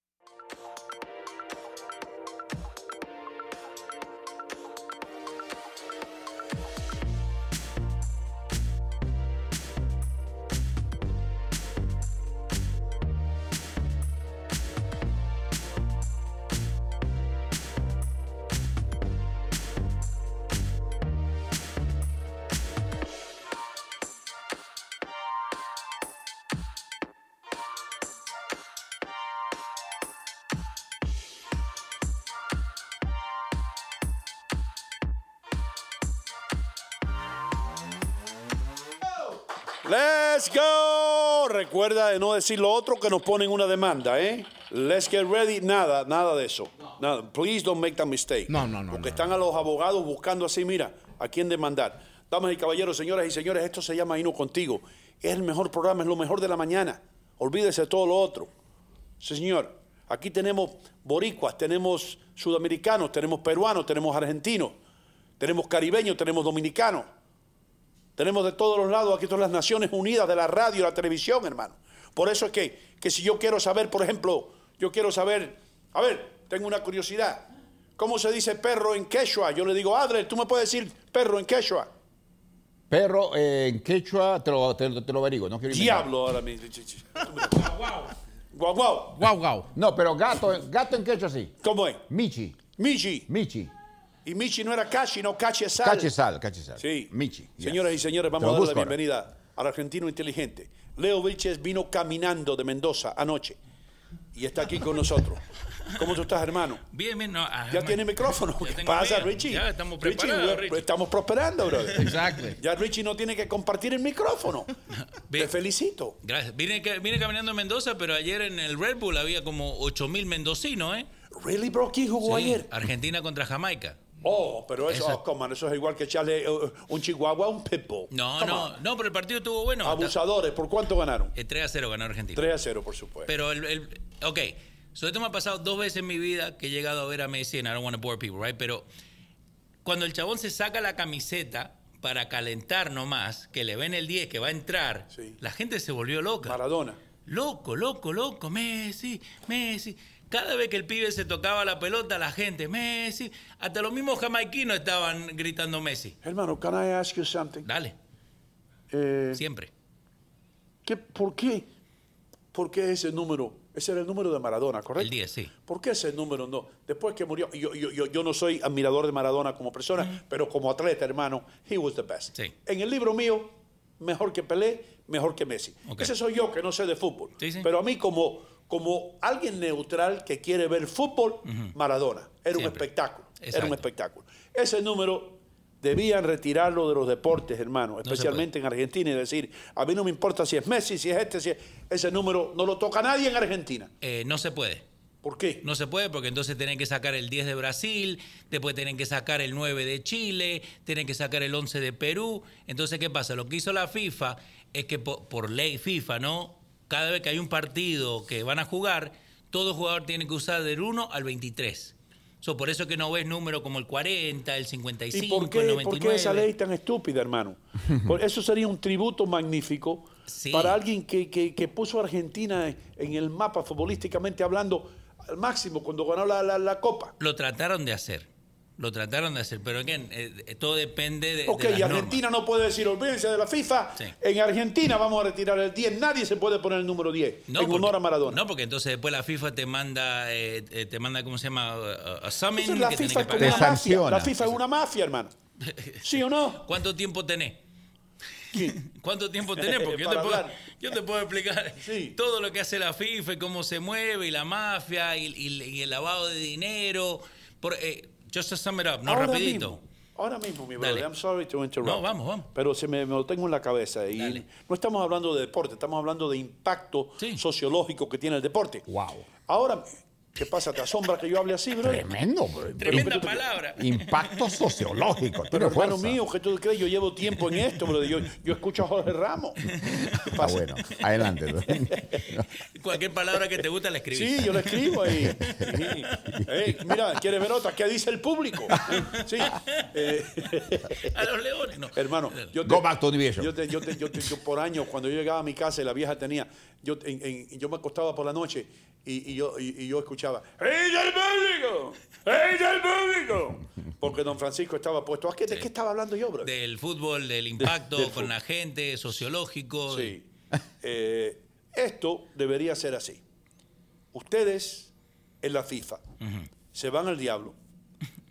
Recuerda de no decir lo otro que nos ponen una demanda, ¿eh? Let's get ready. Nada, nada de eso. Nada. Please don't make that mistake. No, no, no, Porque no, están a los abogados buscando así, mira, a quién demandar. Damas y caballeros, señoras y señores, esto se llama Hino Contigo. Es el mejor programa, es lo mejor de la mañana. Olvídese de todo lo otro. Sí, señor. Aquí tenemos boricuas, tenemos sudamericanos, tenemos peruanos, tenemos argentinos, tenemos caribeños, tenemos dominicanos. Tenemos de todos los lados aquí todas las Naciones Unidas de la radio y la televisión, hermano. Por eso es que, que si yo quiero saber, por ejemplo, yo quiero saber, a ver, tengo una curiosidad. ¿Cómo se dice perro en quechua? Yo le digo, Adler, ¿tú me puedes decir perro en quechua? Perro eh, en quechua, te lo, te, lo- te lo averiguo. No quiero. Diablo, ahora mismo. Guau, guau. Guau, guau. No, pero gato, gato en quechua sí. ¿Cómo es? Michi. Michi. Michi. Y Michi no era Cachi, no Cachi es sal. Cachesal, cachesal. Sí. Michi. yes. Señoras y señores, Te vamos lo a darle la busco ahora. bienvenida al argentino inteligente. Leo Vilches vino caminando de Mendoza anoche y está aquí con nosotros. ¿Cómo tú estás, hermano? Bien, bien, no. ah, Ya hermano. tiene micrófono. Ya ¿Qué tengo pasa. Richie? Ya estamos Richie, preparados, Richie. Estamos prosperando, brother. Exactly. Ya Richie no tiene que compartir el micrófono. Bien. Te felicito. Gracias. Vine, ca- vine caminando en Mendoza, pero ayer en el Red Bull había como 8000 mendocinos, ¿eh? Really, bro? ¿Quién jugó Sí, ayer? Argentina contra Jamaica. Oh, pero eso, Esa- oh, come on, eso es igual que echarle uh, un chihuahua a un pitbull. No, Come no, on. no, pero el partido estuvo bueno. Abusadores, ¿por cuánto ganaron? Eh, 3 a 0 ganó Argentina. 3 a 0, por supuesto. Pero el, el- ok, so esto me ha pasado dos veces en mi vida que he llegado a ver a Messi and I don't want to bore people, right? Pero cuando el chabón se saca la camiseta para calentar nomás, que le ven el 10 que va a entrar, Sí. la gente se volvió loca. Maradona. Loco, loco, loco, Messi, Messi. Cada vez que el pibe se tocaba la pelota, la gente, Messi. Hasta los mismos jamaiquinos estaban gritando Messi. Hermano, can I ask you something? Dale, Eh, siempre. ¿qué- ¿Por qué? ¿Por qué ese número? Ese era el número de Maradona, ¿correcto? El 10, sí. ¿Por qué ese número no? Después que murió, yo, yo, yo, yo no soy admirador de Maradona como persona, pero como atleta, hermano, he was the best. Sí. En el libro mío, mejor que Pelé, mejor que Messi. Ese soy yo que no sé de fútbol. Sí, sí. Pero a mí como, como alguien neutral que quiere ver fútbol, Maradona. Era un espectáculo. Era un espectáculo. Ese número debían retirarlo de los deportes, hermano, especialmente en Argentina y decir, a mí no me importa si es Messi, si es este, si es... Ese número no lo toca nadie en Argentina. Eh, no se puede. ¿Por qué? No se puede porque entonces tienen que sacar el 10 de Brasil, después tienen que sacar el 9 de Chile, tienen que sacar el 11 de Perú. Entonces, ¿qué pasa? Lo que hizo la FIFA es que por, por ley FIFA, ¿no? Cada vez que hay un partido que van a jugar, todo jugador tiene que usar del 1 al 23. So, por eso que no ves números como el 40, el 55, ¿Y por el qué, 99. por qué esa ley tan estúpida, hermano? Por eso sería un tributo magnífico Sí. para alguien que, que- que puso a Argentina en el mapa futbolísticamente hablando al máximo cuando ganó la, la- la Copa. Lo trataron de hacer. Lo trataron de hacer, pero again, eh, eh, todo depende de, Ok, de las y normas. Argentina no puede decir, olvídense de la FIFA, Sí. en Argentina vamos a retirar el 10, nadie se puede poner el número 10 en porque- honor a Maradona. No, porque entonces después la FIFA te manda, eh, eh, te manda ¿cómo se llama? A summon Entonces la que FIFA es que una mafia, sanciona. la FIFA es una mafia, hermano. ¿Sí o no? ¿Cuánto tiempo tenés? ¿Cuánto tiempo tenés? Porque yo te, puedo, yo te puedo explicar Sí. todo lo que hace la FIFA y cómo se mueve y la mafia y, y- y el lavado de dinero. Por, eh, just to sum it up, no ahora rapidito. Mismo, ahora mismo, mi Dale. brother, I'm sorry to interrupt. No, vamos, vamos. Pero se me, me lo tengo en la cabeza. Y Dale. no estamos hablando de deporte, estamos hablando de impacto Sí. sociológico que tiene el deporte. Wow. Ahora, ¿Qué pasa? ¿Te asombra que yo hable así, bro? Tremendo, bro. Tremenda palabra. Impacto sociológico. Pero hermano fuerza. mío, ¿qué tú crees? Yo llevo tiempo en esto, bro. Yo, yo escucho a Jorge Ramos. ¿Qué Está pasa? bueno. Adelante. Cualquier palabra que te gusta la escribís. Sí, yo lo escribo ahí. Sí. Mira, ¿quieres ver otra? ¿Qué dice el público? Sí. Eh, A los leones, no. hermano, yo te- Go back to Univision. Yo, te- yo te- yo te- yo por años, cuando yo llegaba a mi casa y la vieja tenía, yo, en- en- yo me acostaba por la noche y, y yo, y, y yo escuchaba, ¡Ey del público! ¡Ey del público! Porque don Francisco estaba puesto. ¿A qué, ¿De qué estaba hablando yo, bro? Del fútbol, del impacto del con fútbol. la gente, sociológico. Sí. Eh, esto debería ser así. Ustedes en la FIFA se van al diablo.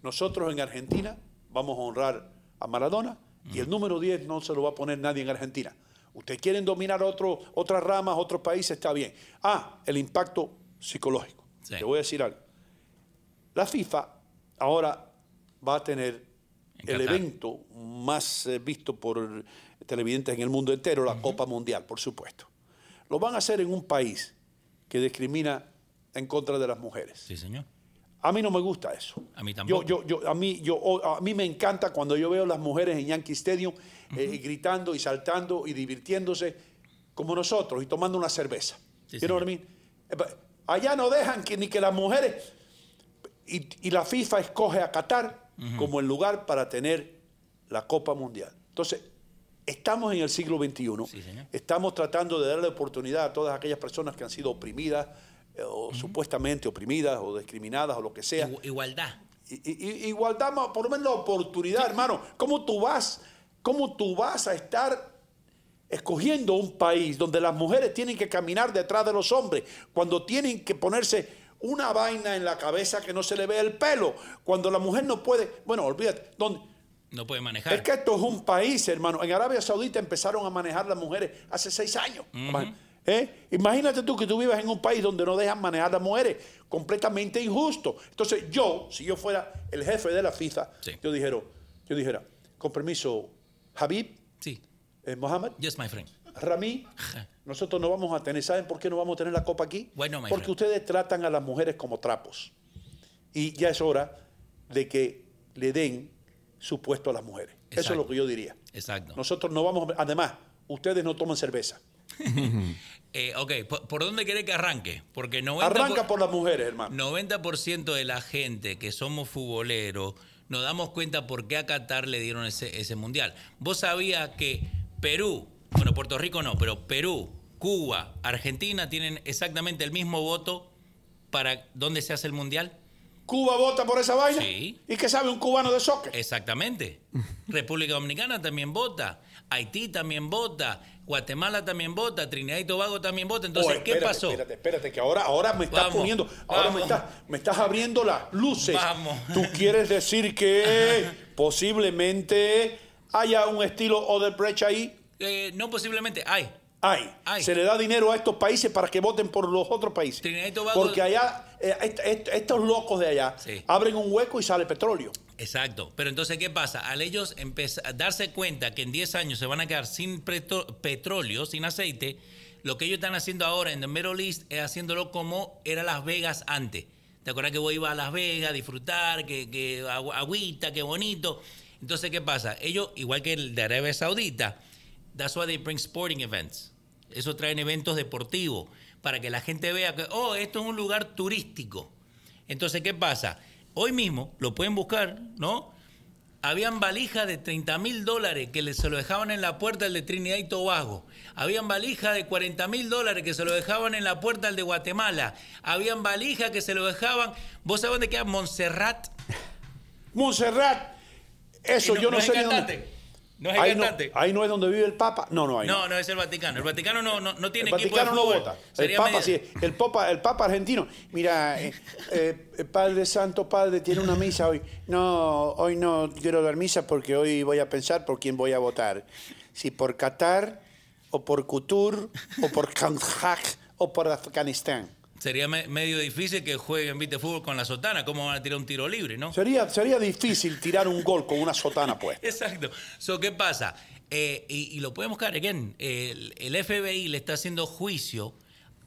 Nosotros en Argentina vamos a honrar a Maradona y el número 10 no se lo va a poner nadie en Argentina. Ustedes quieren dominar otro, otras ramas, otros países, está bien. Ah, el impacto psicológico. Sí. Te voy a decir algo. La FIFA ahora va a tener En el evento más eh, visto por televidentes en el mundo entero, la Copa Mundial, por supuesto. Lo van a hacer en un país que discrimina en contra de las mujeres. Sí, señor. A mí no me gusta eso. A mí tampoco. Yo, yo, yo, a, mí, yo, a mí me encanta cuando yo veo las mujeres en Yankee Stadium eh, gritando y saltando y divirtiéndose como nosotros y tomando una cerveza. Sí, You know what I mean? Allá no dejan que, ni que las mujeres... Y, y la FIFA escoge a Qatar como el lugar para tener la Copa Mundial. Entonces, estamos en el siglo XXI. Sí. Estamos tratando de darle oportunidad a todas aquellas personas que han sido oprimidas eh, o supuestamente oprimidas o discriminadas o lo que sea. Igu- Igualdad. I- igualdad, por lo menos la oportunidad, hermano. ¿Cómo tú vas, cómo tú vas a estar escogiendo un país donde las mujeres tienen que caminar detrás de los hombres, cuando tienen que ponerse una vaina en la cabeza que no se le ve el pelo, cuando la mujer no puede, bueno, olvídate, donde, No puede manejar. es que esto es un país, hermano. En Arabia Saudita empezaron a manejar las mujeres hace seis años. ¿Eh? Imagínate tú que tú vivas en un país donde no dejan manejar las mujeres, completamente injusto. Entonces yo, si yo fuera el jefe de la FIFA, Sí. yo dijera, yo dijera, con permiso, Habib, Sí. Eh, Mohamed, Yes, my friend. Rami, nosotros no vamos a tener, ¿saben por qué no vamos a tener la copa aquí? My Porque friend? ustedes tratan a las mujeres como trapos. Y ya es hora de que le den su puesto a las mujeres. Eso es lo que yo diría. Exacto. Nosotros no vamos, además, ustedes no toman cerveza. Eh, ok, ¿por, por dónde quiere que arranque? Porque 90%, Arranca por las mujeres, hermano. 90% de la gente que somos futboleros nos damos cuenta por qué a Qatar le dieron ese, ese mundial. Vos sabías que Perú, bueno, Puerto Rico no, pero Perú, Cuba, Argentina tienen exactamente el mismo voto para dónde se hace el mundial. ¿Cuba vota por esa vaina? Sí. ¿Y qué sabe un cubano de soccer? Exactamente. República Dominicana también vota. Haití también vota. Guatemala también vota. Trinidad y Tobago también vota. Entonces, ¿qué pasó? Espérate, espérate, que ahora, ahora me estás Vamos, poniendo, ahora me estás, me estás abriendo las luces. Vamos. Tú quieres decir que posiblemente haya un estilo Odebrecht ahí. Eh, no posiblemente. Hay. Hay. Hay. Se le da dinero a estos países para que voten por los otros países. Tobago- Porque allá, eh, est- est- estos locos de allá Sí. abren un hueco y sale petróleo. Exacto. Pero entonces, ¿qué pasa? Al ellos empezar, darse cuenta que en 10 años se van a quedar sin petróleo, sin aceite, lo que ellos están haciendo ahora en el Middle East es haciéndolo como era Las Vegas antes. ¿Te acuerdas que vos ibas a Las Vegas a disfrutar, que, que agüita, qué bonito? Entonces, ¿qué pasa? Ellos, igual que el de Arabia Saudita, that's why they bring sporting events. Eso traen eventos deportivos para que la gente vea que, oh, esto es un lugar turístico. Entonces, ¿qué pasa? Hoy mismo lo pueden buscar, ¿no? Habían valijas de 30 mil dólares que se lo dejaban en la puerta al de Trinidad y Tobago. Habían valijas de 40 mil dólares que se lo dejaban en la puerta al de Guatemala. Habían valijas que se lo dejaban. ¿Vos sabés dónde queda Montserrat? Montserrat, eso Y yo no, es sé dónde. No es el ahí, no, cantante. ahí no es donde vive el Papa. No, no, ahí no. No, no es el Vaticano. El Vaticano no, no, no tiene El equipo Vaticano de no vota. El Papa, medio- sí, el, Papa, el Papa argentino. Mira, eh, eh, Padre Santo, Padre, tiene una misa hoy. No, hoy no quiero dar misa porque hoy voy a pensar por quién voy a votar. Si por Qatar, o por Qatar, o por Kandahar, o por Afganistán. Sería me- medio difícil que jueguen viste fútbol con la sotana. ¿Cómo van a tirar un tiro libre, no? Sería, sería difícil tirar un gol con una sotana puesta. Exacto. So, ¿Qué pasa? Eh, y, y lo podemos buscar, again, el, el FBI le está haciendo juicio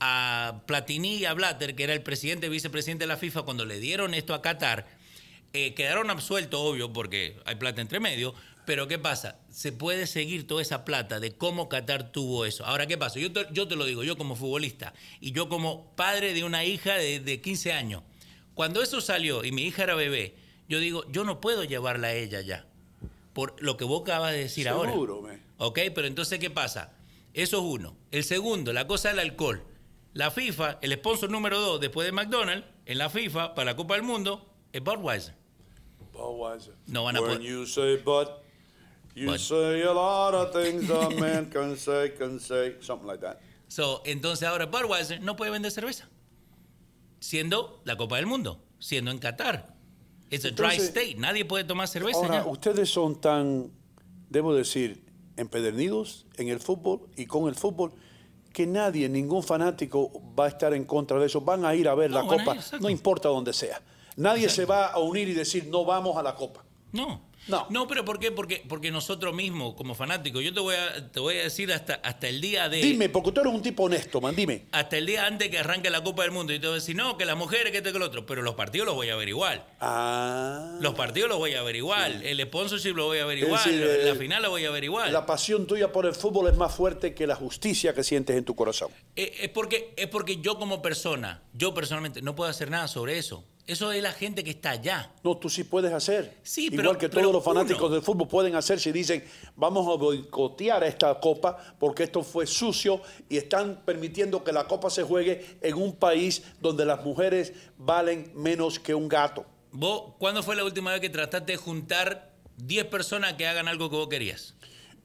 a Platini y a Blatter, que era el presidente y vicepresidente de la FIFA, cuando le dieron esto a Qatar, eh, quedaron absueltos, obvio, porque hay plata entre medio. Pero ¿qué pasa? Se puede seguir toda esa plata de cómo Qatar tuvo eso. Ahora, ¿qué pasa? Yo te, yo te lo digo, yo como futbolista y yo como padre de una hija de, de 15 años. Cuando eso salió y mi hija era bebé, yo digo, yo no puedo llevarla a ella ya. Por lo que vos acabas de decir ahora. Seguro, man. ¿Ok? Pero entonces, ¿qué pasa? Eso es uno. El segundo, la cosa del alcohol. La FIFA, el sponsor número dos después de McDonald's, en la FIFA, para la Copa del Mundo, es Budweiser. Budweiser. No van a poder- you say a lot of things a man can say, can say, something like that. So, entonces ahora Budweiser no puede vender cerveza. Siendo la Copa del Mundo, siendo en Qatar. It's a dry Entonces- state. Nadie puede tomar cerveza. Ahora, ya. ustedes son tan, debo decir, empedernidos en el fútbol y con el fútbol que nadie, ningún fanático va a estar en contra de eso. Van a ir a ver No, la copa, ir, no importa dónde sea. Nadie se va a unir y decir, no vamos a la copa. No. No. No, pero ¿por qué? Porque, porque nosotros mismos, como fanáticos, yo te voy a, te voy a decir hasta, hasta el día de. Dime, porque tú eres un tipo honesto, man, dime. Hasta el día antes que arranque la Copa del Mundo. Y te voy a decir, no, que las mujeres, que esto, que lo otro. Pero los partidos los voy a ver igual. Ah. Los partidos los voy a ver igual. El sponsorship lo voy a ver igual. decir, la eh, final lo voy a ver igual. La pasión tuya por el fútbol es más fuerte que la justicia que sientes en tu corazón. Eh, Es porque, es porque yo como persona, yo personalmente, no puedo hacer nada sobre eso. Eso es la gente que está allá. No, tú sí puedes hacer. Sí, Igual pero- que pero todos los fanáticos uno- del fútbol pueden hacer si dicen, vamos a boicotear esta copa porque esto fue sucio y están permitiendo que la copa se juegue en un país donde las mujeres valen menos que un gato. ¿Vos, cuándo fue la última vez que trataste de juntar 10 personas que hagan algo que vos querías?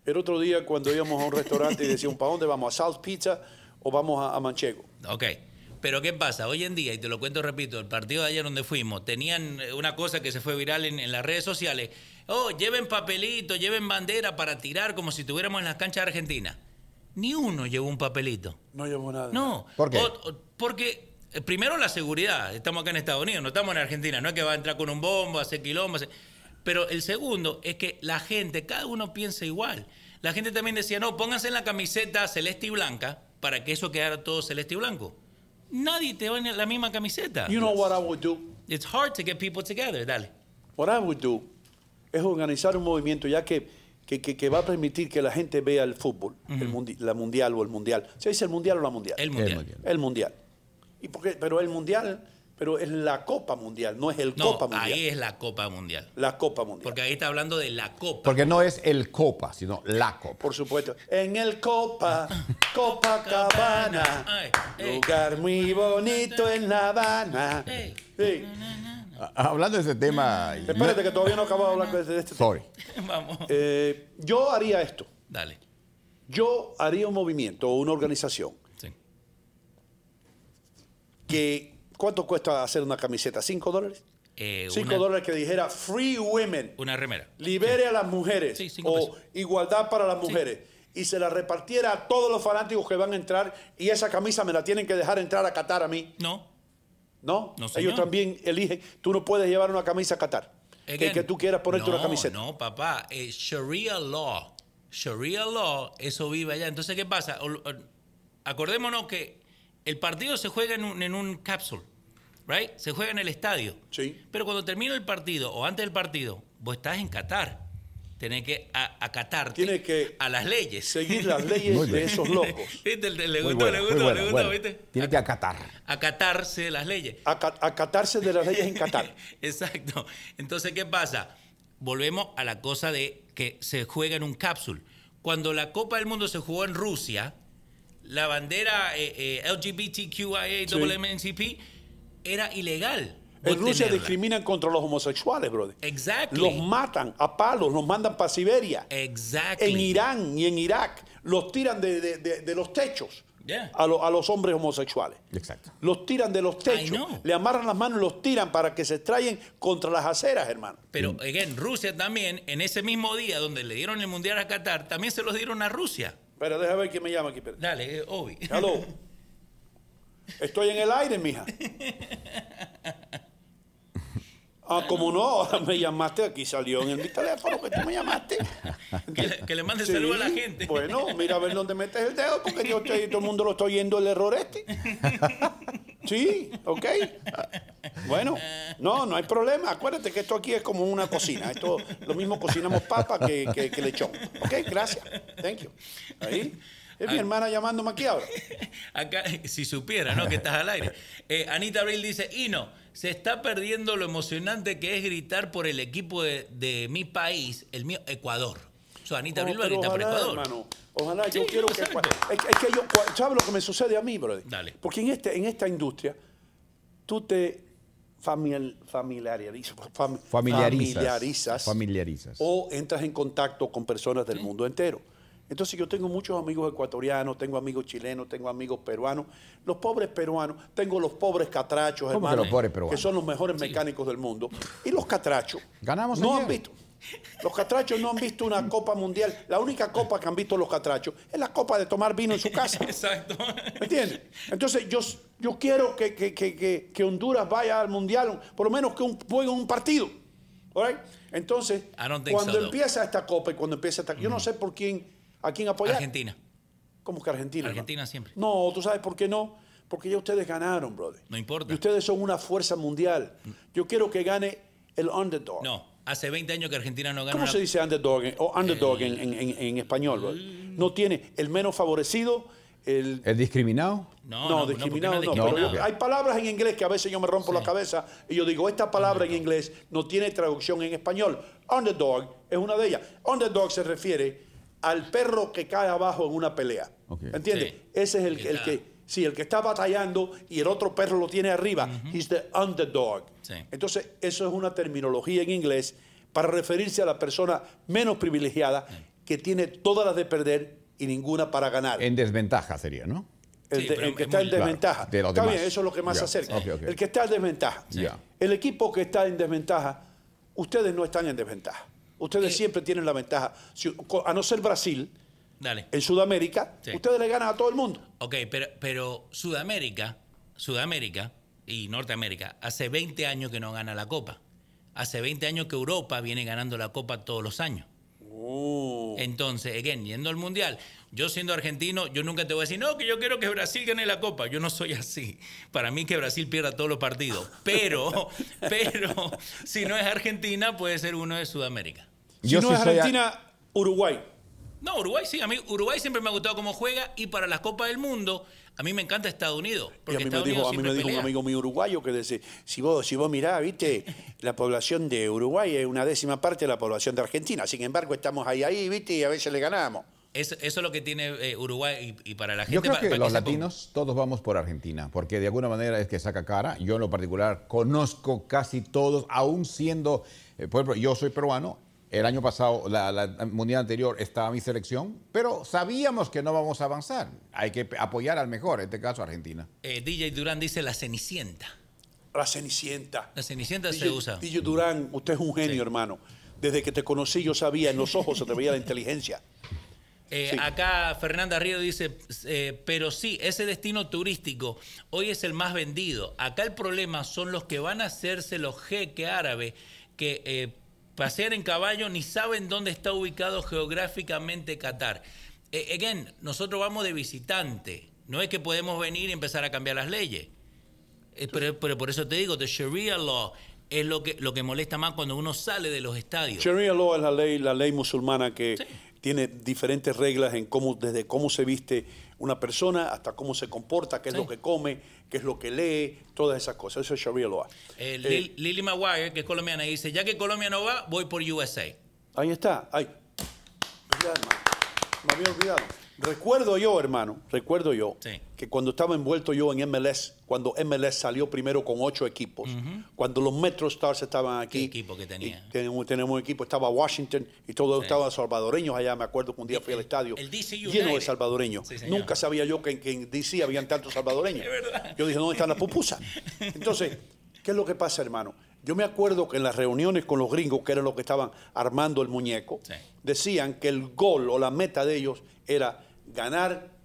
El otro día cuando íbamos a un restaurante y decíamos, ¿para dónde vamos? ¿A South Pizza o vamos a, a Manchego? Ok. Pero ¿qué pasa? Hoy en día, y te lo cuento, repito, el partido de ayer donde fuimos, tenían eh, una cosa que se fue viral en, en las redes sociales. Oh, lleven papelito, lleven bandera para tirar como si estuviéramos en las canchas de Argentina. Ni uno llevó un papelito. No llevo nada. No. ¿Por qué? O- o- porque, eh, primero, la seguridad. Estamos acá en Estados Unidos, no estamos en Argentina. No es que va a entrar con un bombo, a hacer quilombo. hacer- Pero el segundo es que la gente, cada uno piensa igual. La gente también decía, no, pónganse en la camiseta celeste y blanca para que eso quedara todo celeste y blanco. Nadie te va en la misma camiseta. You know what I would do? It's hard to get people together. Dale. What I would do es organizar un movimiento ya que, que, que- que va a permitir que la gente vea el fútbol, el mundi- la mundial o el mundial. ¿Se dice el mundial o la mundial? El mundial. mundial. El mundial. ¿Y por qué? Pero el mundial, pero es la Copa Mundial, no es el No, Copa Mundial. ahí es la Copa Mundial. La Copa Mundial. Porque ahí está hablando de la Copa. Porque no es el Copa, sino la Copa. Por supuesto. En el Copa, Copacabana, Ay, ey. lugar muy bonito en La Habana. Sí. Ah, Hablando de ese tema. Espérate que todavía no acabo de hablar de este tema. Sorry. Vamos. Eh, yo haría esto. Dale. Yo haría un movimiento o una organización Sí. que ¿cuánto cuesta hacer una camiseta? ¿Cinco dólares? Eh, Cinco una- dólares que dijera Free Women, Una remera. libere a las mujeres Sí, cinco o pesos. igualdad para las mujeres y se la repartiera a todos los fanáticos que van a entrar y esa camisa me la tienen que dejar entrar a Qatar a mí. No. ¿No? No, Ellos también eligen. Tú no puedes llevar una camisa a Qatar. Que, Again, que tú quieras ponerte no, una camiseta. No, papá. eh, Sharia law. Sharia law, eso vive allá. Entonces, ¿qué pasa? Ol- Acordémonos que el partido se juega en un, en un capsule, ¿right? Se juega en el estadio. Sí. Pero cuando termina el partido o antes del partido, vos estás en Qatar. Tenés que acatarte Tienes que a las leyes. Seguir las leyes de esos locos. ¿Viste? Le, gustó, bueno, le muy gustó, bueno, le gustó, bueno. ¿viste? Tiene que acatar. Acatarse las leyes. Aca- Acatarse de las leyes en Qatar. Exacto. Entonces, ¿qué pasa? Volvemos a la cosa de que se juega en un cápsul. Cuando la Copa del Mundo se jugó en Rusia, la bandera eh, eh, LGBTQIA WMNCP era ilegal. En Rusia tenerla. discriminan contra los homosexuales, brother. Exactly. Los matan a palos, los mandan para Siberia. Exactly. En Irán y en Irak los tiran de, de- de- de los techos Yeah. a, lo- a los hombres homosexuales. Exacto. Los tiran de los techos, le amarran las manos y los tiran para que se extrayen contra las aceras, hermano. Pero, again, Rusia también, en ese mismo día donde le dieron el Mundial a Qatar, también se los dieron a Rusia. Pero déjame ver quién me llama aquí. Dale, eh, Obi. Hello. Estoy en el aire, mija. Ah, como no, ahora me llamaste, aquí salió en mi teléfono que tú me llamaste. Que, le- que le mande Sí, saludos a la gente. Bueno, mira a ver dónde metes el dedo, porque yo estoy- todo el mundo lo está oyendo el error este. Sí, ok. Bueno, no, no hay problema. Acuérdate que esto aquí es como una cocina. Esto lo mismo cocinamos papa que, que, que lechón. Ok, gracias. Thank you. Ahí. Es mi hermana llamándome aquí ahora. Acá, si supiera, ¿no? Que estás al aire. Eh, Anita Abril dice, Ino, se está perdiendo lo emocionante que es gritar por el equipo de, de mi país, el mío, Ecuador. O sea, Anita Abril va a gritar por ojalá, Ecuador. hermano. Ojalá, yo Sí, quiero que. Es, es que yo. ¿Sabes lo que me sucede a mí, brother? Dale. Porque en, este, en esta industria, tú te familiar- familiarizas, fam- Familiarizas. familiarizas Familiarizas. o entras en contacto con personas del mundo entero. Entonces yo tengo muchos amigos ecuatorianos, tengo amigos chilenos, tengo amigos peruanos. Los pobres peruanos, tengo los pobres catrachos, ¿Cómo que hermano, los pobres peruanos? que son los mejores mecánicos del mundo. Y los catrachos Ganamos no ayer. han visto. Los catrachos no han visto una copa mundial. La única copa que han visto los catrachos es la copa de tomar vino en su casa. Exacto. ¿Me entiendes? Entonces yo, yo quiero que, que- que- que- que Honduras vaya al mundial, por lo menos que un, juegue un partido. All right? Entonces, cuando so, empieza esta copa y cuando empieza esta. Yo no sé por quién, a quién apoyar. Argentina. ¿Cómo que Argentina? hermano? Argentina siempre. No, tú sabes por qué no. Porque ya ustedes ganaron, brother. No importa. Y ustedes son una fuerza mundial. Yo quiero que gane el underdog. No, hace 20 años que Argentina no gana. ¿Cómo una- se dice underdog, en- o underdog en, en- en- en español? brother? No tiene el menos favorecido, el... ¿El discriminado? No, No, no, discriminado no. no hay palabras en inglés que a veces yo me rompo la cabeza y yo digo, esta palabra en inglés no tiene traducción en español. Underdog es una de ellas. Underdog se refiere al perro que cae abajo en una pelea. Ok. ¿Entiendes? Sí. Ese es el, Que el está- que, sí, el que está batallando y el otro perro lo tiene arriba. He's the underdog. Sí. Entonces, eso es una terminología en inglés para referirse a la persona menos privilegiada que tiene todas las de perder y ninguna para ganar. En desventaja sería, ¿no? El, Sí, de- pero el que es está muy- en Claro, desventaja. de está demás. bien, eso es lo que más se acerca. El que está en desventaja. El equipo que está en desventaja, ustedes no están en desventaja. Ustedes Eh. siempre tienen la ventaja. Si- a no ser Brasil, Dale. en Sudamérica, Sí. ustedes le ganan a todo el mundo. Ok, pero, pero Sudamérica, Sudamérica y Norteamérica, hace 20 años que no gana la Copa. Hace 20 años que Europa viene ganando la Copa todos los años. Oh. Entonces, again, yendo al Mundial, yo siendo argentino, yo nunca te voy a decir, no, que yo quiero que Brasil gane la Copa. Yo no soy así. Para mí que Brasil pierda todos los partidos. Pero, pero, si no es Argentina, puede ser uno de Sudamérica. Si Yo no es a- Argentina, Uruguay. No, Uruguay sí, a mí Uruguay siempre me ha gustado cómo juega y para la Copa del Mundo, a mí me encanta Estados Unidos. Y a Porque mí me dijo, a mí me siempre dijo un amigo mío uruguayo que dice, si vos, si vos mirás, viste, la población de Uruguay es una décima parte de la población de Argentina. Sin embargo, estamos ahí, ahí, viste, y a veces le ganamos. Eso, eso es lo que tiene eh, Uruguay y, y para la gente. Yo creo pa- que los latinos todos vamos por Argentina, porque de alguna manera es que saca cara. Yo en lo particular conozco casi todos, aún siendo, eh, por ejemplo, yo soy peruano. El año pasado, la, la mundial anterior, estaba mi selección, pero sabíamos que no vamos a avanzar. Hay que apoyar al mejor, en este caso Argentina. Eh, DJ Durán dice la Cenicienta. La Cenicienta. La Cenicienta se usa. DJ Durán, usted es un genio, Sí. hermano. Desde que te conocí yo sabía, en los ojos se te veía la inteligencia. Eh, Sí. Acá Fernanda Río dice, eh, pero sí, ese destino turístico hoy es el más vendido. Acá el problema son los que van a hacerse los jeques árabes que eh, pasean en caballo ni saben dónde está ubicado geográficamente Qatar. Eh, again, nosotros vamos de visitante. No es que podemos venir y empezar a cambiar las leyes. Eh, pero, pero por eso te digo, the Sharia law es lo que, lo que molesta más cuando uno sale de los estadios. Sharia law es la ley, la ley musulmana que Sí. tiene diferentes reglas en cómo, desde cómo se viste una persona hasta cómo se comporta, qué es Sí. lo que come, qué es lo que lee, todas esas cosas. Eso es Sharia law. Eh, Eh, Lil- Lily Maguire, que es colombiana, dice, ya que Colombia no va, voy por USA. Ahí está. Ay. Me había olvidado. Recuerdo yo, hermano, recuerdo yo Sí. Que cuando estaba envuelto yo en MLS, cuando MLS salió primero con ocho equipos, cuando los Metro Stars estaban aquí. ¿Qué equipo que tenía? tenemos, tenemos un equipo, estaba Washington y todos Sí. estaban salvadoreños allá. Me acuerdo que un día fui al estadio el DC lleno de salvadoreños. Sí. Nunca sabía yo que, en- que en DC habían tantos salvadoreños. Yo dije, ¿dónde están las pupusas? Entonces, ¿qué es lo que pasa, hermano? Yo me acuerdo que en las reuniones con los gringos, que eran los que estaban armando el muñeco, Sí. decían que el gol o la meta de ellos era ganar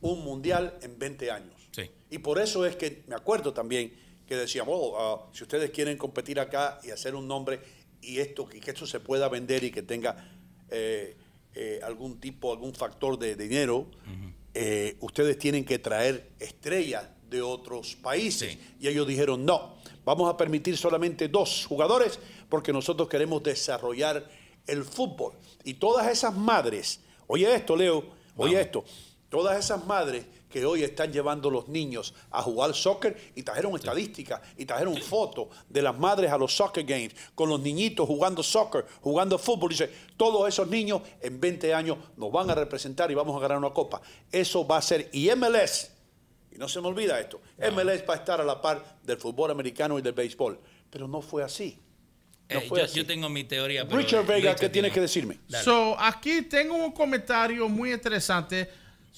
un mundial en 20 años. Sí. Y por eso es que me acuerdo también que decíamos, oh, ah, si ustedes quieren competir acá y hacer un nombre y esto, y que esto se pueda vender y que tenga eh, eh, algún tipo, algún factor de dinero, eh, ustedes tienen que traer estrellas de otros países. Sí. Y ellos dijeron, no, vamos a permitir solamente dos jugadores porque nosotros queremos desarrollar el fútbol. Y todas esas madres, oye esto, Leo, oye esto, todas esas madres que hoy están llevando los niños a jugar soccer y trajeron estadísticas y trajeron fotos de las madres a los soccer games con los niñitos jugando soccer, jugando fútbol. Dice, todos esos niños en 20 años nos van a representar y vamos a ganar una copa. Eso va a ser, y MLS, y no se me olvida esto, MLS va a estar a la par del fútbol americano y del béisbol. Pero no fue así. No Eh, yo, tengo mi teoría. pero Richard Vega, ¿qué tienes tiene- que decirme? Dale. So, aquí tengo un comentario muy interesante.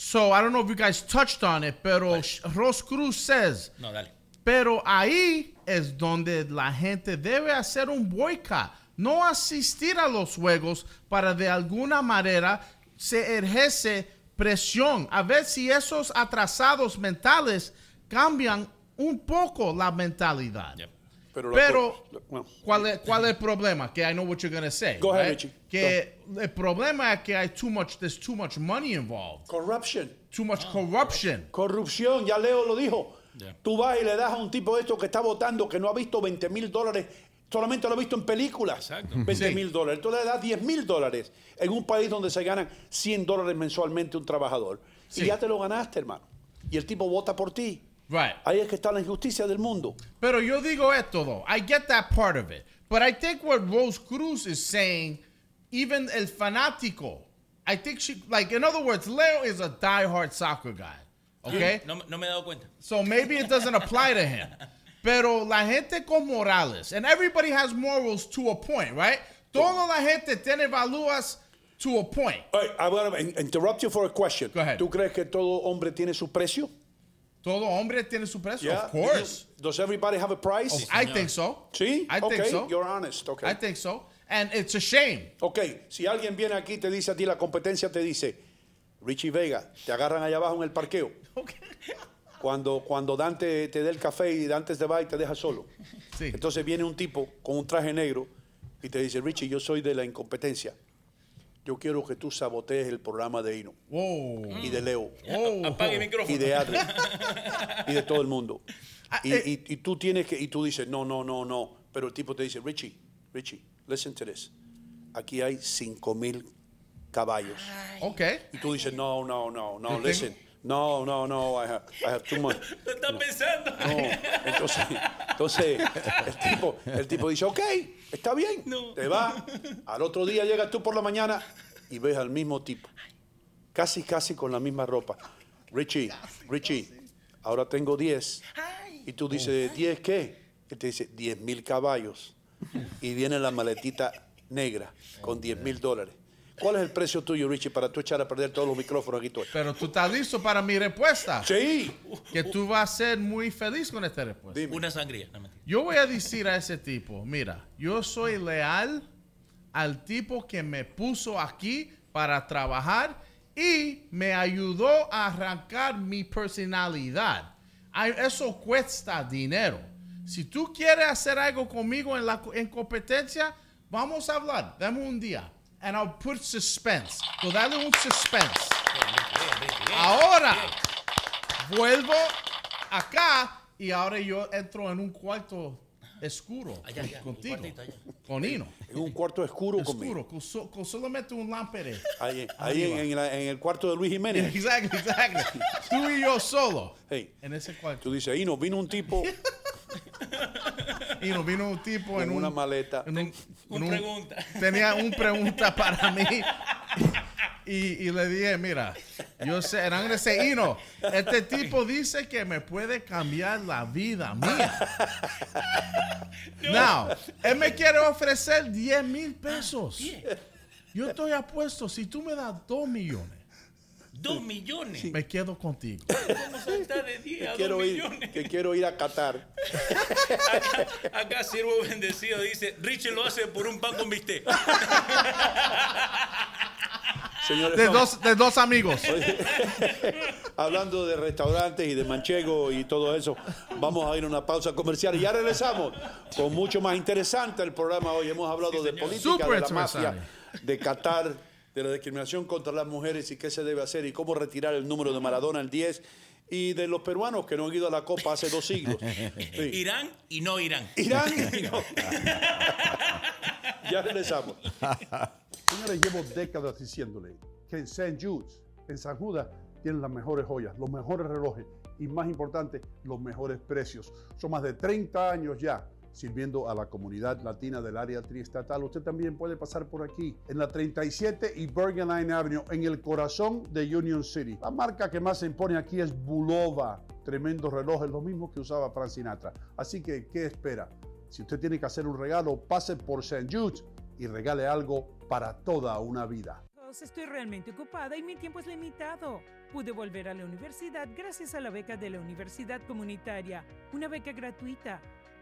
So, I don't know if you guys touched on it, pero Ross Cruz says, No, dale. pero ahí es donde la gente debe hacer un boicot, no asistir a los juegos para de alguna manera se ejerce presión. A ver si esos atrasados mentales cambian un poco la mentalidad. Yep. Pero, Pero, la- bueno, ¿cuál es, ¿cuál es el problema? Que I know what you're going to say. Go ahead, right? Richie. Que el problema es que hay too much, there's too much money involved. corruption. Too much corruption. Corrupción, ya Leo lo dijo. Ya. Tú vas y le das a un tipo de esto que está votando que no ha visto 20 mil dólares, solamente lo ha visto en películas. Exacto. 20 Sí. mil dólares. Tú le das 10 mil dólares en un país donde se ganan 100 dólares mensualmente un trabajador. Sí. Y ya te lo ganaste, hermano. Y el tipo vota por ti. Right. Ahí es que está la injusticia del mundo. Pero yo digo esto, though. I get that part of it. But I think what Rose Cruz is saying, even el fanático, I think she, like, in other words, Leo is a diehard soccer guy. Okay? No, no me he dado cuenta. So maybe it doesn't apply to him. Pero la gente con morales, and everybody has morals to a point, right? Toda la gente tiene valúas to a point. Hey, I wanna in- interrupt you for a question. Go ahead. ¿Tú crees que todo hombre tiene su precio? Todo hombre tiene su precio, Yeah. of course. Does everybody have a price? Oh, I think so. Sí, I okay. think so. You're honest. Okay. I think so. And it's a shame. Ok, si alguien viene aquí y te dice a ti, la competencia te dice, Richie Vega, te agarran allá abajo en el parqueo. Cuando, cuando Dante te dé el café y Dante se va y te deja solo. Sí. Entonces viene un tipo con un traje negro y te dice, Richie, yo soy de la incompetencia. Yo quiero que tú sabotees el programa de Hino Whoa. y de Leo Oh. Apague el micrófono. y de Adri y de todo el mundo. Y, eh. y- y tú tienes que, y tú dices, no, no, no, no. Pero el tipo te dice, Richie, Richie, listen to this. Aquí hay cinco mil caballos. Okay. Y tú dices, no, no, no, no, tengo- listen. No, no, no, I have, I have too much. Lo pensando. No. Entonces, entonces el, tipo, el tipo dice, ok, está bien. No. Te va. Al otro día llegas tú por la mañana y ves al mismo tipo. Casi, casi con la misma ropa. Richie, Richie, ahora tengo 10. Y tú dices, ¿10 qué? Él te dice, 10 mil caballos. Y viene la maletita negra con 10 mil dólares. ¿Cuál es el precio tuyo, Richie, para tú echar a perder todos los micrófonos aquí? Tú? Pero tú estás listo para mi respuesta. Sí. Que tú vas a ser muy feliz con esta respuesta. Dime. Una sangría. No. Yo voy a decir a ese tipo, mira, yo soy leal al tipo que me puso aquí para trabajar y me ayudó a arrancar mi personalidad. Eso cuesta dinero. Si tú quieres hacer algo conmigo en la en competencia, vamos a hablar. Dame un día. And I'll put suspense. So dale un suspense. Ahora vuelvo acá y ahora yo entro en un cuarto oscuro Allá, allá, con- un contigo, cuartito allá. con Hino. En un cuarto oscuro, conmigo. Oscuro, con, so- con solamente un lámpara. Ahí, ahí en, en la- en el cuarto de Luis Jiménez. Exactly, exactly. Tú y yo solo. Hey, En ese cuarto. tú dices, ahí nos vino un tipo Y nos vino un tipo con en una un, maleta. en un- un- pregunta. Tenía una pregunta para mí. Y, y le dije, mira, yo sé, gonna say, Hino, este tipo dice que me puede cambiar la vida mía. Now, él me quiere ofrecer 10 mil pesos. Yo estoy apuesto, si tú me das 2 millones, Dos millones. me quedo contigo. ¿Cómo saltar de 10 a dos Quiero ir, millones? que quiero ir a Qatar. Acá, acá siervo bendecido dice, Richie lo hace por un pan con bistec. Señores, de, no. dos, de dos amigos. Hablando de restaurantes y de manchego y todo eso, vamos a ir a una pausa comercial y ya regresamos con mucho más interesante el programa hoy. Hemos hablado de política, Súper de la mafia, de Qatar, de la discriminación contra las mujeres y qué se debe hacer y cómo retirar el número de Maradona al 10 y de los peruanos que no han ido a la Copa hace dos siglos. Sí. Irán y no Irán. Irán. No. ya regresamos. Señores, llevo décadas diciéndole que en St. Jude's, en San Judas, tienen las mejores joyas, los mejores relojes y, más importante, los mejores precios. Son más de 30 años ya sirviendo a la comunidad latina del área triestatal. Usted también puede pasar por aquí, en la 37 y Bergen Line Avenue, en el corazón de Union City. La marca que más se impone aquí es Bulova. Tremendos relojes, lo mismo que usaba Frank Sinatra. Así que, ¿qué espera? Si usted tiene que hacer un regalo, pase por St. Jude's y regale algo para toda una vida. Estoy realmente ocupada y mi tiempo es limitado. Pude volver a la universidad gracias a la beca de la Universidad Comunitaria, una beca gratuita.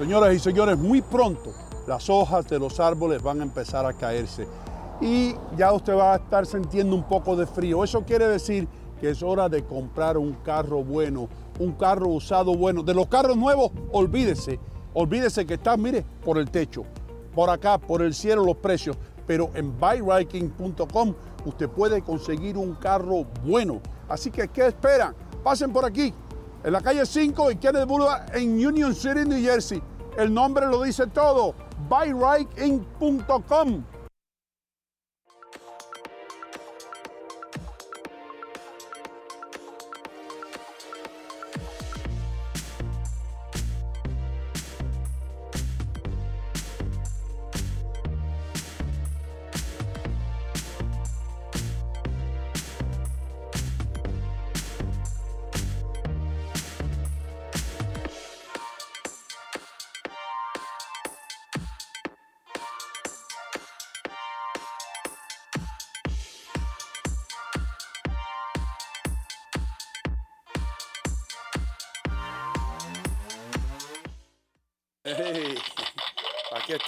Señoras y señores, muy pronto las hojas de los árboles van a empezar a caerse y ya usted va a estar sintiendo un poco de frío. Eso quiere decir que es hora de comprar un carro bueno, un carro usado bueno. De los carros nuevos, olvídese, olvídese que está, mire, por el techo, por acá, por el cielo los precios. Pero en buyriking.com usted puede conseguir un carro bueno. Así que, ¿qué esperan? Pasen por aquí, en la calle 5 y Kennedy Boulevard en Union City, New Jersey. El nombre lo dice todo, buyrightinc.com.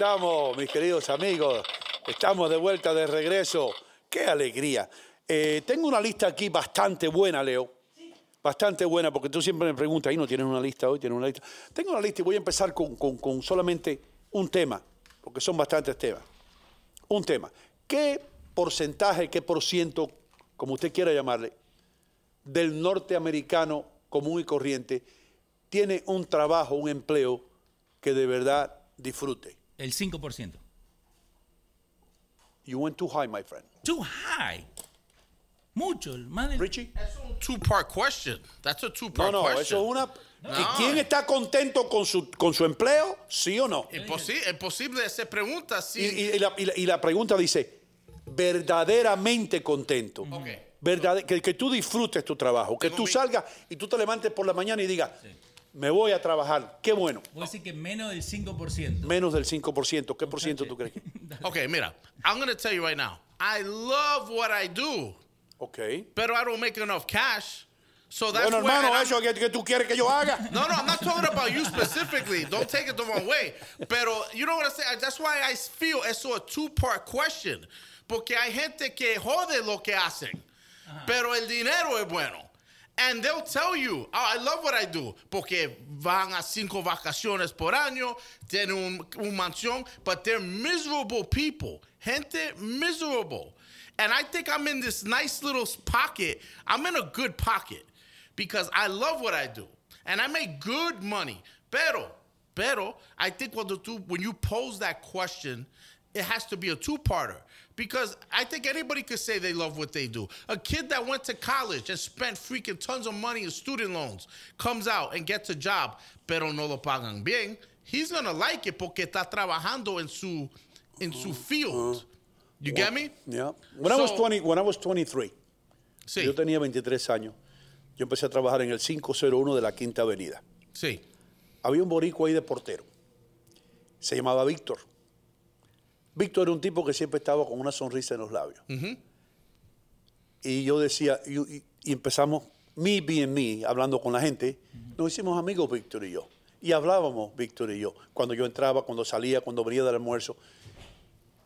estamos, mis queridos amigos. Estamos de vuelta, de regreso. ¡Qué alegría! Eh, tengo una lista aquí bastante buena, Leo. Bastante buena, porque tú siempre me preguntas, ¿ahí no tienes una lista hoy? ¿Tienes una lista? Tengo una lista y voy a empezar con, con- con solamente un tema, porque son bastantes temas. Un tema. ¿Qué porcentaje, qué por ciento, como usted quiera llamarle, del norteamericano común y corriente tiene un trabajo, un empleo que de verdad disfrute? El 5%. You went too high, my friend. Too high. Mucho, el- más del... Richie? Two-part question. That's a No, two-part no, question. eso es una... No. ¿Y quién está contento con su, con su empleo? ¿Sí o no? Imposi- imposible hacer preguntas Y, si... y- y la, y la- y la pregunta dice, verdaderamente contento. Ok. Verdad- que, que tú disfrutes tu trabajo, que Tengo tú mi- salgas y tú te levantes por la mañana y digas, me voy a trabajar. Qué bueno. Voy a decir que menos del 5%. Menos del 5%. ¿Qué por ciento tú crees? Okay, mira, I'm going to tell you right now. I love what I do, Ok. pero I don't make enough cash. So that's Bueno, where... hermano, I'm- eso que, que tú quieres que yo haga. No, no, I'm not talking about you specifically. Don't take it the wrong way. Pero, you know what I'm saying? That's why I feel it's a two-part question. Porque hay gente que jode lo que hacen. Pero el dinero es bueno. And they'll tell you, oh, I love what I do, porque van a cinco vacaciones por año, tienen un, un mansión, but they're miserable people. Gente miserable. And I think I'm in this nice little pocket. I'm in a good pocket because I love what I do and I make good money. Pero, pero, I think when, you pose that question, it has to be a two-parter because I think anybody could say they love what they do. A kid that went to college and spent freaking tons of money in student loans comes out and gets a job, pero no lo pagan bien. He's gonna like it porque está trabajando en su in su field. You get me? Yeah. When I was So- 20, when I was 23, Sí, yo tenía 23 años. Yo empecé a trabajar en el 501 de la Quinta Avenida. sí. Había un borico ahí de portero. Se llamaba Víctor. Víctor era un tipo que siempre estaba con una sonrisa en los labios. Y yo decía, y, y- y empezamos, me being me, hablando con la gente, nos hicimos amigos Víctor y yo. Y hablábamos Víctor y yo, cuando yo entraba, cuando salía, cuando venía del almuerzo.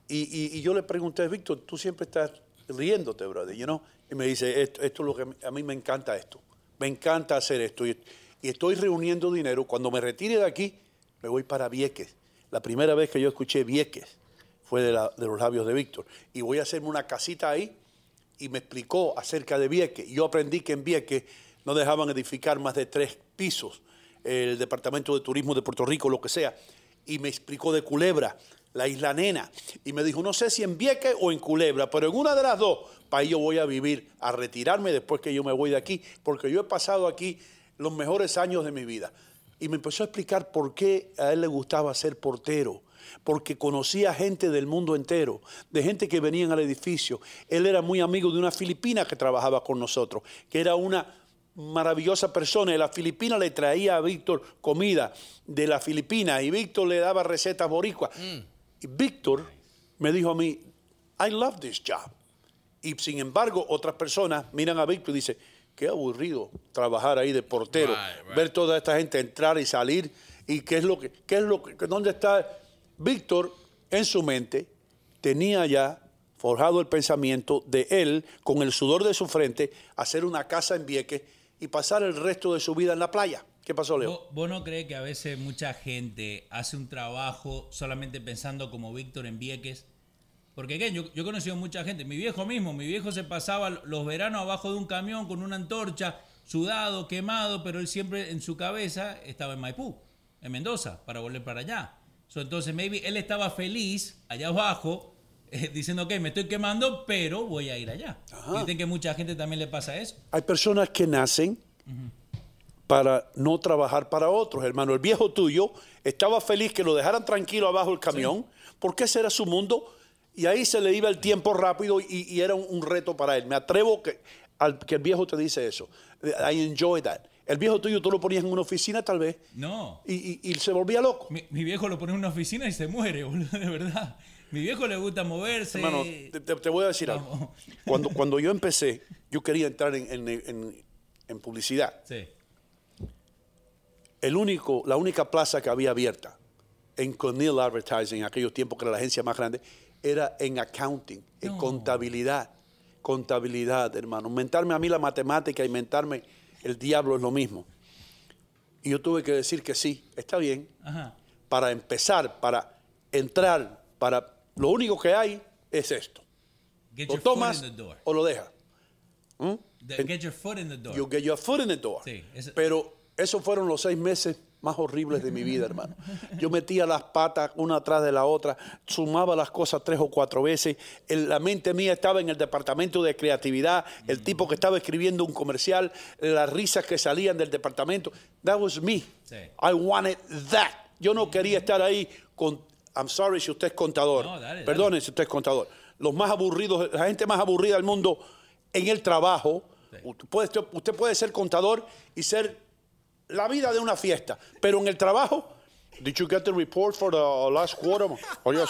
Y, y- yo le pregunté, Víctor, tú siempre estás riéndote, brother, you know? Y me dice, esto, esto es lo que a mí- a mí me encanta esto. Me encanta hacer esto. Y estoy reuniendo dinero. Cuando me retire de aquí, me voy para Vieques. La primera vez que yo escuché Vieques fue de, la- de los labios de Víctor. Y voy a hacerme una casita ahí. Y me explicó acerca de Vieques. Yo aprendí que en Vieques no dejaban edificar más de tres pisos. El Departamento de Turismo de Puerto Rico, lo que sea. Y me explicó de Culebra, la isla nena. Y me dijo, no sé si en Vieques o en Culebra, pero en una de las dos, para ahí yo voy a vivir, a retirarme después que yo me voy de aquí, porque yo he pasado aquí los mejores años de mi vida. Y me empezó a explicar por qué a él le gustaba ser portero, porque conocía gente del mundo entero, de gente que venían al edificio. Él era muy amigo de una filipina que trabajaba con nosotros, que era una maravillosa persona. Y la filipina le traía a Víctor comida de la Filipina y Víctor le daba recetas boricuas. Y Víctor me dijo a mí, I love this job. Y sin embargo, otras personas miran a Víctor y dicen, qué aburrido trabajar ahí de portero, Right, right. ver toda esta gente entrar y salir y qué es lo que, qué es lo que, dónde está Víctor en su mente tenía ya forjado el pensamiento de él con el sudor de su frente hacer una casa en Vieques y pasar el resto de su vida en la playa. ¿Qué pasó, Leo? ¿Vos, vos no crees que a veces mucha gente hace un trabajo solamente pensando como Víctor en Vieques? Porque ¿qué? Yo, yo he conocido mucha gente, mi viejo mismo, mi viejo se pasaba los veranos abajo de un camión con una antorcha, sudado, quemado, pero él siempre en su cabeza estaba en Maipú, en Mendoza, para volver para allá. So, entonces, maybe él estaba feliz allá abajo, eh, diciendo que me estoy quemando, pero voy a ir allá. Dicen que mucha gente también le pasa eso. Hay personas que nacen para no trabajar para otros, hermano. El viejo tuyo estaba feliz que lo dejaran tranquilo abajo del camión, porque ese era su mundo, y ahí se le iba el tiempo rápido y, y era un, un reto para él. Me atrevo que, al, que el viejo te dice eso. I enjoy that. El viejo tuyo tú lo ponías en una oficina tal vez No. y, y- y se volvía loco. Mi, mi viejo lo pone en una oficina y se muere, boludo, de verdad. Mi viejo le gusta moverse. Hermano, te, te- te voy a decir algo. Cuando, cuando yo empecé, yo quería entrar en, en- en- en publicidad. Sí. el único, la única plaza que había abierta en Cornell Advertising, en aquellos tiempos que era la agencia más grande, era en accounting, en contabilidad. Contabilidad, hermano. Inventarme a mí la matemática, inventarme el diablo es lo mismo. Y yo tuve que decir que sí, está bien. Ajá. Para empezar, para entrar, para lo único que hay es esto. Get Lo tomas o lo dejas. The- get your foot in the door. You get your foot in the door. Sí, Pero esos fueron los seis meses más horribles de mi vida, hermano. Yo metía las patas una atrás de la otra, sumaba las cosas tres o cuatro veces. El- la mente mía estaba en el departamento de creatividad, el tipo que estaba escribiendo un comercial, las risas que salían del departamento. That was me. Sí. I wanted that. Yo no quería estar ahí con. I'm sorry si usted es contador. No, dale, dale. Perdone si usted es contador. Los más aburridos, la gente más aburrida del mundo en el trabajo. Usted, puede, usted puede ser contador y ser la vida de una fiesta, pero en el trabajo. Did you get the report for the last quarter? Oh, yes.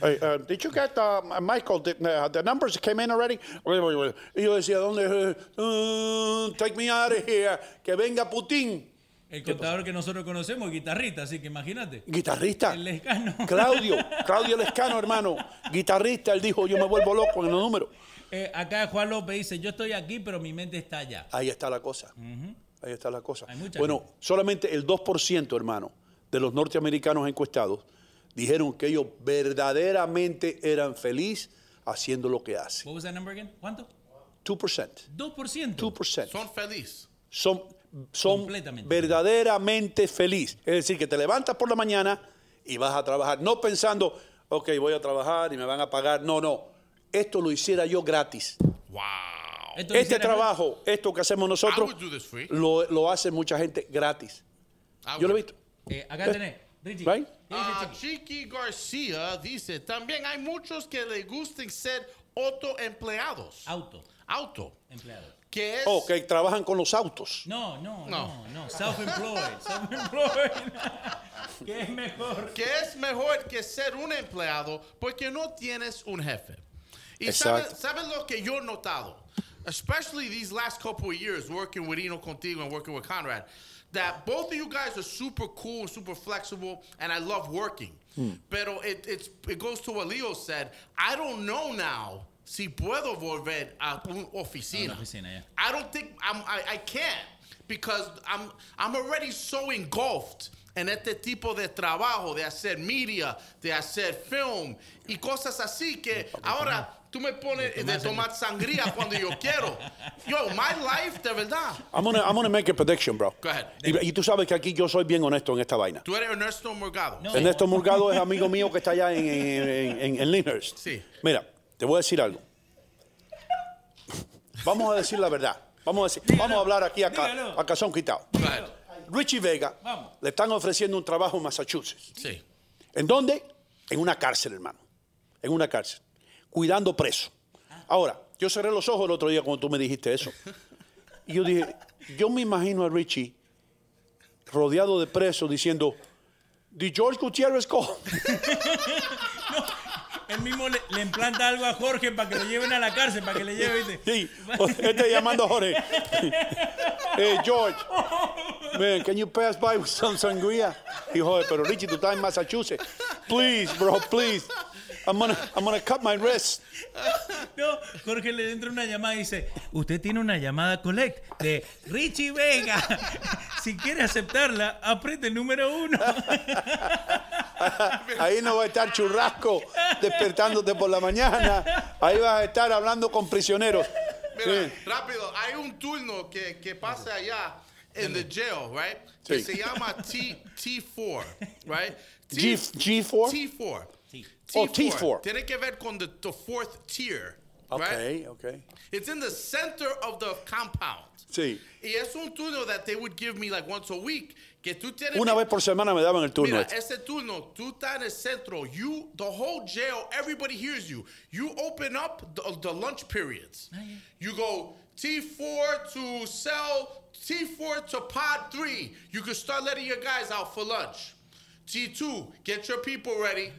Hey, uh, did you get, uh, Michael, the, uh, the numbers came in already? Y yo decía, ¿dónde? Uh, take me out of here. Que venga Putin. El contador que nosotros conocemos, guitarrista, así que imagínate. Guitarrista. El Lescano. Claudio, Claudio Lescano, hermano. Guitarrista, él dijo, yo me vuelvo loco en los números. Eh, acá Juan López dice, yo estoy aquí, pero mi mente está allá. Ahí está la cosa. Ahí está la cosa. Bueno, gente. solamente el 2%, hermano, de los norteamericanos encuestados dijeron que ellos verdaderamente eran felices haciendo lo que hacen. What was that number again? ¿Cuánto? 2%. 2%. 2%. Son felices. son, son verdaderamente feliz. Es decir, que te levantas por la mañana y vas a trabajar, no pensando, ok, voy a trabajar y me van a pagar. No, no. Esto lo hiciera yo gratis. Wow. Este trabajo, esto que hacemos nosotros, lo, lo hace mucha gente gratis. I Yo lo he visto. Eh, acá tenés, Ah, Chiqui? García dice, también hay muchos que les gusten ser autoempleados. Auto, Auto. empleado. Que es... Oh, que trabajan con los autos. No, no, No. no, no. Self-employed. Self-employed. ¿Qué es mejor? que es mejor que ser un empleado porque no tienes un jefe. Y sabes sabe lo que yo he notado, especially these last couple of years working with Ino Contigo and working with Conrad, that both of you guys are super cool and super flexible, and I love working. Pero it, it's, it goes to what Leo said. I don't know now si puedo volver a una oficina. A una oficina, yeah. I don't think I'm, I, I can't because I'm, I'm already so engulfed en este tipo de trabajo, de hacer media, de hacer film y cosas así que ahora tú me pones de tomar sangría cuando yo quiero. Yo, my life, de verdad. I'm gonna, I'm gonna make a prediction, bro. Go ahead. Y, y tú sabes que aquí yo soy bien honesto en esta vaina. Tú eres Ernesto Morgado. No. Ernesto Murgado es amigo mío que está allá en, en, en- en Lyndhurst. Sí. Mira, te voy a decir algo. Vamos a decir la verdad. Vamos a, decir, vamos a hablar aquí a, ca- a calzón quitado. Go ahead. Richie Vega Vamos. le están ofreciendo un trabajo en Massachusetts. Sí. ¿En dónde? En una cárcel, hermano. En una cárcel. Cuidando presos. Ahora, yo cerré los ojos el otro día cuando tú me dijiste eso. Y yo dije, yo me imagino a Richie rodeado de presos diciendo, ¿Did George Gutiérrez call? Él mismo le, le implanta algo a Jorge para que lo lleven a la cárcel, para que le lleven. ¿viste? Sí, este llamando a Jorge. Hey, George, man, can you pass by with some sangría? Y Jorge, pero Richie, tú estás en Massachusetts. Please, bro, please. I'm gonna, I'm gonna cut my wrist. No, Jorge le entra una llamada y dice, usted tiene una llamada collect de Richie Vega. Si quiere aceptarla, apriete el número uno. Ahí no va a estar churrasco despertándote por la mañana. Ahí vas a estar hablando con prisioneros. Mira, Sí. rápido, hay un turno que, que pasa allá en the jail, right? Que se llama T, T4, right? T- G, G4? T4. Oh, T4. Tiene que ver con the, the fourth tier, right? Okay, okay. It's in the center of the compound. Sí. Y es un turno that they would give me like once a week. Que tú tienes Una vez por semana me daban el turno. Mira, este. ese turno, tú estás en el centro. You, the whole jail, everybody hears you. You open up the, the lunch periods. Ah, you go T4 to cell, T4 to pod three. You can start letting your guys out for lunch. T2, get your people ready.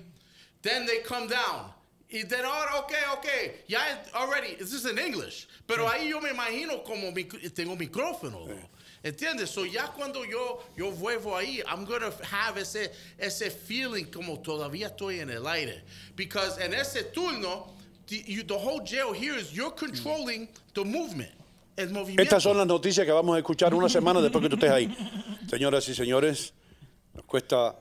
Then they come down. Y then, oh, okay, okay, ya already, this is in English. Pero ahí yo me imagino como mi- tengo micrófono. ¿Entiendes? So ya cuando yo, yo vuelvo ahí, I'm going to have ese, ese feeling como todavía estoy en el aire. Because en ese turno, the, you, the whole jail hears you're controlling the movement. El movimiento. Estas son las noticias que vamos a escuchar una semana después que tú estés ahí. Señoras y señores, nos cuesta,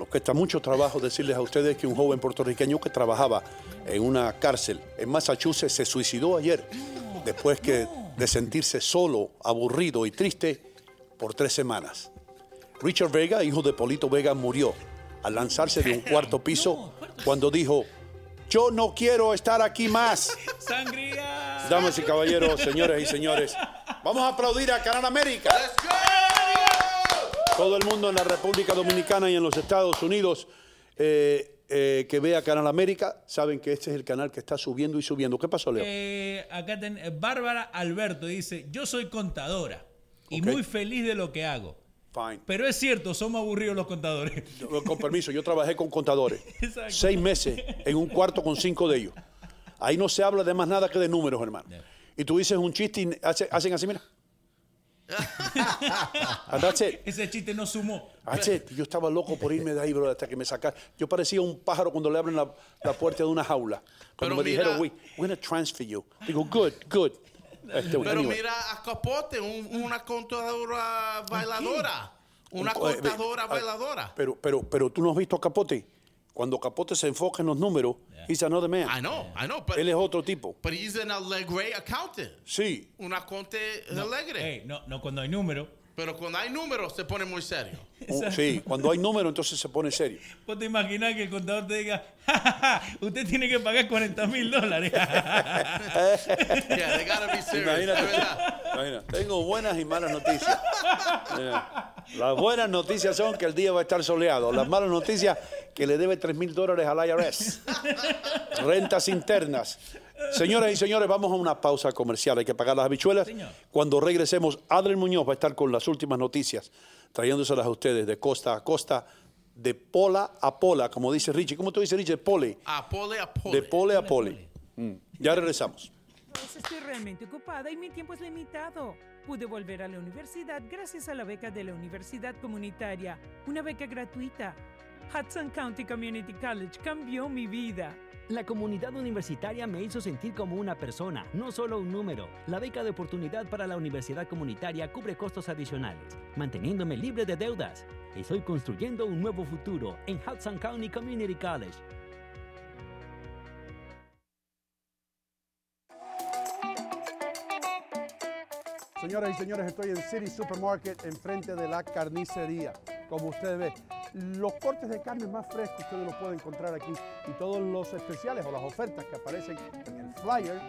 nos cuesta mucho trabajo decirles a ustedes que un joven puertorriqueño que trabajaba en una cárcel en Massachusetts se suicidó ayer después que, de sentirse solo, aburrido y triste por tres semanas. Richard Vega, hijo de Polito Vega, murió al lanzarse de un cuarto piso cuando dijo, yo no quiero estar aquí más. ¡Sangría! Damas y caballeros, señores y señores, vamos a aplaudir a Canal América. Let's go! Todo el mundo en la República Dominicana y en los Estados Unidos eh, eh, que vea Canal América saben que este es el canal que está subiendo y subiendo. ¿Qué pasó, Leo? Eh, acá ten- Bárbara Alberto dice, yo soy contadora y muy feliz de lo que hago. Fine. Pero es cierto, somos aburridos los contadores. Yo, Con permiso, yo trabajé con contadores. Exacto. Seis meses en un cuarto con cinco de ellos. Ahí no se habla de más nada que de números, hermano. Y tú dices un chiste y hace- hacen así, mira. And that's it. Ese chiste no sumó. That's it. Yo estaba loco por irme de ahí, bro, hasta que me sacaron. Yo parecía un pájaro cuando le abren la, la puerta de una jaula. Cuando Pero me mira- dijeron, we, we're going to transfer you. Digo, good, good. Este, Pero anyway. mira a Capote, un- una contadora bailadora. Una Un- eh, contadora eh, bailadora. Pero, pero, pero tú no has visto a Capote. Cuando Capote se enfoca en los números, he's another man. I know, I know, but, Él es otro tipo. but he's an Allegre accountant. Sí. Una conte alegre. Ey, no, no cuando hay número. Pero cuando hay números se pone muy serio. Un- sí. Cuando hay número, entonces se pone serio. Vos te imaginas que el contador te diga, "Ja, ja, ja, usted tiene que pagar 40 mil dólares. Yeah, they gotta be serious. de Imagínate. Imagina, Tengo buenas y malas noticias. Mira, Las buenas noticias son que el día va a estar soleado. Las malas noticias que le debe 3 mil dólares al IRS. Rentas internas. Señoras y señores, vamos a una pausa comercial. Hay que pagar las habichuelas. Señor. Cuando regresemos, Adriel Muñoz va a estar con las últimas noticias, trayéndoselas a ustedes de costa a costa, de pola a pola, como dice Richie. ¿Cómo tú dices, Richie? De pole. A pole a pole. De pole a pole. Mm. Ya regresamos. Pues estoy realmente ocupada y mi tiempo es limitado. Pude volver a la universidad gracias a la beca de la Universidad Comunitaria, una beca gratuita. Hudson County Community College cambió mi vida. La comunidad universitaria me hizo sentir como una persona, no solo un número. La beca de oportunidad para la universidad comunitaria cubre costos adicionales, manteniéndome libre de deudas. Estoy construyendo un nuevo futuro en Hudson County Community College. Señoras y señores, estoy en City Supermarket, enfrente de la carnicería. Como ustedes ven, los cortes de carne más frescos ustedes los pueden encontrar aquí y todos los especiales o las ofertas que aparecen en el flyer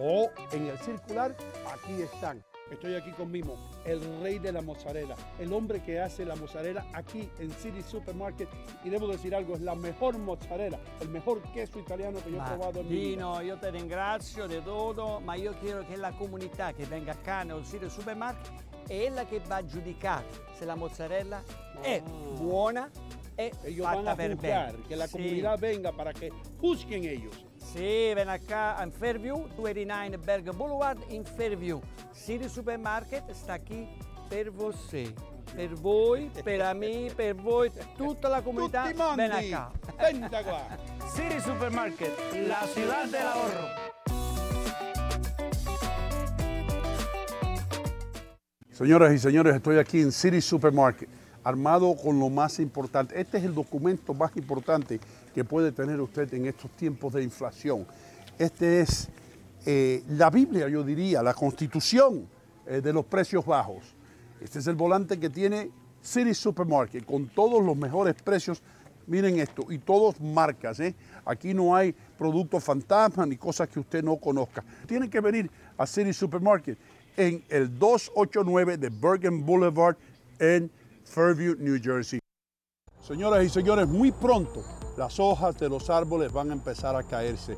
o en el circular, aquí están. Estoy aquí con Mimo, el rey de la mozzarella, el hombre que hace la mozzarella aquí en City Supermarket. Y debo decir algo, es la mejor mozzarella, el mejor queso italiano que yo he probado en mi vida. Io ti ringrazio di tutto, ma io chiedo che la comunità che venga qua nel sito supermarket è quella che va a giudicare se la mozzarella è buona e fatta a per bene. que la Sì. comunidad venga para que juzguen ellos. Sì, ven acá in Fairview, 289 Berg Boulevard in Fairview. City Supermarket sta qui per voi. Per voi, per me, per voi, tutta la comunità, Tutti mondi, ven acá. Venta qua. City Supermarket, la ciudad del ahorro. Señoras y señores, estoy aquí en City Supermarket, armado con lo más importante. Este es el documento más importante que puede tener usted en estos tiempos de inflación. Este es eh, la Biblia, yo diría, la constitución eh, de los precios bajos. Este es el volante que tiene City Supermarket con todos los mejores precios. Miren esto, y todos marcas. ¿eh? Aquí no hay productos fantasmas ni cosas que usted no conozca. Tiene que venir a City Supermarket en el 289 de Bergen Boulevard en Fairview, New Jersey. Señoras y señores, muy pronto las hojas de los árboles van a empezar a caerse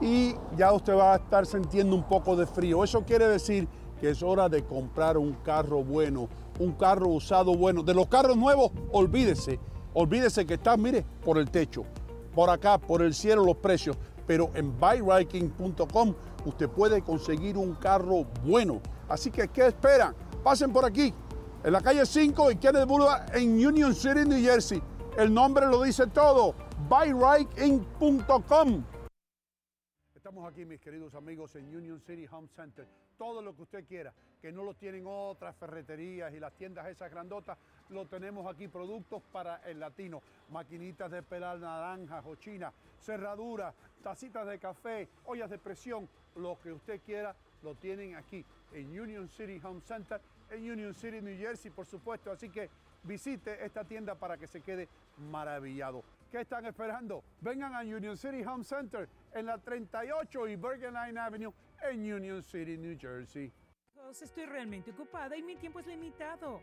y ya usted va a estar sintiendo un poco de frío. Eso quiere decir que es hora de comprar un carro bueno, un carro usado bueno. De los carros nuevos, olvídese, olvídese que está, mire, por el techo, por acá, por el cielo los precios, pero en buyriking.com usted puede conseguir un carro bueno. Así que, ¿qué esperan? Pasen por aquí, en la calle 5 y Kennedy Boulevard en Union City, New Jersey. El nombre lo dice todo, buyriking.com. Estamos aquí, mis queridos amigos, en Union City Home Center. Todo lo que usted quiera, que no lo tienen otras ferreterías y las tiendas esas grandotas, lo tenemos aquí. Productos para el latino, maquinitas de pelar naranjas o china, cerraduras, tacitas de café, ollas de presión, lo que usted quiera, lo tienen aquí en Union City Home Center, en Union City, New Jersey, por supuesto. Así que visite esta tienda para que se quede maravillado. ¿Qué están esperando? Vengan a Union City Home Center en la 38 y Bergen Line Avenue en Union City, New Jersey. Estoy realmente ocupada y mi tiempo es limitado.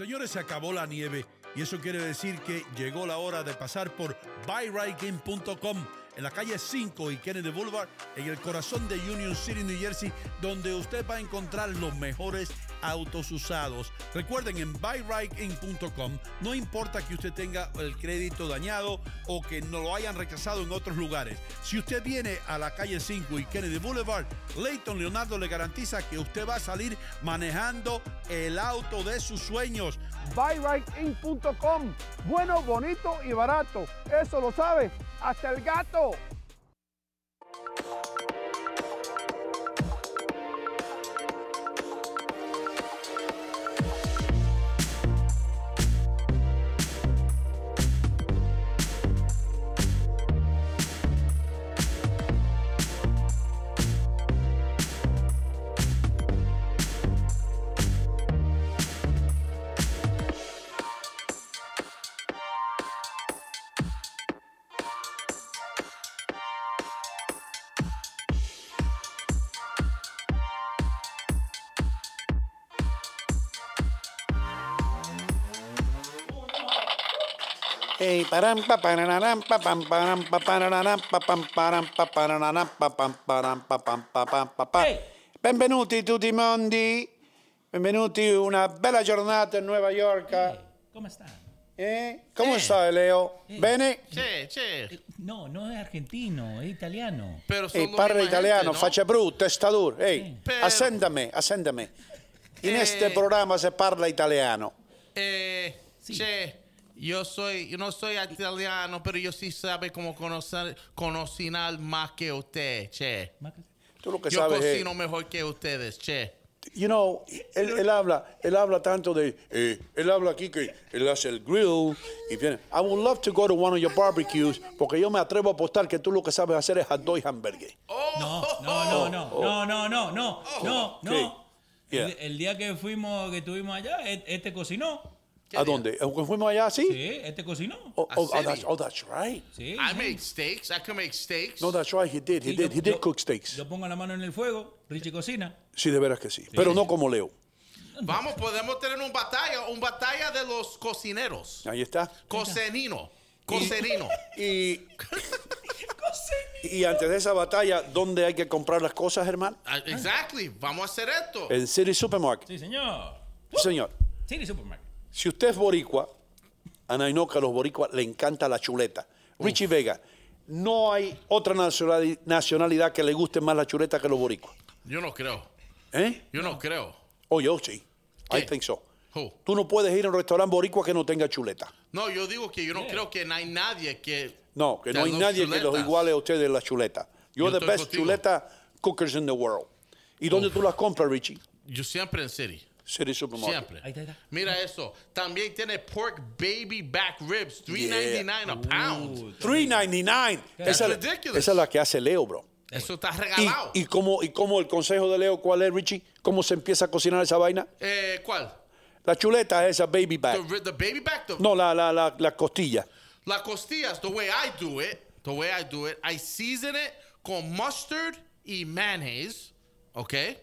Señores, se acabó la nieve y eso quiere decir que llegó la hora de pasar por buyrightgame.com en la calle 5 y Kennedy Boulevard, en el corazón de Union City, New Jersey, donde usted va a encontrar los mejores autos usados. Recuerden, en buyrightgame.com no importa que usted tenga el crédito dañado o que no lo hayan rechazado en otros lugares. Si usted viene a la calle 5 y Kennedy Boulevard, Leighton Leonardo le garantiza que usted va a salir manejando el auto de sus sueños. buyrightgame.com. Bueno, bonito y barato. Eso lo sabe hasta el gato. Benvenuti tutti i mondi. Benvenuti una bella giornata in Nueva York. come stanno? Eh? Come eh. stai Leo? Eh. Bene? Sì, sì. Eh, no, non è argentino, è italiano. Pero son parla italiano, ¿no? faccia brutto, stadur. Ehi, Però- assenta me, assenta me. In Eh. questo programma si parla italiano. Eh, Sì. Che yo soy, yo no soy italiano, pero yo sí sabe cómo conocer, cocinar más que usted, che. Tú lo que yo sabes es- cocino mejor que ustedes, che. You know, él, él habla, él habla tanto de, eh, él habla aquí que él hace el grill y viene. I would love to go to one of your barbecues porque yo me atrevo a apostar que tú lo que sabes hacer es hot dog y hamburger. No, no, no, no, no, no, no, no, no, ¿Qué? no. Yeah. El, el día que fuimos, que estuvimos allá, e- este cocinó. ¿A dónde? ¿Eh, ¿Fuimos allá sí? Sí, este cocinó. Oh, oh, oh, that's, oh, that's right. Sí, I sí. make steaks. I can make steaks. No, that's right. He did. He Sí, did. yo- He did yo- cook steaks. Yo pongo la mano en el fuego, Richie cocina. Sí, de veras que sí. Pero no como Leo. Vamos, podemos tener un batalla, un batalla de los cocineros. Ahí está. Cocinino. Cocinino. Y, y antes de esa batalla, ¿dónde hay que comprar las cosas, hermano? Ah, Exactly. Vamos a hacer esto. En City Supermarket. Sí, señor. Sí, señor. City Supermarket. Si usted es boricua, and I know que a los boricuas le encanta la chuleta. Richie Vega, no hay otra nacionali- nacionalidad que le guste más la chuleta que los boricuas. Yo no creo. ¿Eh? Yo no creo. Oh, yo sí. I ¿Qué? think so. Who? Tú no puedes ir a un restaurante boricua que no tenga chuleta. No, yo digo que yo no creo que no hay nadie que. No, que no hay nadie que los iguale a ustedes en la chuleta. You're Yo the best contigo. chuleta cookers in the world. ¿Y dónde tú las compras, Richie? Yo siempre en City. City Supermarket. Siempre. Ahí está, ahí está. Mira eso. También tiene pork baby back ribs, 3.99 a pound. 3.99. That's Esa, ridiculous. esa es la que hace Leo, bro. Eso está ¿Y, regalado. y cómo, ¿Y cómo el consejo de Leo cuál es, Richie? ¿Cómo se empieza a cocinar esa vaina? Eh, ¿Cuál? La chuleta es esa baby The, back. ri- the baby back. The, No, la, la, la, la costilla. La costillas, the way I do it, the way I do it, I season it con mustard y mayonnaise, okay?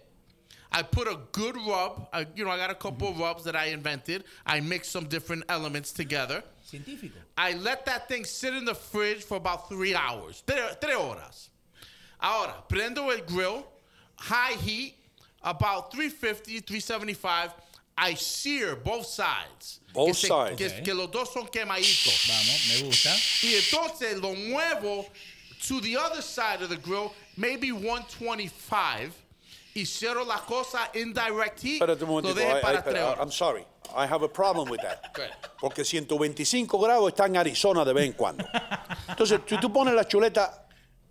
I put a good rub. I, you know, I got a couple of rubs that I invented. I mix some different elements together. Científico. I let that thing sit in the fridge for about three hours, tre- tres horas. Ahora, prendo el grill, high heat, about 350, 375. I sear both sides. Both que se- sides. Que, que los dos son quemaditos. Vamos, me gusta. Y entonces lo muevo to the other side of the grill, maybe 125. Y cierro la cosa indirect heat. Espérate un lo I- para I- tres horas. I'm sorry. I have a problem with that. Porque 125 grados está en Arizona de vez en cuando. Entonces, si tú pones la chuleta,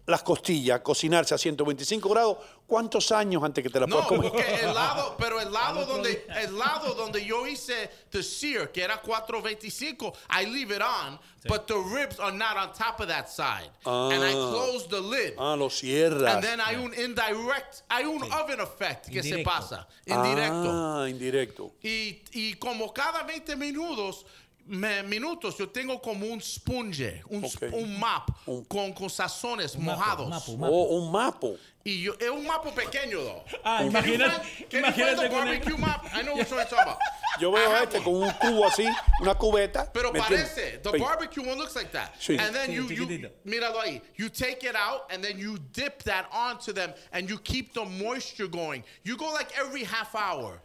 las costillas, cocinarse a 125 grados, ¿cuántos años antes que te la No, puedas comer? porque el lado, pero el lado donde el lado donde yo hice the sear, que era 425, I leave it on, but the ribs are not on top of that side. And I Ah. close the lid. Ah, lo cierras. And then hay un indirect, hay un oven effect que se pasa, indirecto. Ah, indirecto. Y, y como cada 20 minutos, me- minutos yo tengo como un sponge, un, sp- Ok. un map con, con sazones mapo, mojados. mapo, mapo. Oh, un mapo. Y yo, es un mapa pequeño, though. Ah, imagínate- the con el- barbecue map? I know which one you're talking about. Yo veo este con un cubo así, una cubeta. Pero parece, the barbecue one looks like that. Sí. And then Sí, you, you, míralo ahí. You take it out and then you dip that onto them and you keep the moisture going. You go like every half hour.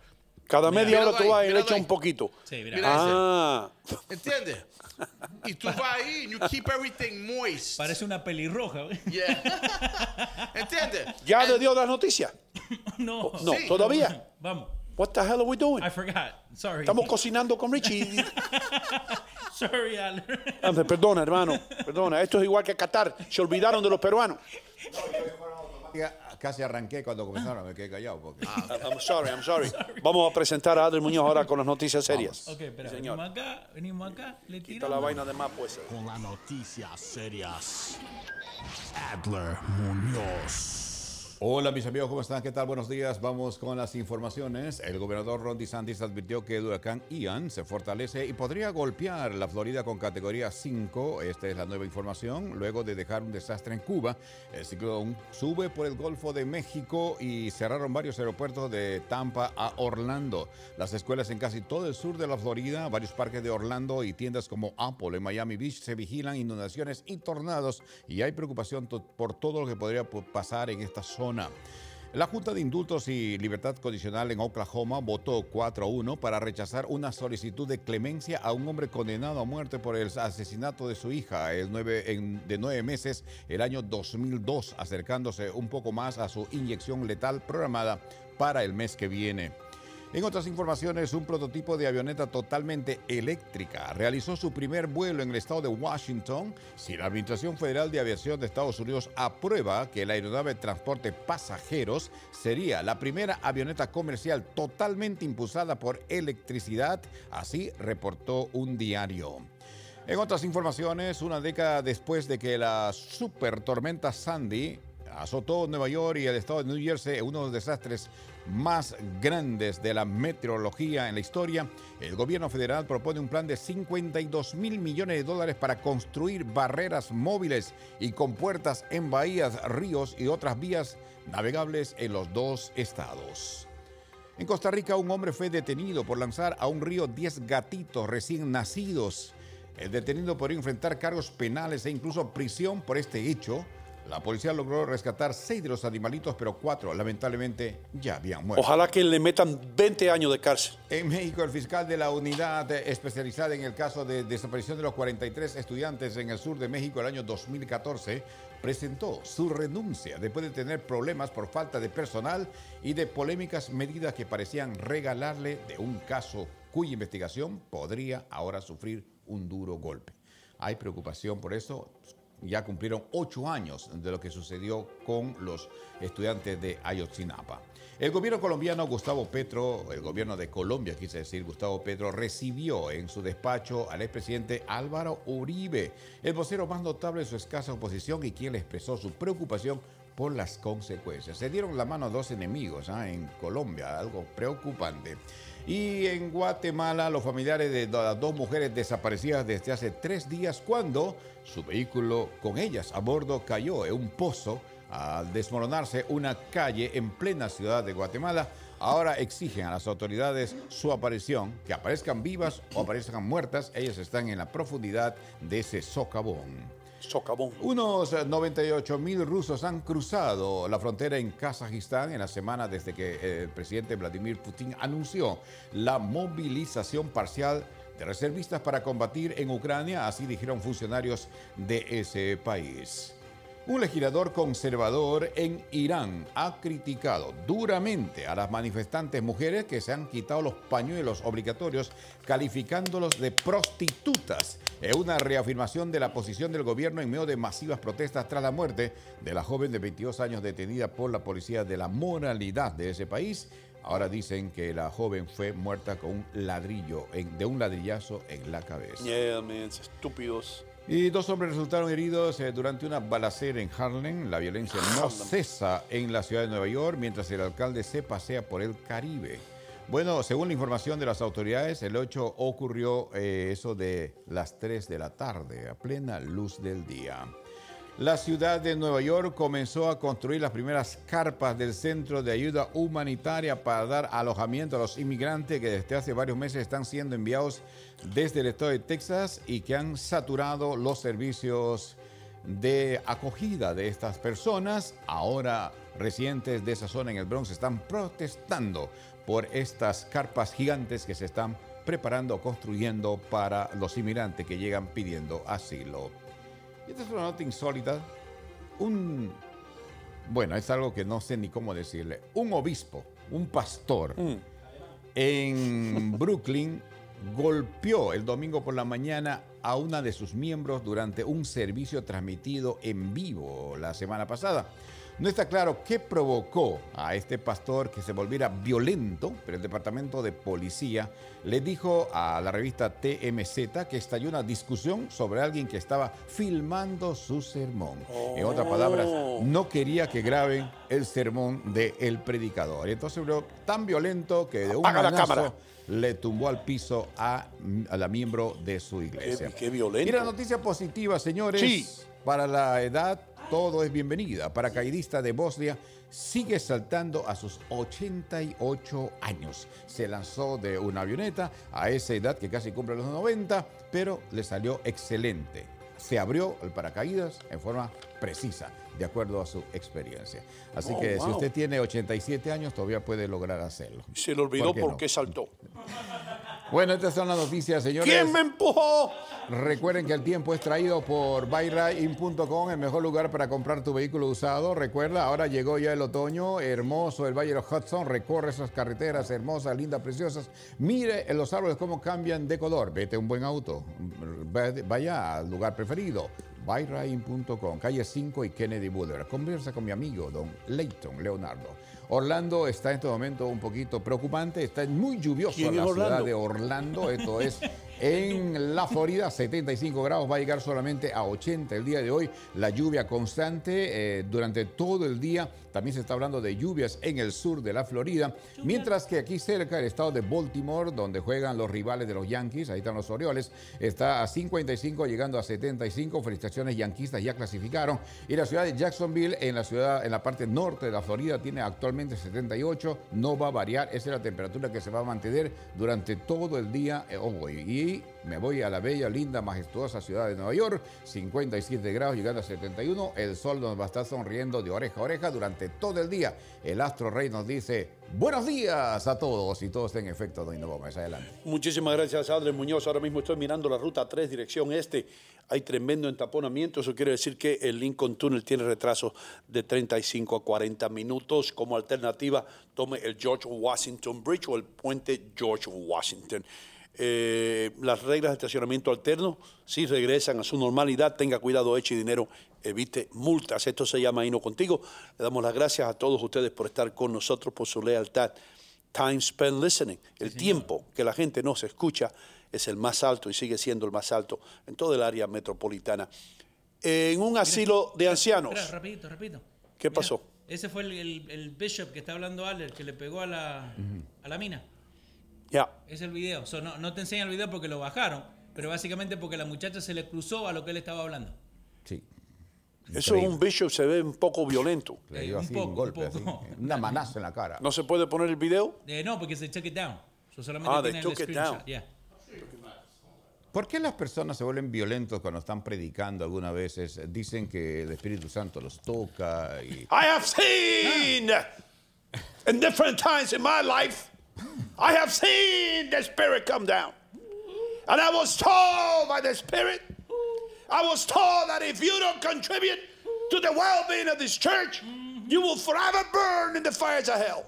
Cada media hora tú vas y le echas un poquito. Sí, mira. Mira Ah, ¿Entiendes? y tú vas ahí and you keep everything moist. Parece una pelirroja. Yeah. ¿Entiendes? ¿ya le dio las noticias? no. No, Sí. todavía. Vamos. What the hell are we doing? I forgot. Sorry. Estamos cocinando con Richie. Sorry, Alan. Ande, Perdona, hermano. Perdona. Esto es igual que Qatar. Se olvidaron de los peruanos. Casi arranqué cuando comenzaron, me quedé callado. Porque... I'm sorry, I'm sorry. Vamos a presentar a Adri Muñoz ahora con las noticias serias. Ok, espera. Señor. Venimos acá, venimos acá, le Quita la vaina de más, pues. Con las noticias serias. Adler Muñoz. Hola mis amigos, ¿cómo están? ¿Qué tal? Buenos días. Vamos con las informaciones. El gobernador Ron DeSantis advirtió que el huracán Ian se fortalece y podría golpear la Florida con categoría 5. Esta es la nueva información. Luego de dejar un desastre en Cuba, el ciclón sube por el Golfo de México y cerraron varios aeropuertos de Tampa a Orlando. Las escuelas en casi todo el sur de la Florida, varios parques de Orlando y tiendas como Apple en Miami Beach se vigilan inundaciones y tornados y hay preocupación por todo lo que podría po- pasar en esta zona. La Junta de Indultos y Libertad Condicional en Oklahoma votó 4-1 para rechazar una solicitud de clemencia a un hombre condenado a muerte por el asesinato de su hija de nueve meses el año 2002, acercándose un poco más a su inyección letal programada para el mes que viene. En otras informaciones, un prototipo de avioneta totalmente eléctrica realizó su primer vuelo en el estado de Washington. Si la Administración Federal de Aviación de Estados Unidos aprueba que la aeronave transporte pasajeros, sería la primera avioneta comercial totalmente impulsada por electricidad, así reportó un diario. En otras informaciones, una década después de que la super tormenta Sandy azotó Nueva York y el estado de New Jersey, uno de los desastres más grandes de la meteorología en la historia, el gobierno federal propone un plan de 52 mil millones de dólares para construir barreras móviles y compuertas en bahías, ríos y otras vías navegables en los dos estados. En Costa Rica, un hombre fue detenido por lanzar a un río 10 gatitos recién nacidos. El detenido podría enfrentar cargos penales e incluso prisión por este hecho. La policía logró rescatar seis de los animalitos, pero cuatro lamentablemente ya habían muerto. Ojalá que le metan 20 años de cárcel. En México, el fiscal de la unidad especializada en el caso de desaparición de los 43 estudiantes en el sur de México el año 2014 presentó su renuncia después de tener problemas por falta de personal y de polémicas medidas que parecían regalarle de un caso cuya investigación podría ahora sufrir un duro golpe. Hay preocupación por eso. Ya cumplieron ocho años de lo que sucedió con los estudiantes de Ayotzinapa. El gobierno colombiano Gustavo Petro, el gobierno de Colombia, quise decir, Gustavo Petro, recibió en su despacho al expresidente Álvaro Uribe, el vocero más notable de su escasa oposición y quien le expresó su preocupación por las consecuencias. Se dieron la mano a dos enemigos ¿ah? en Colombia, algo preocupante. Y en Guatemala, los familiares de las dos mujeres desaparecidas desde hace tres días cuando su vehículo con ellas a bordo cayó en un pozo al desmoronarse una calle en plena ciudad de Guatemala. Ahora exigen a las autoridades su aparición, que aparezcan vivas o aparezcan muertas. Ellas están en la profundidad de ese socavón. Unos eh, 98 mil rusos han cruzado la frontera en Kazajistán en la semana desde que eh, el presidente Vladimir Putin anunció la movilización parcial de reservistas para combatir en Ucrania, así dijeron funcionarios de ese país. Un legislador conservador en Irán ha criticado duramente a las manifestantes mujeres que se han quitado los pañuelos obligatorios, calificándolos de prostitutas. Es una reafirmación de la posición del gobierno en medio de masivas protestas tras la muerte de la joven de 22 años detenida por la policía de la moralidad de ese país. Ahora dicen que la joven fue muerta con un ladrillo, de un ladrillazo en la cabeza. Estúpidos. Y dos hombres resultaron heridos eh, durante una balacera en Harlem. La violencia no cesa en la ciudad de Nueva York mientras el alcalde se pasea por el Caribe. Bueno, según la información de las autoridades, el 8 ocurrió eh, eso de las 3 de la tarde, a plena luz del día. La ciudad de Nueva York comenzó a construir las primeras carpas del Centro de Ayuda Humanitaria para dar alojamiento a los inmigrantes que desde hace varios meses están siendo enviados desde el estado de Texas y que han saturado los servicios de acogida de estas personas. Ahora residentes de esa zona en el Bronx están protestando por estas carpas gigantes que se están preparando, construyendo para los inmigrantes que llegan pidiendo asilo. Y esta es una nota insólita. Un, bueno, es algo que no sé ni cómo decirle. Un obispo, un pastor en Brooklyn golpeó el domingo por la mañana a una de sus miembros durante un servicio transmitido en vivo la semana pasada. No está claro qué provocó a este pastor que se volviera violento, pero el departamento de policía le dijo a la revista TMZ que estalló una discusión sobre alguien que estaba filmando su sermón. En otras palabras, no quería que graben el sermón del predicador. Y entonces volvió tan violento que de un Apaga cámara. le tumbó al piso a, a la miembro de su iglesia. Qué- qué violento. Y la noticia positiva, señores, Sí. para la edad todo es bienvenida. Paracaidista de Bosnia sigue saltando a sus 88 años. Se lanzó de una avioneta a esa edad que casi cumple los 90, pero le salió excelente. Se abrió el paracaídas en forma precisa, de acuerdo a su experiencia. Así Oh, que si usted tiene 87 años, todavía puede lograr hacerlo. Se le olvidó qué por no? qué saltó. Bueno, estas son las noticias, señores. ¿Quién me empujó? Recuerden que el tiempo es traído por buyrain.com, el mejor lugar para comprar tu vehículo usado. Recuerda, ahora llegó ya el otoño, hermoso el Valle de los Hudson, recorre esas carreteras hermosas, lindas, preciosas. Mire en los árboles cómo cambian de color. Vete un buen auto, Va- vaya al lugar preferido. buyrain.com, calle 5 y Kennedy Boulevard. Conversa con mi amigo, don Leighton Leonardo. Orlando está en este momento un poquito preocupante, está muy lluvioso ¿Quién la ciudad de Orlando, esto es en la Florida, 75 grados, va a llegar solamente a 80 el día de hoy. La lluvia constante eh, durante todo el día. También se está hablando de lluvias en el sur de la Florida. Mientras que aquí cerca, el estado de Baltimore, donde juegan los rivales de los Yankees, ahí están los Orioles, está a 55 llegando a 75. Felicitaciones, yanquistas ya clasificaron. Y la ciudad de Jacksonville, en la ciudad, en la parte norte de la Florida, tiene actualmente 78. No va a variar. Esa es la temperatura que se va a mantener durante todo el día eh, hoy. Y me voy a la bella, linda, majestuosa ciudad de Nueva York, 57 grados llegando a 71. El sol nos va a estar sonriendo de oreja a oreja durante todo el día. El astro rey nos dice buenos días a todos y todo está en efecto, Doña Gómez. Adelante. Muchísimas gracias, Adler Muñoz. Ahora mismo estoy mirando la ruta 3, dirección este. Hay tremendo entaponamiento. Eso quiere decir que el Lincoln Tunnel tiene retraso de 35 a 40 minutos. Como alternativa, tome el George Washington Bridge o el puente George Washington. Eh, las reglas de estacionamiento alterno si regresan a su normalidad. Tenga cuidado, eche dinero, evite multas. Esto se llama Hino Contigo. Le damos las gracias a todos ustedes por estar con nosotros, por su lealtad. Time spent listening. El tiempo que la gente no se escucha es el más alto y sigue siendo el más alto en todo el área metropolitana. En un asilo de ancianos. Espera, rapidito, rapidito. ¿Qué pasó? Ese fue el, el- el bishop que está hablando Aller, que le pegó a la, a la mina. Ya. Es el video. So, no, no te enseña el video porque lo bajaron, pero básicamente porque la muchacha se le cruzó a lo que él estaba hablando. Sí. Eso es un bishop, se ve un poco violento. Le dio un así poco, un golpe, un así, poco. una manaza en la cara. ¿No se puede poner el video? Eh, no, porque se took it down. So, solamente Ah, they tiene el took it down. yeah. ¿Por qué las personas se vuelven violentos cuando están predicando algunas veces? Dicen que el Espíritu Santo los toca y... I have seen in different times in my life, I have seen the Spirit come down. And I was told by the Spirit, I was told that if you don't contribute to the well being of this church, you will forever burn in the fires of hell.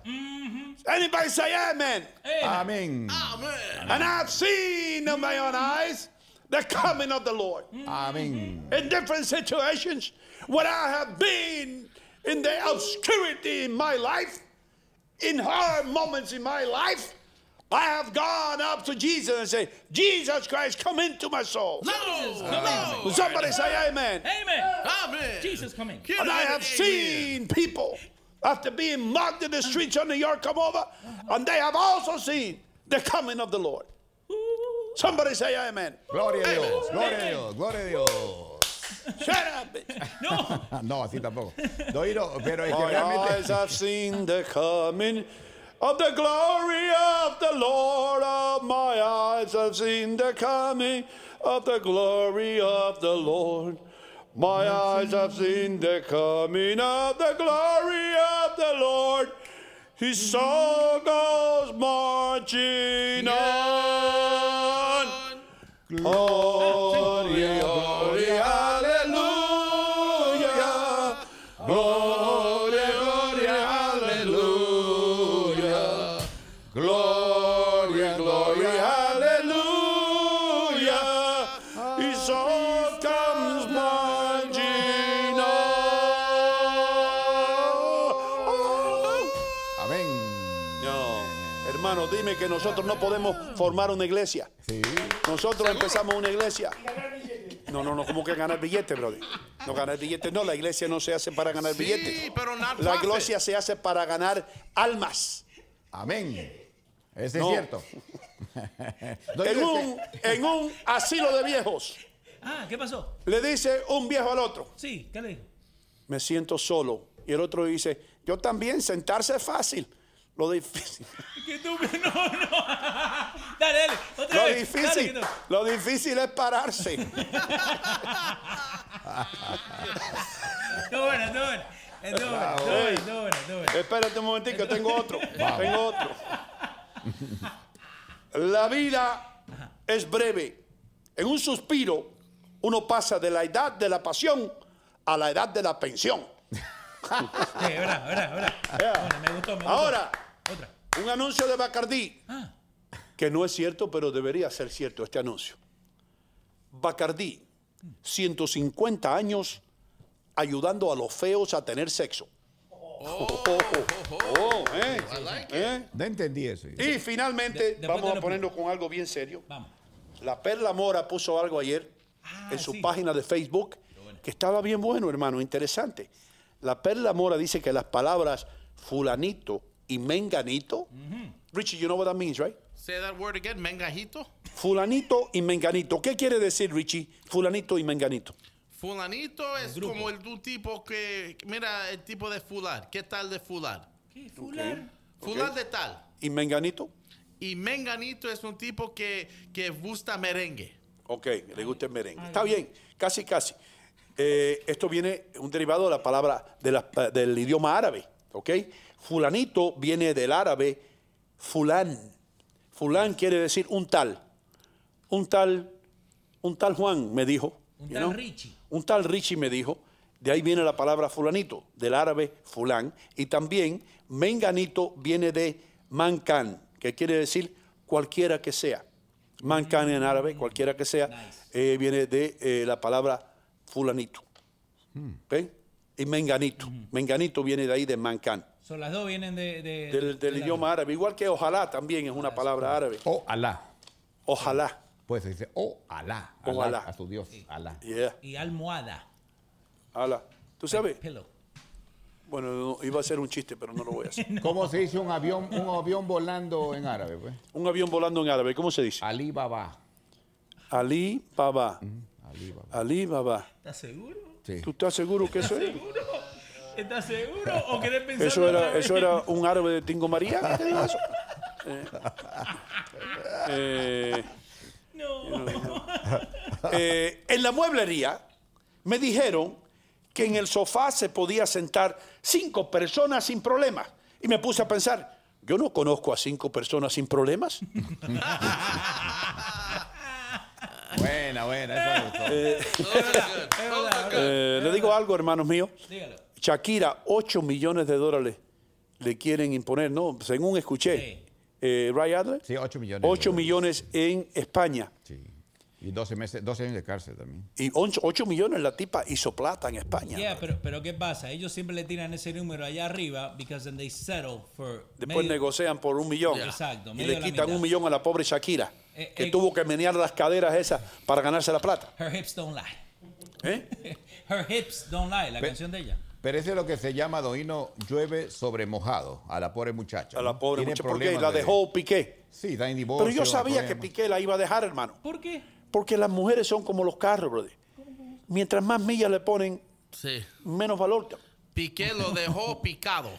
Anybody say amen? Amén. Amen. And I've seen in my own eyes the coming of the Lord. Amén. in different situations when I have been in the obscurity in my life, in hard moments in my life, I have gone up to Jesus and say, Jesus Christ, come into my soul. No! Somebody say amen. Amen. Amen. Jesus coming. And I have seen people after being mocked in the streets of New York come over, and they have also seen the coming of the Lord. Somebody say amen. Gloria a Dios, gloria a Dios, gloria a Dios. Shut up, bitch. no, así tampoco. Doiro, pero es que My realmente... eyes have seen the coming of the glory of the Lord. Of my eyes have seen the coming of the glory of the Lord. My eyes have seen the coming of the glory of the Lord. His soul goes marching on. Glory, glory, que nosotros no podemos formar una iglesia. Nosotros empezamos una iglesia. No, no, no, como que ganar billetes, brother. No ganar billetes, no, la iglesia no se hace para ganar billetes. pero La profit. iglesia se hace para ganar almas. Amén. Ese No. es cierto. En un, en un asilo de viejos, Ah, ¿qué pasó? le dice un viejo al otro, Sí, ¿qué le dijo? me siento solo. Y el otro dice, yo también, sentarse es fácil. Lo difícil, No, no. Dale, dale. Otra lo vez. difícil, Dale, no. lo difícil es pararse. Buena. Estuvo buena, estuvo buena, estuvo buena, estuvo buena. Espérate un momentico, tengo otro. Tengo otro. La vida es breve. En un suspiro, uno pasa de la edad de la pasión a la edad de la pensión. Sí, verdad, verdad, verdad. Bueno, me gustó, me gustó. Ahora, Otra. un anuncio de Bacardí, Ah. que no es cierto, pero debería ser cierto este anuncio. Bacardí, 150 años ayudando a los feos a tener sexo. Oh, eh, eh. No entendí eso. Y finalmente, vamos a ponernos con algo bien serio. Vamos. La Perla Mora puso algo ayer en su sí. página de Facebook que estaba bien bueno, hermano, interesante. La Perla Mora dice que las palabras fulanito y menganito, Richie, you know what that means, right? Say that word again, mengajito. Fulanito y menganito. ¿Qué quiere decir, Richie? Fulanito y menganito. Fulanito es como el un tipo que, mira el tipo de fular. ¿Qué tal de fular? ¿Qué? Fular. Fular de tal. ¿Y menganito? Y menganito es un tipo que, que gusta merengue. Ok, le gusta el merengue. Está bien, casi, casi. Eh, esto viene un derivado de la palabra de la- del idioma árabe, ¿ok? Fulanito viene del árabe fulán. Fulán quiere decir un tal. Un tal, un tal Juan me dijo. Un tal know? Richie. Un tal Richie me dijo. De ahí viene la palabra fulanito, del árabe fulán. Y también menganito viene de mancan, que quiere decir cualquiera que sea. Mancan en árabe, cualquiera que sea, eh, viene de eh, la palabra fulanito. ¿Ven? Y menganito. Menganito viene de ahí de mancan, Son las dos vienen de, de- del, del de idioma árabe. Igual que ojalá también es una palabra árabe. O Alá. Ojalá. Pues se dice, oh, Alá. Oh, Alá, Alá. A su Dios, Alá. Yeah. Y almohada. Ala. ¿Tú sabes? Pillow. Bueno, no, iba a ser un chiste, pero no lo voy a hacer. ¿Cómo se dice un avión, un avión volando en árabe? Pues? Un avión volando en árabe, ¿cómo se dice? Ali Baba. Ali Baba. Ali Baba. Ali Baba. ¿Estás seguro? Sí. ¿Tú estás seguro que eso es? ¿Estás seguro? ¿O querés pensar Eso era, eso era un árabe de Tingo María. ¿Qué te digo eso? Eh, eh, eh, en la mueblería me dijeron que en el sofá se podía sentar cinco personas sin problemas. Y me puse a pensar, yo no conozco a cinco personas sin problemas. Buena, buena. Eso me gustó. Eh, le digo algo, hermanos míos. Dígalo. Shakira, 8 millones de dólares le quieren imponer, ¿no? Según escuché. Eh, Ray Adler, Sí, 8 millones. 8 de dólares. millones en España. Sí. Y 12, meses, 12 años de cárcel también. Y 8, millones la tipa hizo plata en España. Yeah, pero, pero ¿qué pasa? Ellos siempre le tiran ese número allá arriba because then they settle for Después medio- negocian por un millón. Exacto, Y le quitan un millón a la pobre Shakira, Eh, que eh, tuvo que menear las caderas esas para ganarse la plata. Her hips don't lie. ¿Eh? Her hips don't lie, la Pe- canción de ella. Pero eso es lo que se llama, Doino, llueve sobre mojado a la pobre muchacha. A la ¿no? pobre Tiene muchacha. Porque problemas la de- dejó Piqué. Sí, en divorcio. Pero yo sabía que. Piqué la iba a dejar, hermano. ¿Por qué? Porque las mujeres son como los carros, brother. mientras más millas le ponen, Sí. menos valor. Piqué lo dejó picado.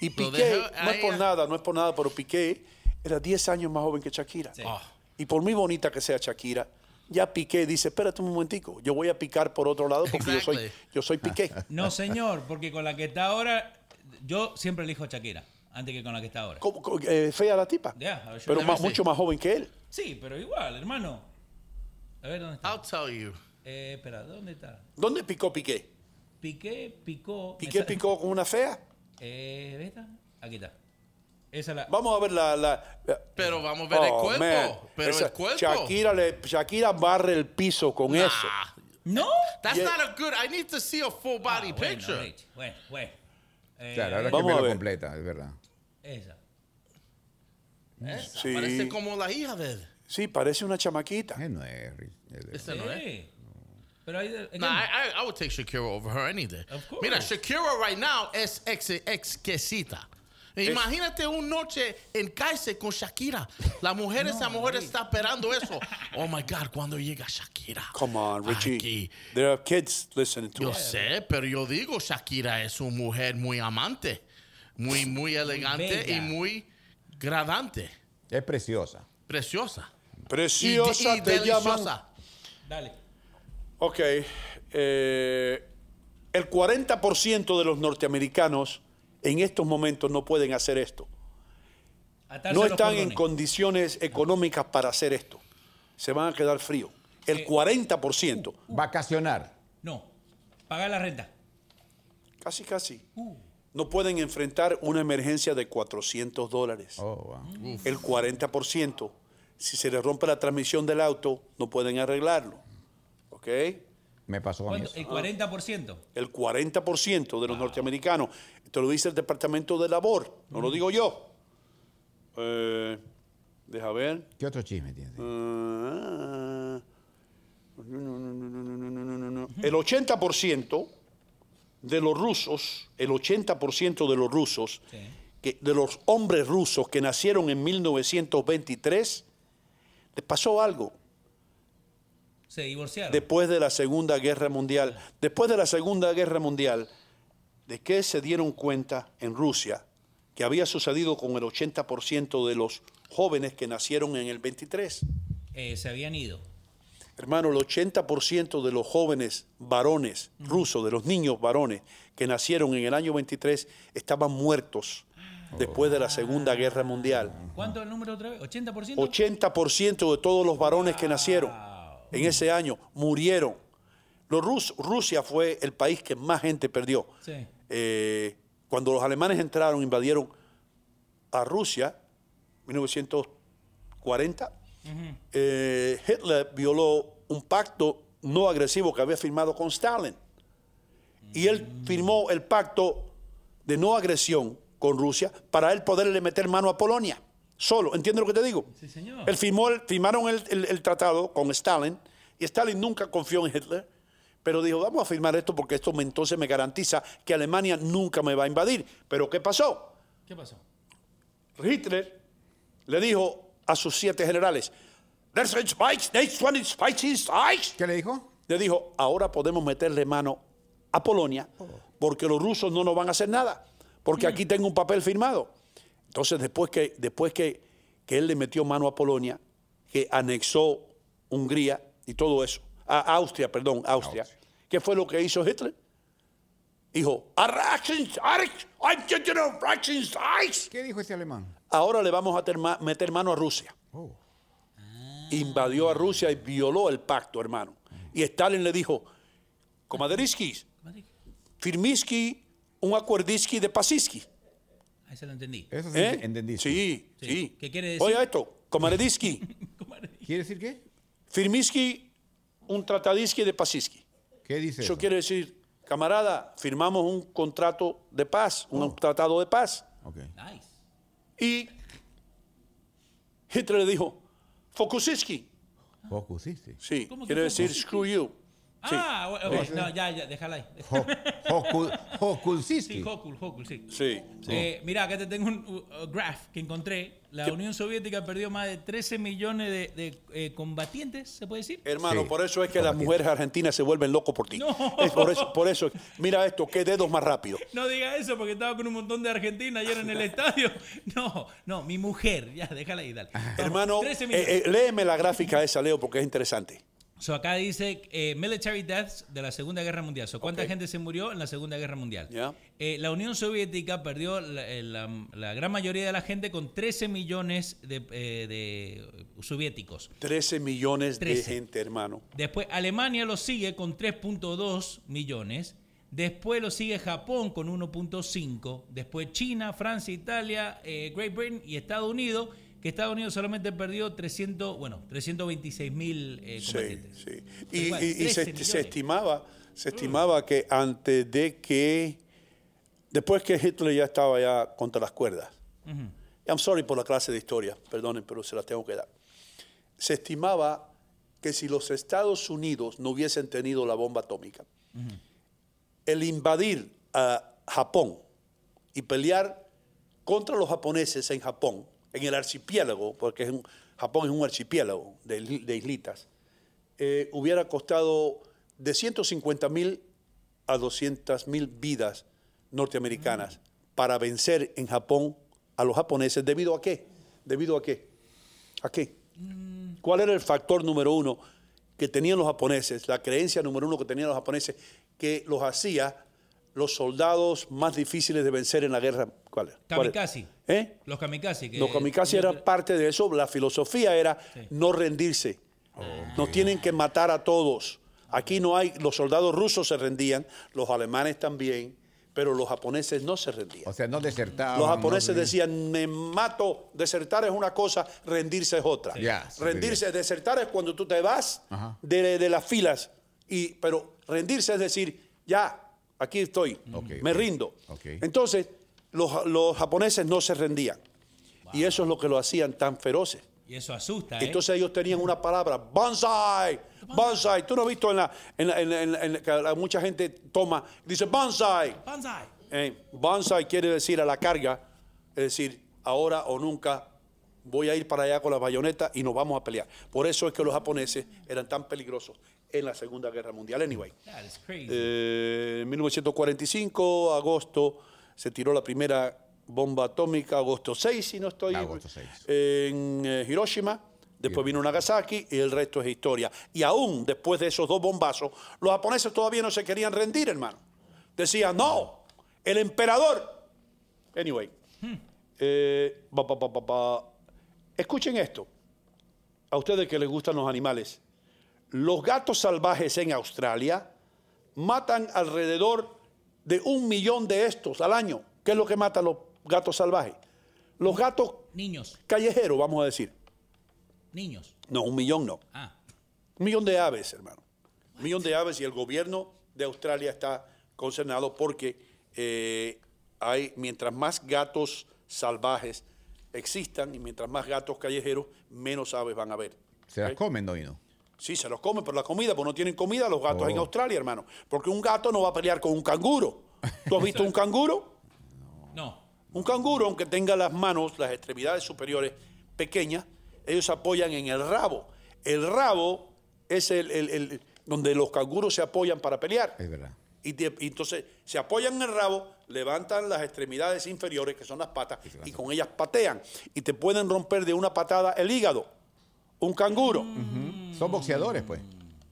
Y Piqué, no es por nada, no es por nada, pero Piqué era 10 años más joven que Shakira. Ah. Y por muy bonita que sea Shakira, ya Piqué dice, espérate un momentico, yo voy a picar por otro lado porque yo soy, yo soy Piqué. No, señor, porque con la que está ahora, yo siempre elijo a Shakira, antes que con la que está ahora. ¿Cómo- cómo- eh, fea la tipa, yo- pero más- mucho más joven que él. Sí, pero igual, hermano. A ver, ¿dónde está? I'll tell you. Eh, espera, ¿dónde está? ¿Dónde picó Piqué? Piqué, picó. ¿Piqué picó con una fea? Eh. Aquí está. Esa es la. Vamos a ver la... la- Pero vamos a ver el Oh, cuerpo. man. Pero Esa- el cuerpo. Shakira, le, Shakira barre el piso con eso. No. That's Yeah. not a good. I need to see a full body Ah, bueno, picture. Bueno, bueno. Eh, Claro, ahora que Vamos a verlo ver. completa, es verdad. Esa. Esa, Sí. Parece como la hija de él. Sí, parece una chamaquita. Eh, no es, Esa no es. Pero hay. again, Nah, I, I, I would take Shakira over her any day. Of course. Mira, Shakira right now es ex, exquisita. Imagínate una noche en Kaiser con Shakira. La mujer, esa mujer está esperando eso. Oh my God, cuando llega Shakira. Come on, Richie. Aquí. There are kids listening to Yo us. sé, pero yo digo, Shakira es una mujer muy amante, muy, muy elegante y muy gradante, es preciosa. preciosa. Preciosa y, y te llaman. deliciosa. Dale. Ok. eh, el 40% de los norteamericanos en estos momentos no pueden hacer esto. Atarse No están en condiciones económicas para hacer esto. Se van a quedar fríos. El 40%. Vacacionar. No. Pagar la renta. Casi, casi. No pueden enfrentar una emergencia de 400 dólares. Oh, wow. El 40%. Si se les rompe la transmisión del auto, no pueden arreglarlo. ¿Ok? Me pasó a mí. ¿El 40%? El 40% de los ah. norteamericanos. esto lo dice el Departamento de Labor, no lo digo yo. Eh, deja ver. ¿Qué otro chisme tienes? Ah, no, no, no, el 80% de los rusos, el 80% de los rusos, de los hombres rusos que nacieron en 1923, les pasó algo se divorciaron. después de la Segunda Guerra Mundial. Después de la Segunda Guerra Mundial, ¿de qué se dieron cuenta en Rusia que había sucedido con el 80% de los jóvenes que nacieron en el 23? Eh, se habían ido. Hermano, el 80% de los jóvenes varones rusos, de los niños varones que nacieron en el año 23, estaban muertos después de la Segunda Guerra Mundial. ¿Cuánto es el número otra vez? ¿80%? 80% de todos los varones que nacieron en ese año murieron. Los Rus- Rusia fue el país que más gente perdió. Sí. Eh, cuando los alemanes entraron, invadieron a Rusia, 1940, eh, Hitler violó un pacto no agresivo que había firmado con Stalin. Y él firmó el pacto de no agresión con Rusia para él poderle meter mano a Polonia. Solo, ¿entiendes lo que te digo? Sí, señor. Él firmó firmaron el, el- el tratado con Stalin y Stalin nunca confió en Hitler, pero dijo, vamos a firmar esto porque esto me- entonces me garantiza que Alemania nunca me va a invadir. Pero ¿qué pasó? ¿Qué pasó? Hitler le dijo a sus siete generales, "There's a spice, there's one spicy spice". ¿Qué le dijo? Le dijo, ahora podemos meterle mano a Polonia porque los rusos no nos van a hacer nada, porque aquí tengo un papel firmado. Entonces, después que, después que, que él le metió mano a Polonia, que anexó Hungría y todo eso, a Austria, perdón, Austria, ¿qué fue lo que hizo Hitler? Dijo. ¿Qué dijo ese alemán? ahora le vamos a meter mano a Rusia. Invadió a Rusia y violó el pacto, hermano. Y Stalin le dijo, comaderiskis, firmiski un acuerdiski de pasiski. Ahí se lo entendí. Eso sí ¿Eh? entendí. Sí, Sí. sí. ¿Qué quiere decir? Oiga esto, comaderiski, ¿Quiere decir qué? firmiski un tratadiski de pasiski. ¿Qué dice Eso eso? quiere decir, camarada, firmamos un contrato de paz, un tratado de paz. Ok. Nice. Y Hitler le dijo, Fokusiski. Vos pusiste. Sí, ¿Cómo que quiere decir Fokusiski? screw you. Ah, ok, no, ya, ya, déjala ahí. Hokulsiski. Sí, Hokul, Hokul, sí. Sí. Eh, mira, acá te tengo un uh, uh, graph que encontré. La Unión Soviética perdió más de 13 millones de, de, eh, combatientes, ¿se puede decir? Hermano, Sí. por eso es que las mujeres argentinas se vuelven locos por ti. No. Es por eso, por eso. Mira esto, qué dedos más rápido. No diga eso porque estaba con un montón de argentinas ayer en el estadio. No, no, mi mujer. Ya, déjala ahí, dale. Vamos, Hermano, 13 millones. eh, eh, léeme la gráfica esa, Leo, porque es interesante. So, acá dice eh, military deaths de la Segunda Guerra Mundial. So, ¿Cuánta gente se murió en la Segunda Guerra Mundial? Eh, la Unión Soviética perdió la, eh, la- la gran mayoría de la gente con 13 millones de, eh, de soviéticos. 13 millones 13. de gente, hermano. Después Alemania lo sigue con 3.2 millones. Después lo sigue Japón con 1.5. Después China, Francia, Italia, Great Britain y Estados Unidos. Que Estados Unidos solamente perdió 300, bueno, 326 mil eh, Sí, combatientes. sí. Y, igual, y- y 13 se, estimaba, se estimaba que antes de que, después que Hitler ya estaba ya contra las cuerdas. I'm sorry por la clase de historia, perdonen, pero se la tengo que dar. Se estimaba que si los Estados Unidos no hubiesen tenido la bomba atómica, el invadir a Japón y pelear contra los japoneses en Japón, en el archipiélago, porque es un- Japón es un archipiélago de, de islitas, eh, hubiera costado de 150 mil a 200 mil vidas norteamericanas para vencer en Japón a los japoneses. ¿Debido a qué? ¿Debido a qué? ¿A qué? ¿Cuál era el factor número uno que tenían los japoneses, la creencia número uno que tenían los japoneses, que los hacía los soldados más difíciles de vencer en la guerra? ¿Cuál era? Kamikaze. ¿Eh? Los kamikaze. Que Los kamikaze era parte de eso. La filosofía era no rendirse. Nos tienen que matar a todos. Aquí no hay, los soldados rusos se rendían, los alemanes también, pero los japoneses no se rendían. O sea, no desertaban. Los no- japoneses decían, me mato, desertar es una cosa, rendirse es otra. Ya, sí, rendirse, desertar es cuando tú te vas de, de las filas, y, pero rendirse es decir, ya, aquí estoy, me rindo. Entonces, los, los japoneses no se rendían. Y eso es lo que lo hacían tan feroces. Y eso asusta, ¿eh? Entonces ellos tenían una palabra, bonsai, bonsai. Tú no has visto en la, en la- en la- en la- en la- que la- mucha gente toma, dice bonsai. Banzai. Eh, bonsai quiere decir a la carga, es decir, ahora o nunca voy a ir para allá con la bayoneta y nos vamos a pelear. Por eso es que los japoneses eran tan peligrosos en la Segunda Guerra Mundial. Anyway, That is crazy. eh, en 1945, agosto, se tiró la primera bomba atómica, agosto 6, si no estoy Agosto 6. en eh, Hiroshima. Después vino Nagasaki y el resto es historia. Y aún después de esos dos bombazos, los japoneses todavía no se querían rendir, hermano. Decían, no, el emperador. Anyway, eh, pa, pa. escuchen esto. A ustedes que les gustan los animales. Los gatos salvajes en Australia matan alrededor de un millón de estos al año. ¿Qué es lo que matan los gatos salvajes? Los gatos Niños, callejeros, vamos a decir. niños. No, un millón no. Ah, Un millón de aves, hermano. Un millón de aves y el gobierno de Australia está concernado porque eh, hay, mientras más gatos salvajes existan y mientras más gatos callejeros, menos aves van a haber. Se las comen, Doino. Sí, se los comen por la comida, porque no tienen comida los gatos Oh. en Australia, hermano. Porque un gato no va a pelear con un canguro. ¿Tú has visto un canguro? no. Un canguro, aunque tenga las manos, las extremidades superiores pequeñas, ellos se apoyan en el rabo. El rabo es el, el- el- donde los canguros se apoyan para pelear. Es verdad. Y entonces se apoyan en el rabo, levantan las extremidades inferiores, que son las patas, y con ellas patean. Y te pueden romper de una patada el hígado. Un canguro. Son boxeadores, pues.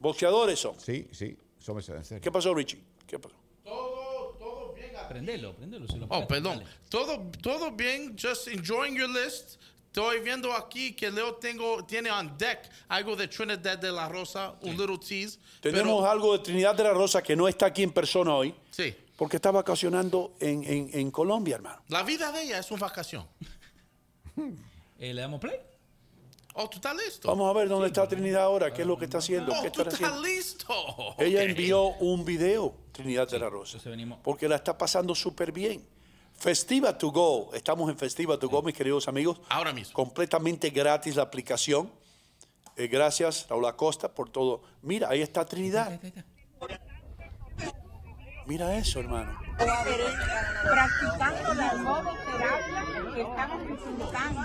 Boxeadores son. Sí, sí. Son boxeadores. en ¿Qué pasó, Richie? ¿Qué pasó? Todo, todo bien. Prendelo, prendelo. si lo Oh, perdón. dale. Todo, todo bien. Just enjoying your list. Estoy viendo aquí que Leo tengo, tiene on deck algo de Trinidad de la Rosa, un little tease. Tenemos pero- algo de Trinidad de la Rosa que no está aquí en persona hoy, Sí. porque está vacacionando en, en- en Colombia, hermano. La vida de ella es una vacación. Eh, ¿Le damos play? Oh, ¿tú estás listo? Vamos a ver dónde está Trinidad ahora, qué es lo que está haciendo, Oh, qué tú está estás haciendo. listo. Ella envió un video, Trinidad de la Rosa, porque la está pasando súper bien. Festiva to Go, estamos en Festiva to Go, mis queridos amigos. Ahora mismo. Completamente gratis la aplicación. Eh, gracias, Raúl Acosta, por todo. Mira, ahí está Trinidad. Mira eso, hermano. practicando la que estamos utilizando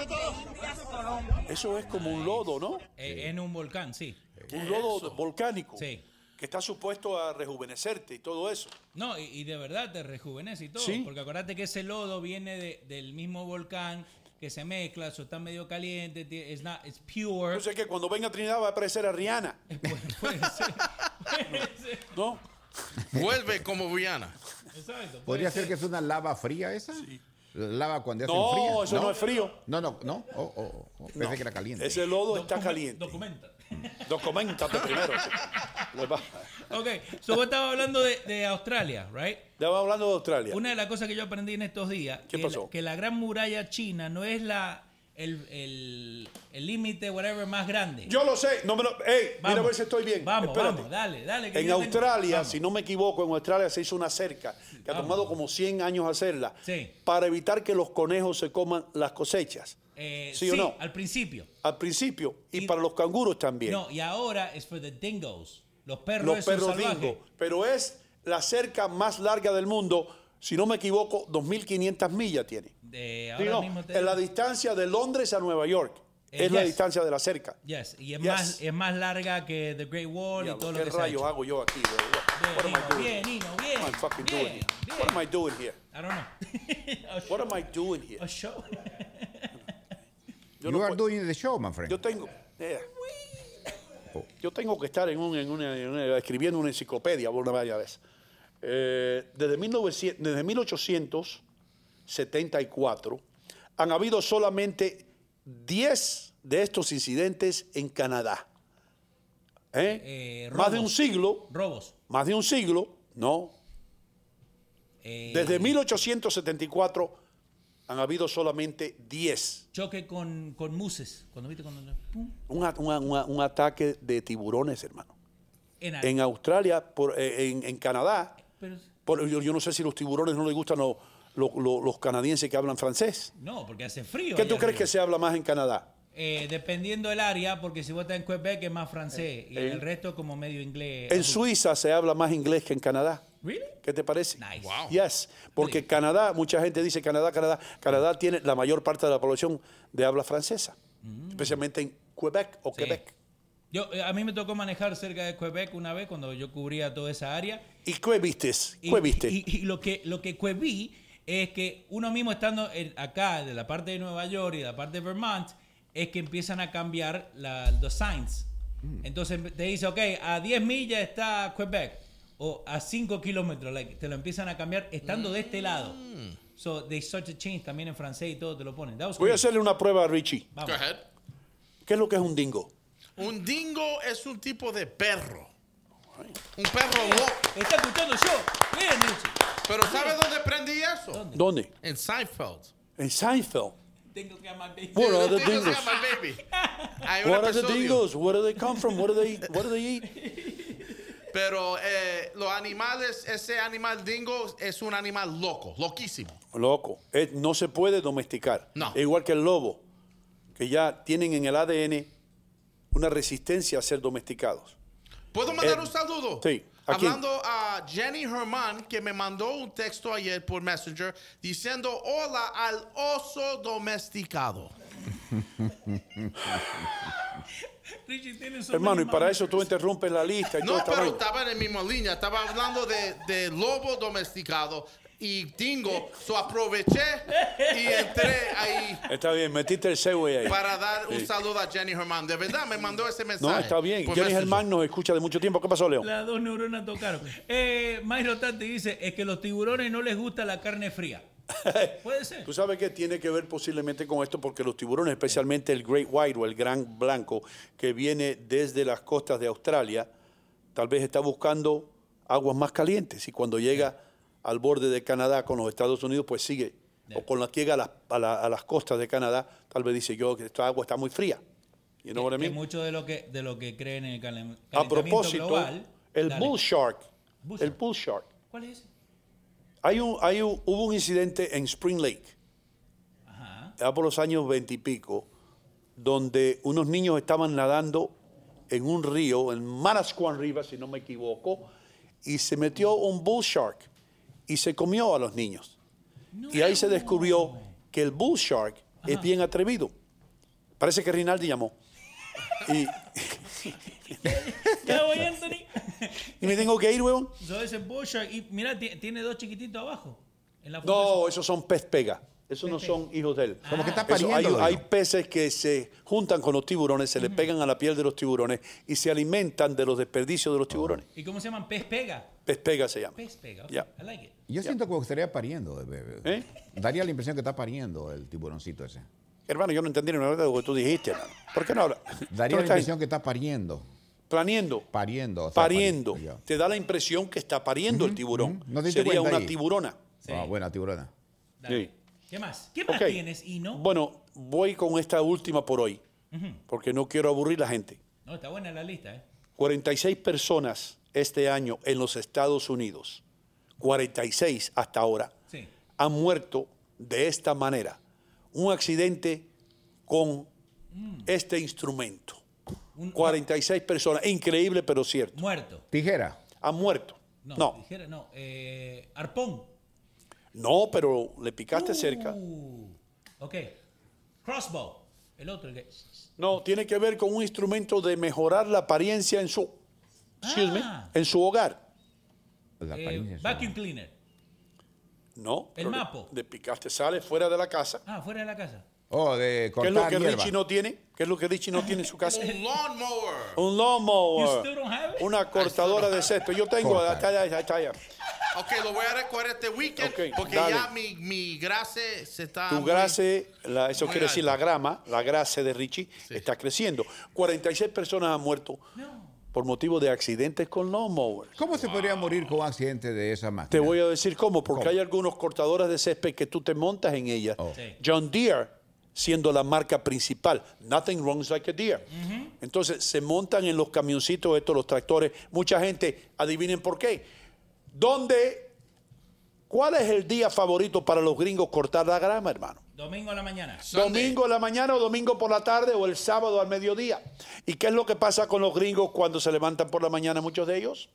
de Colombia. Eso es como un lodo, ¿no? Eh, en un volcán, sí. Un lodo volcánico. Sí. Que está supuesto a rejuvenecerte y todo eso. No, y, y de verdad te rejuvenece y todo. Sí. Porque acordate que ese lodo viene de- del mismo volcán que se mezcla, eso está medio caliente, ti- it's not, it's pure. Yo sé que cuando venga a Trinidad va a aparecer a Rihanna. ¿No? Vuelve como Rihanna. Exacto. ¿Podría ser que es una lava fría esa? Lava cuando hace No, fría. eso no es frío. No, no, no. Oh, oh, oh, Pensé No. que era caliente. Ese lodo está caliente. Documenta. Documentate primero. Ok, so vos estabas hablando de, de Australia, right? Estaba hablando de Australia. Una de las cosas que yo aprendí en estos días, ¿Qué que, pasó? La, que la gran muralla china no es la el el- el límite, whatever, más grande. Yo lo sé. No me lo, ey, mira a ver si estoy bien. Vamos, Espérate. vamos, dale, dale. que En tengo- Australia, si no me equivoco, en Australia se hizo una cerca que ha tomado como 100 años hacerla Sí. para evitar que los conejos se coman las cosechas. Eh, ¿Sí o no? al principio. Al principio. Y, para los canguros también. No, y ahora es for the dingoes. Los perros, los perros dingo. Pero es la cerca más larga del mundo. Si no me equivoco, 2.500 millas tiene. De Sí, ahora no, mismo te es la digo. distancia de Londres a Nueva York. Eh, es la yes. distancia de la cerca. Yes, y es, Yes. más, es más larga que The Great Wall Diablo, y todo lo ¿Qué que ha rayos hago yo aquí? What am I Nino, doing? bien, Nino, bien, What am I fucking bien, doing here? What am I doing here? I don't know. What am I doing here? A show. Yo you no are puedo- doing the show, my friend. Yo tengo. yeah. Yo tengo que estar en, un, en una, en una- escribiendo una enciclopedia por una vaya vez. Eh, desde, 1900 desde 1874 han habido solamente 10 de estos incidentes en Canadá. ¿Eh? Eh, más de un siglo. Robos. Más de un siglo, no. Eh, Desde 1874 han habido solamente 10. Choque con, con muses. Cuando viste cuando. Un, un ataque de tiburones, hermano. En, En Australia, por, eh, en, en Canadá, Pero- por- yo, yo no sé si los tiburones no les gustan los, los- los- los canadienses que hablan francés. no, porque hace frío. ¿Qué tú crees arriba. que se habla más en Canadá? Eh, dependiendo del área, porque si vos estás en Quebec es más francés y Eh, el resto como medio inglés. En Suiza se habla más inglés que en Canadá. ¿Really? ¿Qué te parece? Nice. Yes, porque Canadá, mucha gente dice Canadá, Canadá. Canadá tiene la mayor parte de la población de habla francesa, especialmente en Quebec o Mm. Sí. Quebec. Yo, eh, a mí me tocó manejar cerca de Quebec una vez cuando yo cubría toda esa área. ¿Y qué viste? Y, ¿Qué viste? y- y lo que lo que que vi es que uno mismo estando en- acá de la parte de Nueva York y de la parte de Vermont es que empiezan a cambiar la, los signs. Entonces te dice, ok, a 10 millas está Quebec o a 5 kilómetros, like, te lo empiezan a cambiar estando de este lado. So they start to change también en francés y todo te lo ponen. Voy a cool. hacerle una prueba a Richie. Vamos. Go ahead. ¿Qué es lo que es un dingo? Un dingo es un tipo de perro. Un perro loco. Está escuchando yo. Bien, Richie. Pero ¿sabes dónde aprendí eso? ¿Dónde? En Seinfeld. En Seinfeld. Baby. What are the got my baby. Un What are the dingoes? Where do they come from? What do they, what do they eat? Pero eh, los animales, ese animal dingo es un animal loco, loquísimo. Loco. Eh, no se puede domesticar. No. Es igual que el lobo, que ya tienen en el ADN una resistencia a ser domesticados. ¿Puedo mandar Eh, un saludo? sí. Hablando a Jenny Herman, que me mandó un texto ayer por Messenger diciendo hola al oso domesticado. Hermano, y para eso tú interrumpes la lista y todo No, esta pero estaba en la misma línea. Estaba hablando de, de lobo domesticado y dingo. So aproveché y entré ahí Está bien, metiste el segue ahí. para dar un Sí. saludo a Jenny Herman. De verdad, me mandó ese mensaje. No, está bien. por Jenny Messenger. Germán nos escucha de mucho tiempo. ¿Qué pasó, Leo? Las dos neuronas tocaron. Eh, Mayro Tante dice, es que los tiburones no les gusta la carne fría. Puede ser. Tú sabes que tiene que ver posiblemente con esto porque los tiburones, especialmente el Great White o el Gran Blanco, que viene desde las costas de Australia, tal vez está buscando aguas más calientes y cuando llega al borde de Canadá con los Estados Unidos, pues sigue. O con la que llega a las, a la- a las costas de Canadá, tal vez dice yo que esta agua está muy fría. You know what I Que mean? mucho de lo que, de lo que creen en el calen- A calentamiento propósito, global. el Dale. bull shark, Bull el shark. bull shark. ¿Cuál es ese? Hay un, hay un- hubo un incidente en Spring Lake, Ajá. ya por los años veintipico, donde unos niños estaban nadando en un río, en Manasquan River, si no me equivoco, y se metió un bull shark y se comió a los niños. Y ahí se descubrió que el bull shark es bien atrevido. Parece que Rinaldi llamó. Y, Ya voy, Anthony. y me tengo que ir, huevón. Yo ese Boschak, y mira, ti- tiene dos chiquititos abajo. En la No, esos son pez pega. Esos no son hijos de él. Como que está Eso, pariendo, hay, peces que se juntan con los tiburones, se le pegan a la piel de los tiburones y se alimentan de los desperdicios de los tiburones. ¿Y cómo se llaman? Pez pega. Pez pega se llama. Pez pega. ok. Ya. I like it. Yo siento que estaría pariendo. eh, eh, ¿Eh? Daría la impresión que está pariendo el tiburoncito ese. Hermano, yo no entendí nada de lo que tú dijiste, hermano. ¿Por qué no hablas? Daría la impresión que está pariendo. planeando. Pariendo. o sea, Pariendo. pari- ya. Te da la impresión que está pariendo el tiburón. ¿No te diste Sería cuenta una ahí? tiburona. Ah, buena tiburona. Sí. ¿Qué más? ¿Qué más Ok. tienes, Ino? Bueno, voy con esta última por hoy, porque no quiero aburrir a la gente. No, está buena la lista, ¿eh? 46 personas este año en los Estados Unidos, 46 hasta ahora, Sí. han muerto de esta manera. Un accidente con Mm. este instrumento. 46 personas, increíble pero cierto. Muerto. Tijera. Han muerto. No, No, dijera, no. Eh, arpón. No, pero le picaste cerca. Uh, ok. Crossbow. El otro. el que- No, tiene que ver con un instrumento de mejorar la apariencia en su, excuse me, Ah. en su hogar. La eh, vacuum cleaner. No. El le- mapo. Le picaste, sale fuera de la casa. Ah, fuera de la casa. Oh, de ¿Qué es cortar lo que hierba. Richie no tiene? ¿Qué es lo que Richie no tiene en su casa? Un lawnmower. Un You lawnmower. still don't have it? Una cortadora de césped. Yo tengo, Corta. está allá, está allá. Ok, lo voy a recordar este weekend Ok, porque dale. ya mi, mi grasa se está. Tu muy- grase, la- eso muy quiere decir la grama, la grasa de Richie está creciendo. 46 personas han muerto por motivo de accidentes con lawnmowers. ¿Cómo se podría morir con un accidente de esa máquina? Te voy a decir cómo, porque ¿Cómo? hay algunos cortadores de césped que tú te montas en ellas. Oh. Sí. John Deere siendo la marca principal. Nothing runs like a deer. Entonces se montan en los camioncitos estos, los tractores. Mucha gente, adivinen por qué. ¿Dónde? ¿Cuál es el día favorito para los gringos cortar la grama, hermano? Domingo a la mañana. Domingo en la mañana o domingo por la tarde o el sábado al mediodía. ¿Y qué es lo que pasa con los gringos cuando se levantan por la mañana muchos de ellos?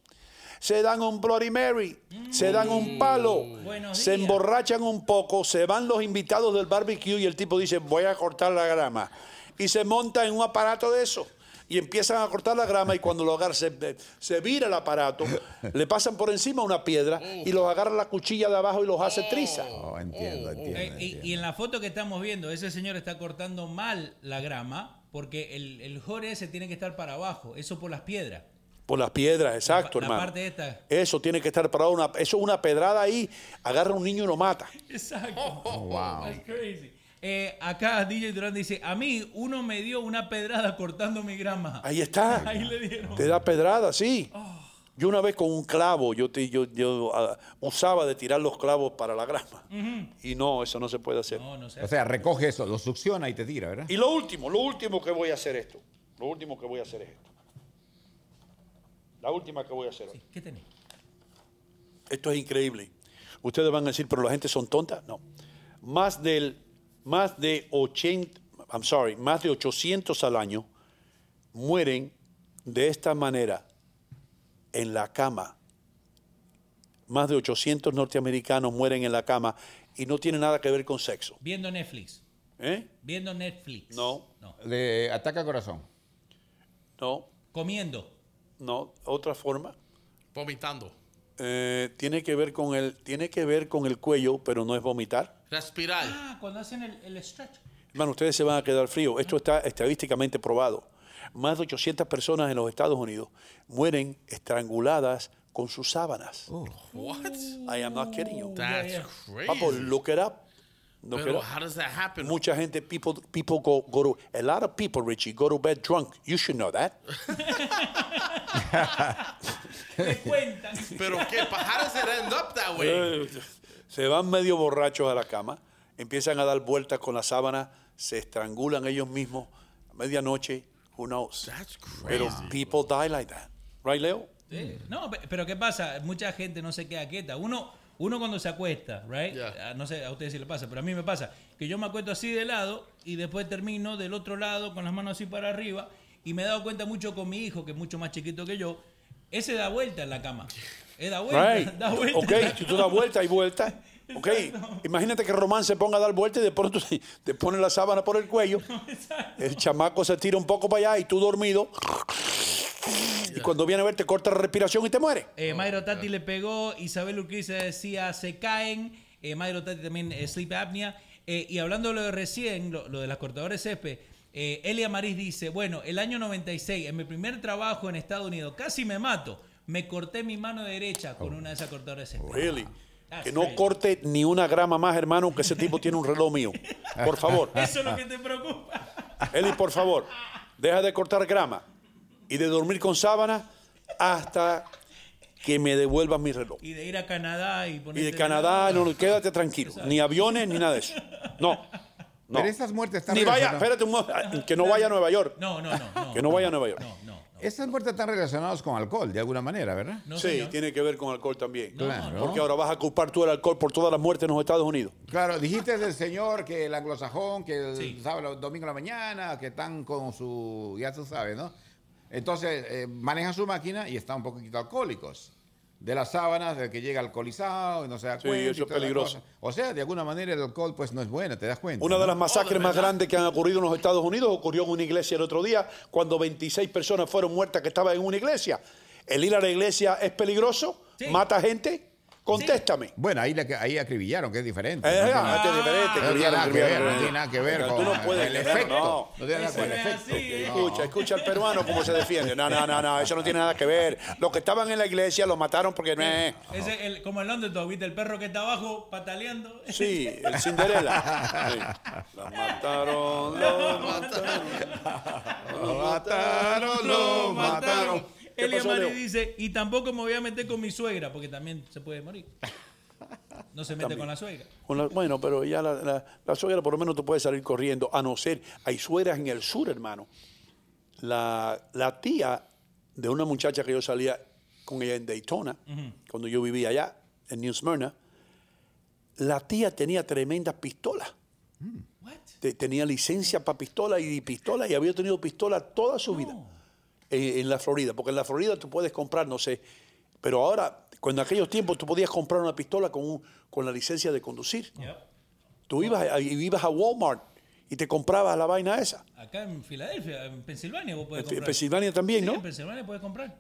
Se dan un Bloody Mary, se dan un palo, Buenos se días. emborrachan un poco, se van los invitados del barbecue y el tipo dice voy a cortar la grama. Y se monta en un aparato de eso. Y empiezan a cortar la grama y cuando lo agarran se, se vira el aparato, le pasan por encima una piedra y los agarra la cuchilla de abajo y los hace triza. Oh, entiendo, entiendo. Eh, y, entiendo. y en la foto que estamos viendo, ese señor está cortando mal la grama porque el, el jore ese tiene que estar para abajo. Eso por las piedras. Por las piedras, exacto, la hermano. parte esta. Eso tiene que estar parado. Una, eso es una pedrada ahí. Agarra a un niño y lo mata. Exacto. wow. That's crazy. Eh, acá DJ Durán dice, a mí uno me dio una pedrada cortando mi grama. Ahí está. Ahí le dieron. Te da pedrada, sí. Oh. Yo una vez con un clavo, yo, te- yo, yo, ah, usaba de tirar los clavos para la grama. Y no, eso no se puede hacer. No, no sé. O sea, recoge eso, lo succiona y te tira, ¿verdad? Y lo último, lo último que voy a hacer esto. Lo último que voy a hacer es esto. La última que voy a hacer hoy. ¿Qué tenés? Esto es increíble. Ustedes van a decir, pero la gente son tontas. No. Más del, más de 80, I'm sorry, más de 800 al año mueren de esta manera en la cama. Más de 800 norteamericanos mueren en la cama y no tiene nada que ver con sexo. Viendo Netflix. ¿Eh? Viendo Netflix. No, No. Le ataca corazón. no, Comiendo. no. Otra forma. Vomitando. Eh, tiene que ver con el, tiene que ver con el cuello, pero no es vomitar. Respirar. Ah, cuando hacen el, el stretch. Hermano, ustedes se van a quedar fríos. Esto está estadísticamente probado. Más de 800 personas en los Estados Unidos mueren estranguladas con sus sábanas. What? I am not kidding you. That's Papo, crazy. look it up. Look it Pero up. how does that happen? Mucha gente, people, people go, go to, a lot of people, Richie, go to bed drunk. You should know that. Me cuentan. Pero qué, but how does it end up that way? Se van medio borrachos a la cama, empiezan a dar vueltas con la sábana, se estrangulan ellos mismos a medianoche, who knows. That's Pero crazy. people die like that. Right, Leo? Sí. No, pe- pero ¿qué pasa? Mucha gente no se queda quieta. Uno, uno cuando se acuesta, right? Yeah. Ah, No sé a ustedes si le pasa, pero a mí me pasa que yo me acuesto así de lado y después termino del otro lado con las manos así para arriba y me he dado cuenta mucho con mi hijo, que es mucho más chiquito que yo, ese da vuelta en la cama. Eh, da vuelta, Right. da vuelta. Ok, si tú das vuelta y vuelta. Ok, imagínate que Román se ponga a dar vuelta y de pronto te, pone la sábana por el cuello. El chamaco se tira un poco para allá y tú dormido. Y cuando viene a ver te corta la respiración y te muere. Eh, Mayro Tati le pegó, Isabel Urquiza decía se caen, eh, Mayro Tati también eh, sleep apnea. Eh, y hablando de lo de recién, lo, lo de las cortadoras de césped, eh, Elia Maris dice, bueno, el año 96, en mi primer trabajo en Estados Unidos, casi me mato, me corté mi mano derecha con una de esas cortadoras de césped. Really? That's Que no crazy. corte ni una grama más, hermano, que ese tipo tiene un reloj mío. Por favor. Eso es lo que te preocupa. Eli, por favor, deja de cortar grama y de dormir con sábana hasta que me devuelvas mi reloj. Y de ir a Canadá y Y de Canadá, no, no, quédate tranquilo. Ni aviones, ni nada de eso. No. no. Pero esas muertes están Ni vaya, espérate un mo- que no vaya a Nueva York. No, no, no. no Que no vaya a Nueva York. Esas muertes están relacionadas con alcohol, de alguna manera, ¿verdad? sí, tiene que ver con alcohol también. Claro. Porque ahora vas a culpar tú el alcohol por todas las muertes en los Estados Unidos. Claro, dijiste del señor que el anglosajón, que el sábado, domingo en la mañana, que están con su, ya tú sabes, ¿no? Entonces, eh, manejan su máquina y están un poquito alcohólicos. De las sábanas, del que llega alcoholizado y no se da Sí, cuenta. eso es peligroso. O sea, de alguna manera el alcohol pues no es bueno, te das cuenta. Una de ¿no? las masacres más grandes que han ocurrido en los Estados Unidos ocurrió en una iglesia el otro día, cuando 26 personas fueron muertas que estaban en una iglesia. ¿El ir a la iglesia es peligroso? ¿Mata gente? Contéstame. Bueno, ahí, le- ahí acribillaron, que es diferente. Eh, No ah, tiene- este es diferente, No tiene acribillaron, nada que ver, acribillaron. no tiene nada que ver Mira, con tú no puedes el negar, efecto. no. No tiene nada con el efecto. Escucha, escucha al peruano cómo se defiende. No, no, no, no, eso no tiene nada que ver. Los que estaban en la iglesia los mataron porque... eh, Ese, el, como el underdog, ¿viste? El perro que está abajo pataleando. Sí, el Cinderella. Sí. Mataron, lo mataron. Lo mataron, lo mataron. Y tampoco me voy a meter con mi suegra, porque también se puede morir. No se mete También. con la suegra. Con la- bueno, pero ya la, la- la suegra por lo menos tú puedes salir corriendo, a no ser, hay suegras en el sur, hermano. La, la tía de una muchacha que yo salía con ella en Daytona, cuando yo vivía allá, en New Smyrna, la tía tenía tremendas pistolas. Te- tenía licencia para pistola y pistola y había tenido pistola toda su vida en, en la Florida, porque en la Florida tú puedes comprar, no sé, pero ahora, cuando en aquellos tiempos tú podías comprar una pistola con, un- con la licencia de conducir. Tú ibas a, ibas a Walmart y te comprabas la vaina esa. Acá en Filadelfia, en Pensilvania, vos puedes En comprar. Pensilvania también, Sí, ¿no? En Pensilvania puedes comprar.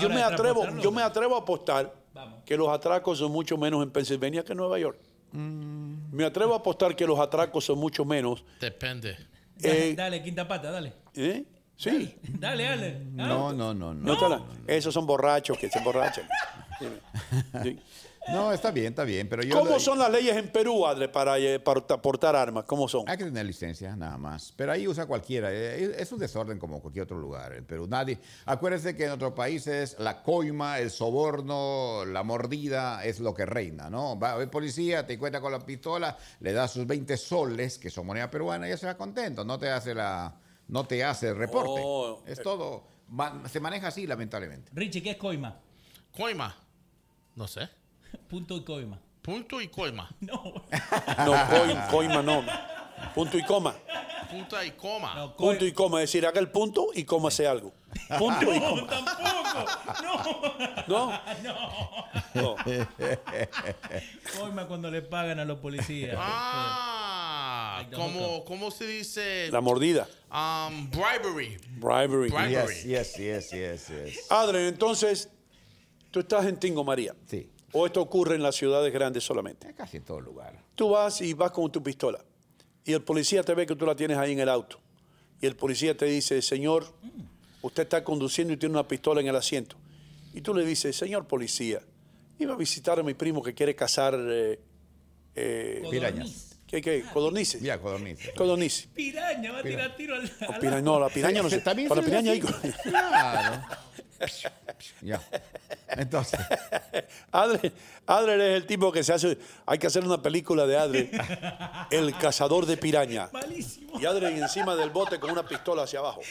Yo me, atrevo, yo me atrevo a apostar Vamos. que los atracos son mucho menos en Pensilvania que en Nueva York. Me atrevo a apostar que los atracos son mucho menos. Depende. Dale, dale, quinta pata, dale. ¿eh? Sí. Dale, dale. Ah, No, no, no, No no. te la- esos son borrachos que se emborrachan. Dime. Sí. No, está bien, está bien, pero yo... ¿Cómo son las leyes en Perú, Adre, para, eh, para portar armas? ¿Cómo son? Hay que tener licencia, nada más. Pero ahí usa cualquiera. Eh, Es es un desorden como cualquier otro lugar en Perú. Nadie. Acuérdense que en otros países la coima, el soborno, la mordida es lo que reina, ¿no? Va a ver policía, te encuentra con la pistola, le das sus 20 soles, que son moneda peruana, y ya se va contento. No te hace la. No te hace el reporte. Oh, es todo. ma- se maneja así, lamentablemente. Richie, ¿qué es coima? Coima. No sé. Punto y coima. Punto y coima. No. No, coima, coima no. Punto y coma. Punta y coma. No, Punto y coma, es decir, haga el punto y cómase algo. Punto y No, coma. tampoco. No. No. No. Coima cuando le pagan a los policías. Ah, Like the como. ¿cómo se dice? La mordida. Um, bribery. Bribery. Bribery. Yes, yes, yes, yes, yes. Adre, entonces, tú estás en Tingo María. Sí. ¿O esto ocurre en las ciudades grandes solamente? Casi en todo lugar. Tú vas y vas con tu pistola. Y el policía te ve que tú la tienes ahí en el auto. Y el policía te dice, señor, usted está conduciendo y tiene una pistola en el asiento. Y tú le dices, señor policía, iba a visitar a mi primo que quiere cazar... Eh, eh, Pirañas. ¿Qué, qué? ¿Codornices? Ya, codornices. Codornices. Piraña, va a tirar tiro al. O pira- no, la piraña no sé. También Para la se piraña hay... Claro. Ya. Entonces. Adre, Adre es el tipo que se hace. Hay que hacer una película de Adre, el cazador de piraña. Malísimo. Y Adre encima del bote con una pistola hacia abajo.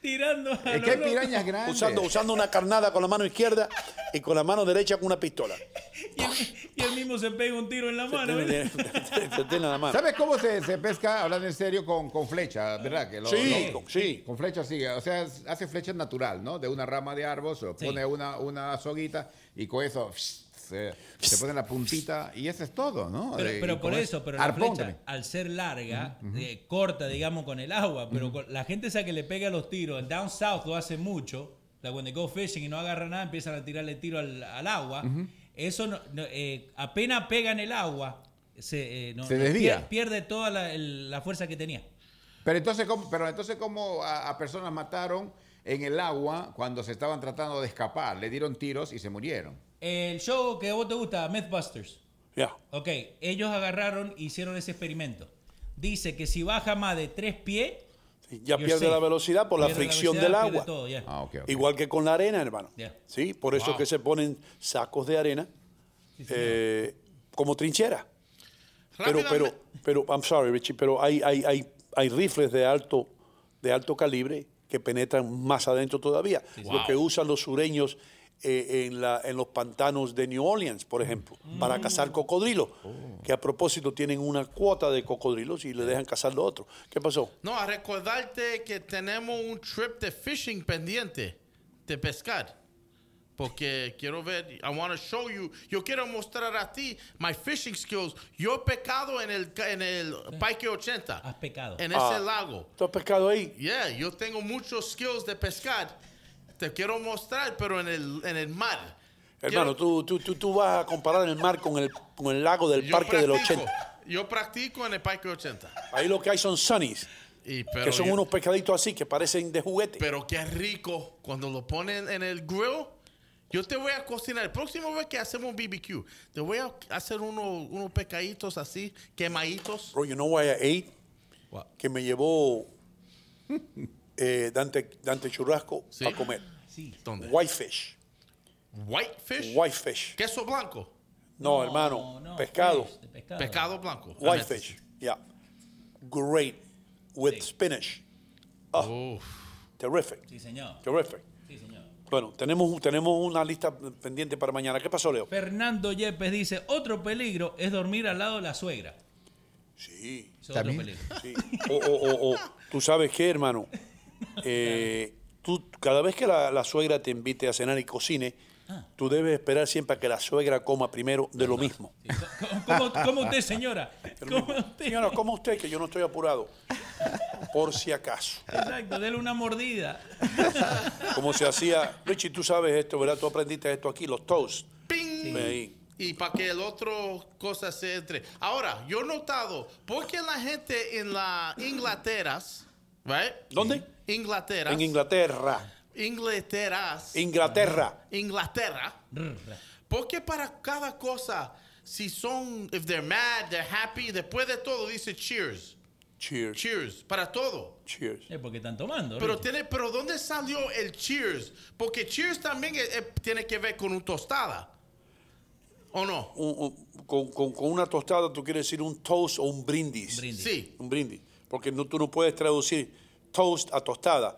Tirando a Es que hay pirañas grandes. Usando, usando una carnada con la mano izquierda y con la mano derecha con una pistola. Y él mismo se pega un tiro en la mano. ¿verdad? Se tiene la mano. ¿Sabes cómo se, se pesca, hablando en serio, con, con flecha, verdad? Que lo- Sí, lo- con- sí. Con flecha sí, o sea, hace flecha natural, ¿no? De una rama de árbol, se lo Sí. pone una, una soguita y con eso se, se pone la puntita y eso es todo, ¿no? Pero, pero por eso, pero la arpón flecha, también. al ser larga, eh, corta, digamos, con el agua, pero la gente esa que le pega los tiros, el down south lo hace mucho, la they go fishing y no agarra nada, empiezan a tirarle tiro al, al agua. Eso no- no, eh, apenas pega en el agua, se, eh, no- Se no, desvía. pier- pierde toda la, el- la fuerza que tenía. Pero entonces, ¿cómo, pero entonces, ¿cómo a, a personas mataron en el agua cuando se estaban tratando de escapar? Le dieron tiros y se murieron. El show que a vos te gusta, Mythbusters. Ya. Ok, ellos agarraron e hicieron ese experimento. Dice que si baja más de tres pies, Ya pierde safe. la velocidad por la Pierde la fricción del agua. todo. Ah. Igual que con la arena, hermano. Ya. Sí, por eso Wow. que se ponen sacos de arena eh, como trinchera. Pero, pero, pero, I'm sorry, Richie, pero hay, hay, hay, hay rifles de alto, de alto calibre que penetran más adentro todavía. Lo que usan los sureños eh, en, la, en los pantanos de New Orleans, por ejemplo, para cazar cocodrilos, que a propósito tienen una cuota de cocodrilos y le dejan cazar lo otro. ¿Qué pasó? No, a recordarte que tenemos un trip de fishing pendiente, de pescar. Porque quiero ver, I want to show you, yo quiero mostrar a ti my fishing skills. Yo he pecado en el, en el Pike 80, has pecado. en Ah. ese lago. ¿Tú has pescado ahí? Yeah, yo tengo muchos skills de pescar. Te quiero mostrar, pero en el, en el mar. Hermano, Quiero- tú, tú, tú, vas a comparar el mar con el, con el lago del yo Parque del practico, 80. Yo practico en el Pike 80. Ahí lo que hay son sunnies, Y, pero que son yo- unos pescaditos así que parecen de juguete. Pero qué rico cuando lo ponen en el grill. Yo te voy a cocinar. El próximo vez que hacemos BBQ, te voy a hacer uno- unos pecaditos así, quemaditos. Bro, you know why I ate? What? Que me llevó eh, Dante, Dante Churrasco Sí. a comer. ¿Dónde? Whitefish. Whitefish. Whitefish. Queso blanco. No, hermano, pescado. fish, de pescado. Pescado blanco. Whitefish. Yeah. Great. With spinach. Oh, Uf. terrific. Sí, señor. Terrific. Sí, señor. Bueno, tenemos, tenemos una lista pendiente para mañana. ¿Qué pasó, Leo? Fernando Yepes dice, otro peligro es dormir al lado de la suegra. Sí. Eso es otro ¿También? peligro. Sí. O, o- o- o, tú sabes qué, hermano. Eh, tú, cada vez que la, la suegra te invite a cenar y cocine, tú debes esperar siempre a que la suegra coma primero de lo mismo. ¿Cómo, cómo usted, señora? ¿Cómo usted? Señora, como usted, que yo no estoy apurado. Por si acaso. Exacto, dele una mordida. Como se hacía. Richie, tú sabes esto, ¿verdad? Tú aprendiste esto aquí, los toasts. ¡Ping! Y para que el otro cosa se entre. Ahora, yo he notado, porque la gente en la Inglaterras, right? ¿Dónde? Inglaterras. En Inglaterra. Inglaterras. Inglaterra. Inglaterra. Porque para cada cosa, si son, if they're mad, they're happy, después de todo dice cheers. Cheers. Cheers. Para todo. Cheers. Es porque están tomando. Pero, tiene, pero ¿dónde salió el cheers? Porque cheers también eh, eh, tiene que ver con un tostada. ¿O no? Un- un- con, con- con una tostada tú quieres decir un toast o un brindis. Brindis. Sí. Un brindis. Porque no, tú no puedes traducir toast a tostada,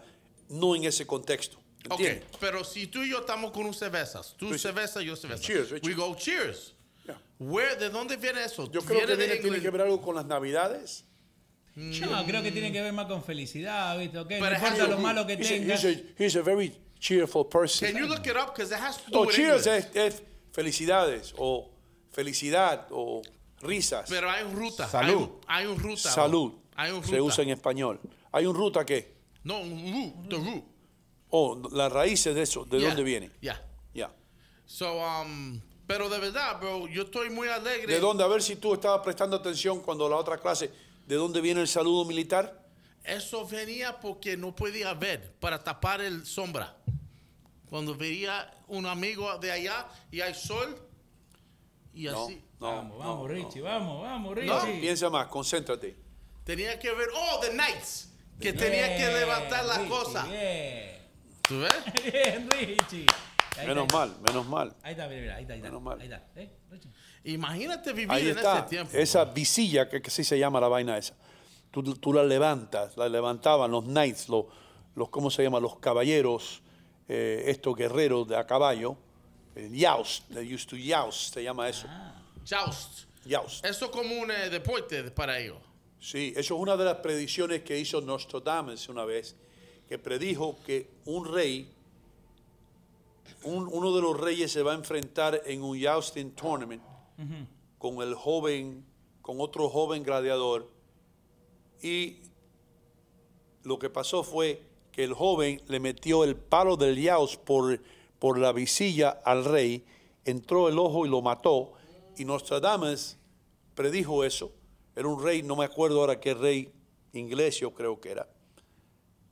no en ese contexto. Ok, ¿Entiendes? pero si tú y yo estamos con un cervezas, tú cerveza, yo cerveza. Cheers. We go cheers. Yeah. Where, ¿De dónde viene eso? Yo creo que de viene- tiene que ver algo con las navidades. No, creo que tiene que ver más con felicidad, ¿viste? Ok, no importa lo malo que He's a, tengas. he's a- he's a very cheerful person. Can you look it up? Because it has to do No, with cheers es, es felicidades o felicidad o risas. Pero hay un ruta. Salud. Hay un, hay un ruta. Salud. Hay un ruta. Se usa en español. ¿Hay un ruta qué? No, un root. The root. Oh, las raíces de eso, ¿de Yeah. dónde viene? Yeah. Ya. So, um, pero de verdad, bro, yo estoy muy alegre. ¿De dónde? A ver si tú estabas prestando atención cuando la otra clase, ¿de dónde viene el saludo militar? Eso venía porque no podía ver para tapar el sombra. Cuando veía un amigo de allá y hay sol y No, así. no, Vamos, no, vamos, no. Richie, vamos, vamos, No, Richie. Piensa más, concéntrate. Tenía que ver, oh, the nights, que tenía que levantar la Richie, cosa. Bien, ¿Tú ves? bien, Richie. Ahí Menos está, mal, menos mal. Ahí está, mira, mira, ahí está, ahí está. Menos mal. Ahí está, ¿eh, Richie? Imagínate vivir Ahí en está, ese tiempo. esa visilla, que, que sí se llama la vaina esa. Tú, tú la levantas, la levantaban los knights, los, los ¿cómo se llama? Los caballeros, eh, estos guerreros de a caballo. El they used to youst, se llama eso. Joust. Joust. Eso es como un eh, deporte para ellos. Sí, eso es una de las predicciones que hizo Nostradamus una vez, que predijo que un rey, un- uno de los reyes se va a enfrentar en un jousting tournament con el joven, con otro joven gladiador, y lo que pasó fue que el joven le metió el palo del yaus por, por la visilla al rey, entró el ojo y lo mató, y Nostradamus predijo eso. Era un rey, no me acuerdo ahora qué rey inglés yo creo que era.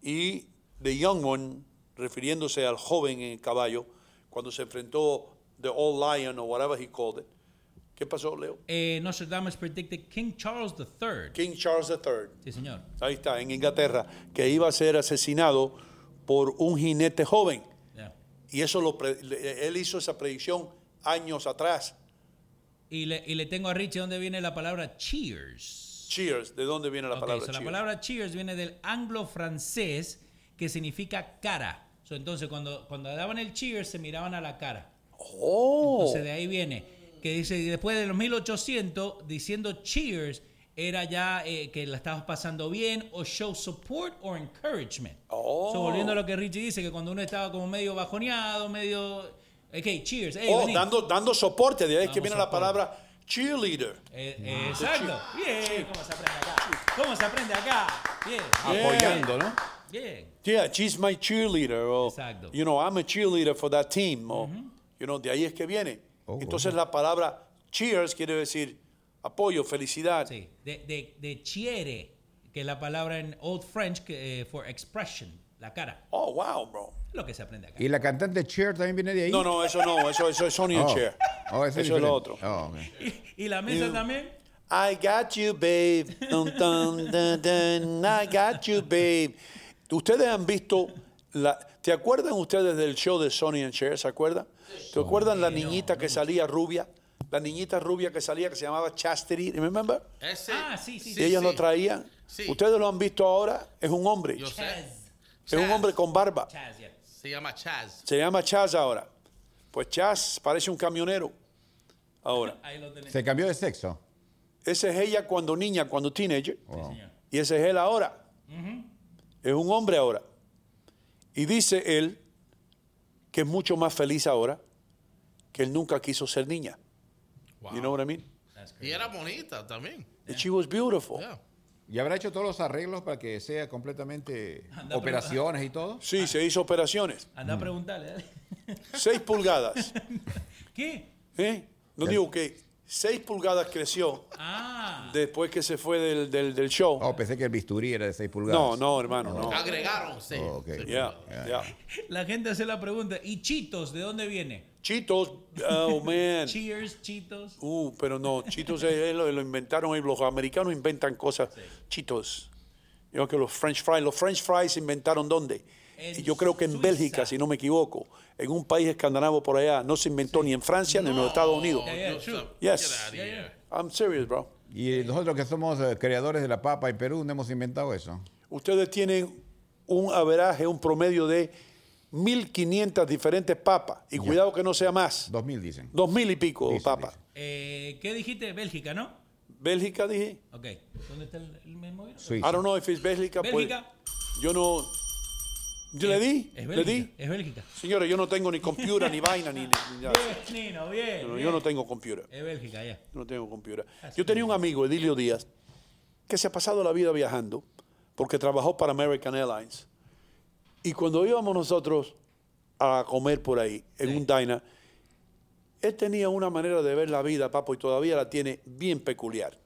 Y The Young One, refiriéndose al joven en el caballo, cuando se enfrentó The Old Lion o whatever he called it. ¿Qué pasó, Leo? Eh, Nostradamus predicted King Charles III. King Charles III. Sí, señor. Ahí está, en Inglaterra, que iba a ser asesinado por un jinete joven. Ya. Y eso lo él hizo esa predicción años atrás. Y le, y le tengo a Richie dónde viene la palabra cheers. Cheers, ¿de dónde viene la Ok, palabra so la cheers? palabra cheers viene del anglo-francés que significa cara. So, entonces, cuando, cuando daban el cheers, se miraban a la cara. Oh. Entonces, de ahí viene. Que dice, después de los 1800, diciendo cheers, era ya eh, que la estabas pasando bien o show support or encouragement. Oh. So, volviendo a lo que Richie dice, que cuando uno estaba como medio bajoneado, medio... Ok, cheers. Hey, Oh, dando, dando soporte, de ahí es que viene la palabra cheerleader. Eh, eh, exacto. Bien. ¿Cómo se aprende acá? ¿Cómo se aprende acá? Bien. Apoyando, ¿no? Bien. Yeah, she's my cheerleader. O, Exacto. You know, I'm a cheerleader for that team. O, you know, de ahí es que viene. Entonces la palabra cheers quiere decir apoyo, felicidad. Sí, de, de, de chiere, que es la palabra en Old French que, eh, for expression, la cara. Oh, wow, bro. Es lo que se aprende acá. ¿Y la cantante Cher también viene de ahí? No, no, eso no, eso, eso es Sonny and Oh. Cher. Oh, eso es diferente. lo otro. Oh. ¿Y la mesa You- también? I got you, babe. Dun, dun, dun, dun. I got you, babe. Ustedes han visto la. ¿Te acuerdan ustedes del show de Sonny and Cher? ¿Se acuerdan? ¿Te acuerdan la niñita que salía rubia? La niñita rubia que salía que se llamaba Chastity, remember? Ese, Ah, sí, sí, Y sí. ellos sí. lo traían. Sí. Ustedes lo han visto ahora, es un hombre. Yo sé. Es un hombre con barba. Chaz, yeah. Se llama Chaz. Se llama Chaz ahora. Pues Chaz parece un camionero. Ahora. ¿Se cambió de sexo? Esa es ella cuando niña, cuando teenager. Wow. Y ese es él ahora. Es un hombre ahora. Y dice él que es mucho más feliz ahora que él nunca quiso ser niña. Wow. You know what I mean? Y era bonita también. And She was beautiful. Yeah. ¿Y habrá hecho todos los arreglos para que sea completamente Anda, operaciones y todo? Sí, se hizo operaciones. Anda a preguntarle. dale. Seis pulgadas. ¿Qué? ¿eh? No digo que seis pulgadas creció Ah. después que se fue del, del- del show. Oh, pensé que el bisturí era de 6 pulgadas. No, no, hermano, no. Agregaron, sí. Oh, Yeah. yeah. La gente hace la pregunta, ¿y Chitos de dónde viene? Chitos, oh man. Cheers, Chitos. Uh, pero no, Chitos eh, lo, lo inventaron, eh, los americanos inventan cosas. Chitos. Yo creo que los French fries, los French fries se inventaron dónde? En Y yo creo que en Suiza. Bélgica, si no me equivoco, en un país escandinavo por allá, no se inventó ni en Francia ni en los Estados Unidos. Yeah, yeah, sé- Yes. Yeah. I'm serious, bro. Y nosotros que somos eh, creadores de la papa en Perú, no hemos inventado eso. Ustedes tienen un averaje, un promedio de 1.500 diferentes papas. Y cuidado que no sea más. 2000 dicen. Dos mil y pico Dicen, papas. dicen. Eh, ¿Qué dijiste? Bélgica, ¿no? Bélgica, dije. Ok. ¿Dónde está el, el mismo? Suiza. I don't know if it's Bélgica. pues, Bélgica. yo no. ¿Yo le di? Es ¿Le Bélgica. di? Es Bélgica. Señores, yo no tengo ni computer, ni vaina, ni, nada. Bien, Nino, bien. No, bien. yo no tengo computer. Es Bélgica, ya. Yo no tengo computer. Yo tenía un amigo, Edilio Díaz, que se ha pasado la vida viajando porque trabajó para American Airlines. Y cuando íbamos nosotros a comer por ahí, en un diner, él tenía una manera de ver la vida, papo, y todavía la tiene bien peculiar.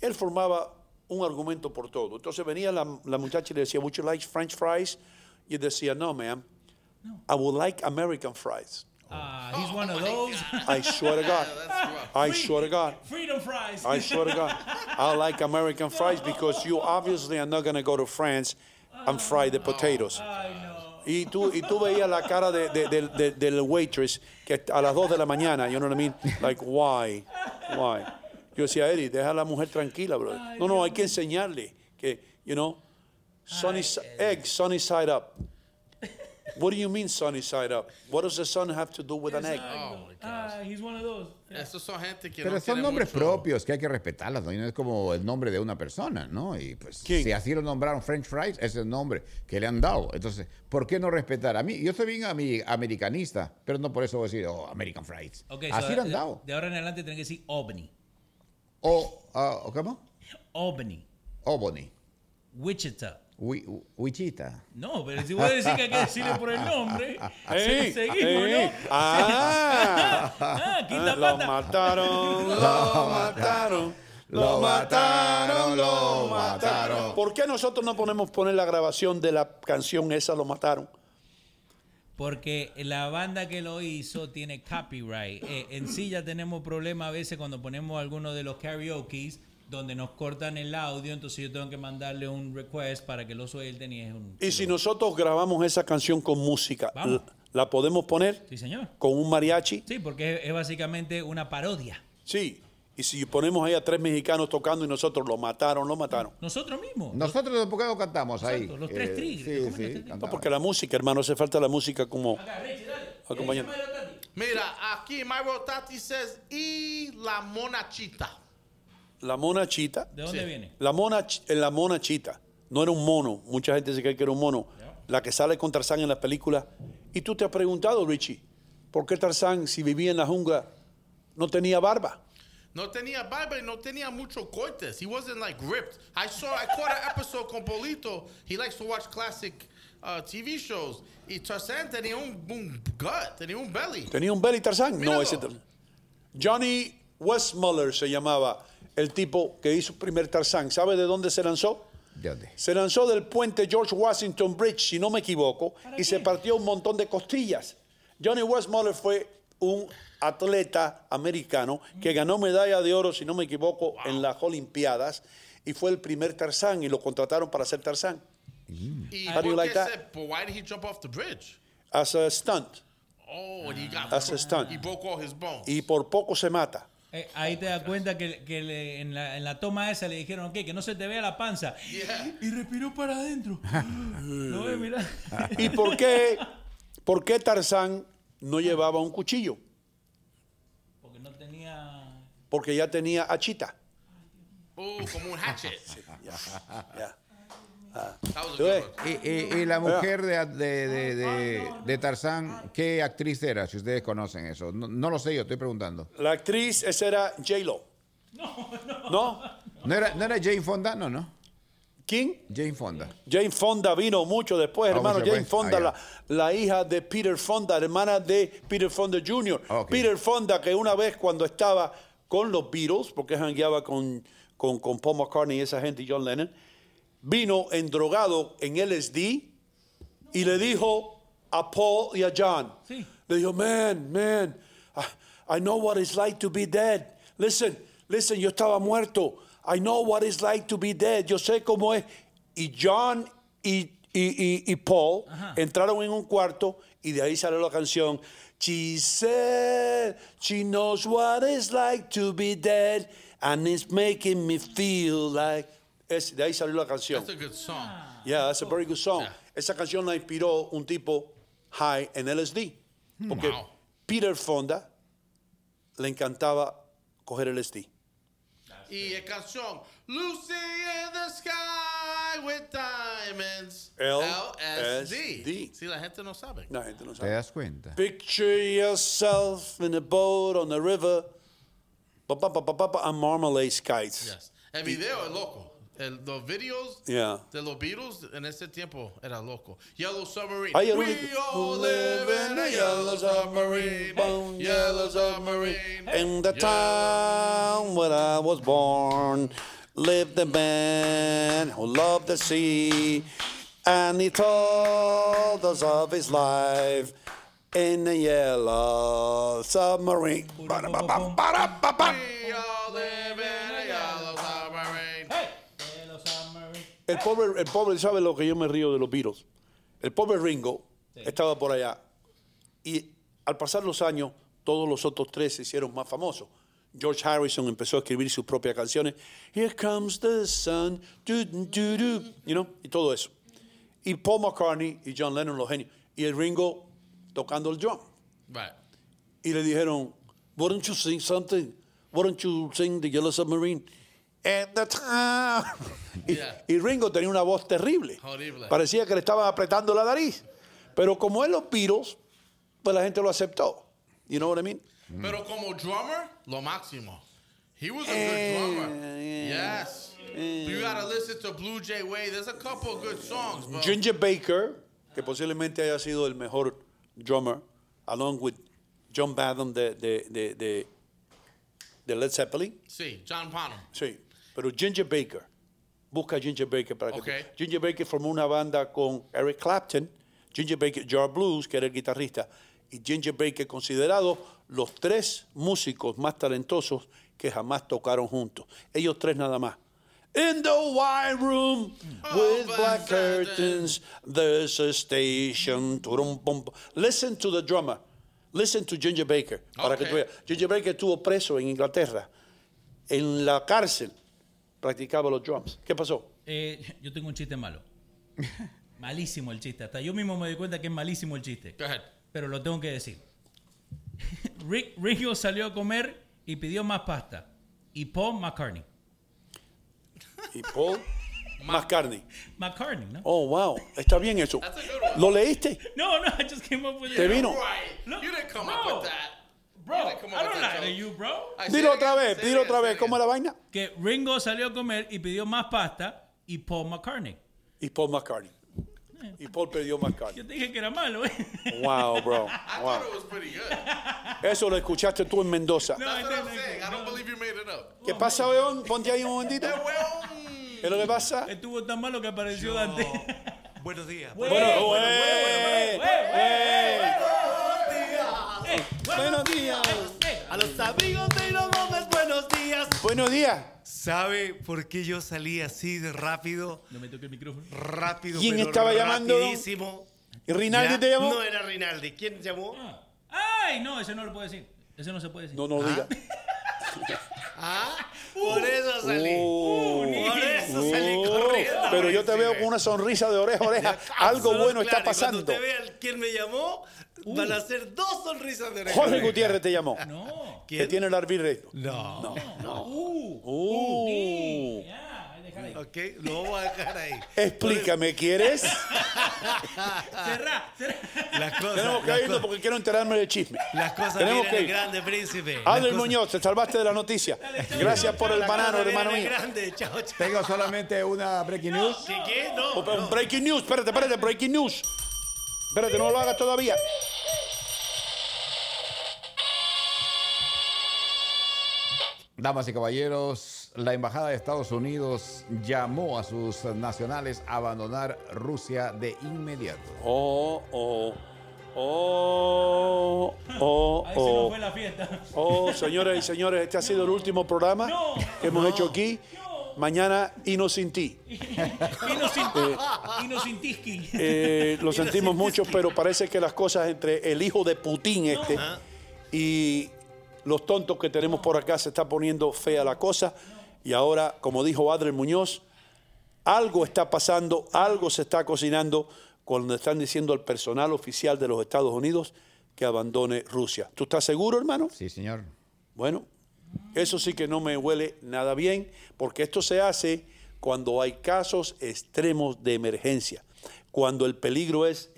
Él formaba un argumento por todo. Entonces venía la, la muchacha y le decía, would you like French fries? Y él decía, no, ma'am, I would like American fries. Ah, he's one of those. I swear to God. I swear to God. Freedom fries. I swear to God. I like American fries because you obviously are not going to go to France and fry the potatoes. Y tú, y tú veías la cara de, de- de- de- del waitress que a las 2 de la mañana, you know what I mean? Like, why? Why? Yo decía, Eddie, deja a la mujer tranquila, bro. No, no, hay que enseñarle que, you know, sunny, egg sunny side up. What do you mean sunny side up? What does the sun have to do with an egg? Ah, he's one of those. Esos son gente que Pero no son nombres mucho- propios que hay que respetarlas, ¿no? Y no es como el nombre de una persona, ¿no? Y pues si así lo nombraron French fries, es el nombre que le han dado. Entonces, ¿por qué no respetar? A mí, yo soy bien ami- americanista, pero no por eso voy a decir, oh, American fries. Ok, así so, le han de- dado. De ahora en adelante tienen que decir Albany. O, ah, ¿cómo? Albany. Albany. Wichita. Wichita. No, pero si voy a decir que hay que decirle por el nombre, Ey, seguimos. Ah, Ah, quinta lo pata. mataron, lo mataron, lo mataron, lo mataron. ¿Por qué nosotros no ponemos poner la grabación de la canción esa, lo mataron? Porque la banda que lo hizo tiene copyright. Eh, en sí ya tenemos problemas a veces cuando ponemos algunos de los karaokes donde nos cortan el audio, entonces yo tengo que mandarle un request para que lo suelten y es un... Y si nosotros grabamos esa canción con música, Vamos. ¿la- ¿la podemos poner Sí, señor. con un mariachi? Sí, porque es, es básicamente una parodia. Sí. Y si ponemos ahí a tres mexicanos tocando y nosotros lo mataron, lo mataron. Nosotros mismos. Nosotros de poco cantamos ahí. Exacto, los tres tigres, Sí, sí, No, porque la música, hermano, hace falta la música como acompañante. Mira, aquí Mario Tati says, y la monachita. La mona chita. ¿De dónde Sí. viene? La mona, ch- la mona chita. No era un mono. Mucha gente se cree que era un mono. La que sale con Tarzán en las películas. Y tú te has preguntado, Richie, ¿por qué Tarzán, si vivía en la jungla, no tenía barba? No tenía barba y no tenía mucho cortes. He wasn't like ripped. I saw, I caught an episode con Polito. He likes to watch classic uh, TV shows. Y Tarzan tenía un, un gut, tenía un belly. ¿Tenía un belly Tarzán? Míralo. No, ese Tarzán. Johnny Westmuller se llamaba el tipo que hizo primer Tarzán. ¿Sabe de dónde se lanzó? ¿De dónde? Se lanzó del puente George Washington Bridge, si no me equivoco, y se partió un montón de costillas. Johnny Westmuller fue un atleta americano que ganó medalla de oro, si no me equivoco, en las Olimpiadas y fue el primer Tarzán y lo contrataron para ser Tarzán. Y How do you ¿por like qué that? se- but why did he jump off the bridge? As a stunt. Oh, and he got As a stunt. He broke all his bones. Y por poco se mata. Eh, ahí te das cuenta que, que le- en, la, en la toma esa le dijeron, ok, que no se te vea la panza. Y respiró para adentro. Mira. ¿Y por qué, por qué Tarzán no llevaba un cuchillo? Porque no tenía... Porque ya tenía a Chita. Oh, como un hatchet. Ya. Ah. Y, y- y la mujer de, de, de, de- de Tarzán, ¿qué actriz era? Si ustedes conocen eso. No, no lo sé, yo estoy preguntando. La actriz, esa era J-Lo. No, ¿No era, ¿No era Jane Fonda? No, no. ¿Quién? Jane Fonda. Jane Fonda vino mucho después, Ah, hermano. Jane después. Fonda, Ah, la, la hija de Peter Fonda, hermana de Peter Fonda Jr. Ok. Peter Fonda, que una vez cuando estaba con los Beatles, porque jangueaba con, con, con Paul McCartney y esa gente y John Lennon, vino endrogado en LSD y le dijo a Paul y a John, Sí. le dijo, man, man, I, I know what it's like to be dead. Listen, listen, yo estaba muerto. I know what it's like to be dead. Yo sé cómo es. Y John y, y, y, y Paul entraron en un cuarto y de ahí salió la canción. She said she knows what it's like to be dead and it's making me feel like. Es, de ahí salió la canción. That's a good song. Yeah, that's a very good song. Esa canción la inspiró un tipo high en LSD. Porque Wow. Peter Fonda le encantaba coger LSD. Y la canción Lucy in the sky with diamonds. LSD. Sí, la gente no sabe. La gente no ¿Te das cuenta? Picture yourself in a boat on the river. Pa, pa, pa, pa, pa, pa, and marmalade skies. Yes. El video es loco. El- los videos Yeah. de los Beatles en ese tiempo era loco. Yellow Submarine. Ay, We único- all live in a yellow submarine. Boom, Yellow submarine. In the town where I was born, lived a man who loved the sea, and he told us of his life in a yellow submarine. We all live in El pobre, el pobre, ¿sabe lo que yo me río de los Beatles? El pobre Ringo estaba por allá y al pasar los años, todos los otros tres se hicieron más famosos. George Harrison empezó a escribir sus propias canciones. Here comes the sun, du, du, du, you know, y todo eso. Y Paul McCartney y John Lennon, los genios, y el Ringo tocando el drum. Right. Y le dijeron, why don't you sing something? Why don't you sing The Yellow Submarine? And the time. Y, Yeah. y Ringo tenía una voz terrible. Horrible. Parecía que le estaban apretando la nariz. Pero como él los Beatles, pues la gente lo aceptó. You know what I mean? Pero como drummer, lo máximo. He was a Eh, good drummer. Yes. You gotta listen to Blue Jay Way. There's a couple of good songs, bro. Ginger Baker, que posiblemente haya sido el mejor drummer, along with John Badham de, de, de, de, de Led Zeppelin. Sí, John Bonham. Sí, pero Ginger Baker, busca Ginger Baker para que Ok. Ginger Baker formó una banda con Eric Clapton, Ginger Baker, Jar Blues, que era el guitarrista, y Ginger Baker considerado los tres músicos más talentosos que jamás tocaron juntos. Ellos tres nada más. In the white room with black curtains, there's a station. Listen to the drummer. Listen to Ginger Baker. Para que tú veas. Ginger Baker estuvo preso en Inglaterra. En la cárcel practicaba los drums. ¿Qué pasó? Eh, yo tengo un chiste malo. malísimo el chiste. Hasta yo mismo me doy cuenta que es malísimo el chiste. Go ahead. Pero lo tengo que decir. Rick, Ringo salió a comer y pidió más pasta. Y Paul McCartney. Y Paul McCartney. McCartney, ¿no? Oh, wow. Está bien eso. ¿Lo leíste? No, no, I just came up with it. Te vino. Right. Look, you didn't come bro. up with that. Bro, I don't lie to you, bro. Dilo otra vez, dilo otra vez. ¿Cómo es la vaina? Que Ringo salió a comer y pidió más pasta y Paul McCartney. Y Paul McCartney. Y Paul perdió McCartney. Yo te dije que era malo, ¿eh? Wow, bro. I Wow. thought it was pretty good. Eso lo escuchaste tú en Mendoza. No, That's what I'm saying. I don't believe you made it up. ¿Qué pasa, weón? Ponte ahí un momentito. Eh. ¿Qué es lo que pasa? Estuvo tan malo que apareció Dante. Buenos días. Bueno, güey, güey. Buenos días. A los amigos de Hilo Gómez, buenos días. Buenos días. ¿Sabe por qué yo salí así de rápido? No me toque el micrófono. Rápido, ¿Quién pero estaba llamando? rapidísimo. ¿Y Rinaldi Ya, te llamó? No era Rinaldi. ¿Quién llamó? Ay, no, ese no lo puedo decir. Ese no se puede decir. No, no diga. Ah, por eso salí. Oh. por eso salí Oh, corriendo. Pero yo te veo con una sonrisa de oreja a oreja. Algo bueno está y pasando. Cuando te vea quién me llamó, van a ser dos sonrisas de oreja. Jorge oreja. Gutiérrez te llamó. No. Que tiene el arbitrio. No. No. Uh, Uh. Ahí. Ok, lo vamos a dejar ahí. Explícame, ¿quieres? Cerrá, cerrá. Las cosas, Tenemos que las irnos cosas- porque quiero enterarme del chisme. las cosas Tenemos vienen que ir. grande, príncipe. Las Adel cosas- Muñoz, te salvaste de la noticia. Gracias por el las banano, cosas hermano vienen mío. grande. Chao, chao. Tengo solamente una breaking news. ¿Qué, qué? No, Oh, pero no. Breaking news, espérate, espérate, breaking news. Espérate, no lo hagas todavía. Damas y caballeros, la Embajada de Estados Unidos llamó a sus nacionales a abandonar Rusia de inmediato. Oh, oh, oh, oh, Ahí se nos oh. fue la fiesta. Oh, señoras y señores, este ha sido el último programa No. que hemos hecho aquí. Mañana y no sin ti. Y no sin, y no sin Tiski. Eh, lo sentimos mucho, pero parece que las cosas entre el hijo de Putin este y los tontos que tenemos por acá se está poniendo fea la cosa. Y ahora, como dijo Adriel Muñoz, algo está pasando, algo se está cocinando cuando están diciendo al personal oficial de los Estados Unidos que abandone Rusia. ¿Tú estás seguro, hermano? Sí, señor. Bueno, eso sí que no me huele nada bien, porque esto se hace cuando hay casos extremos de emergencia, cuando el peligro es,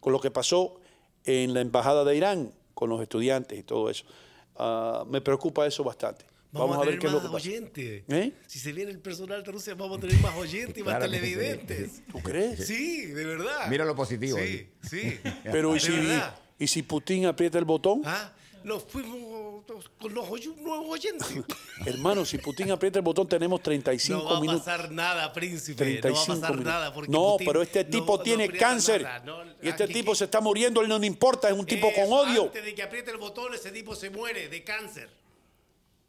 con lo que pasó en la embajada de Irán, con los estudiantes y todo eso. Ah, me preocupa eso bastante. Vamos, a, ver tener qué es lo más que pasa. oyentes. ¿Eh? Si se viene el personal de Rusia, vamos a tener más oyentes y más Claro que televidentes. ¿Tú crees? Sí, de verdad. Mira lo positivo. Sí, ahí. sí. Pero ¿y si. ¿y si Putin aprieta el botón? Ah, nos fuimos con los oy- nuevos oyentes. Hermano, si Putin aprieta el botón tenemos 35 No va a minutos. pasar nada, príncipe. No va a 35 pasar minutos. nada. Porque no, Putin pero este no- tipo no tiene aprieta cáncer. nada, no- y este aquí- tipo se está muriendo, él no le importa, es un tipo con odio. Antes de que apriete el botón, ese tipo se muere de cáncer.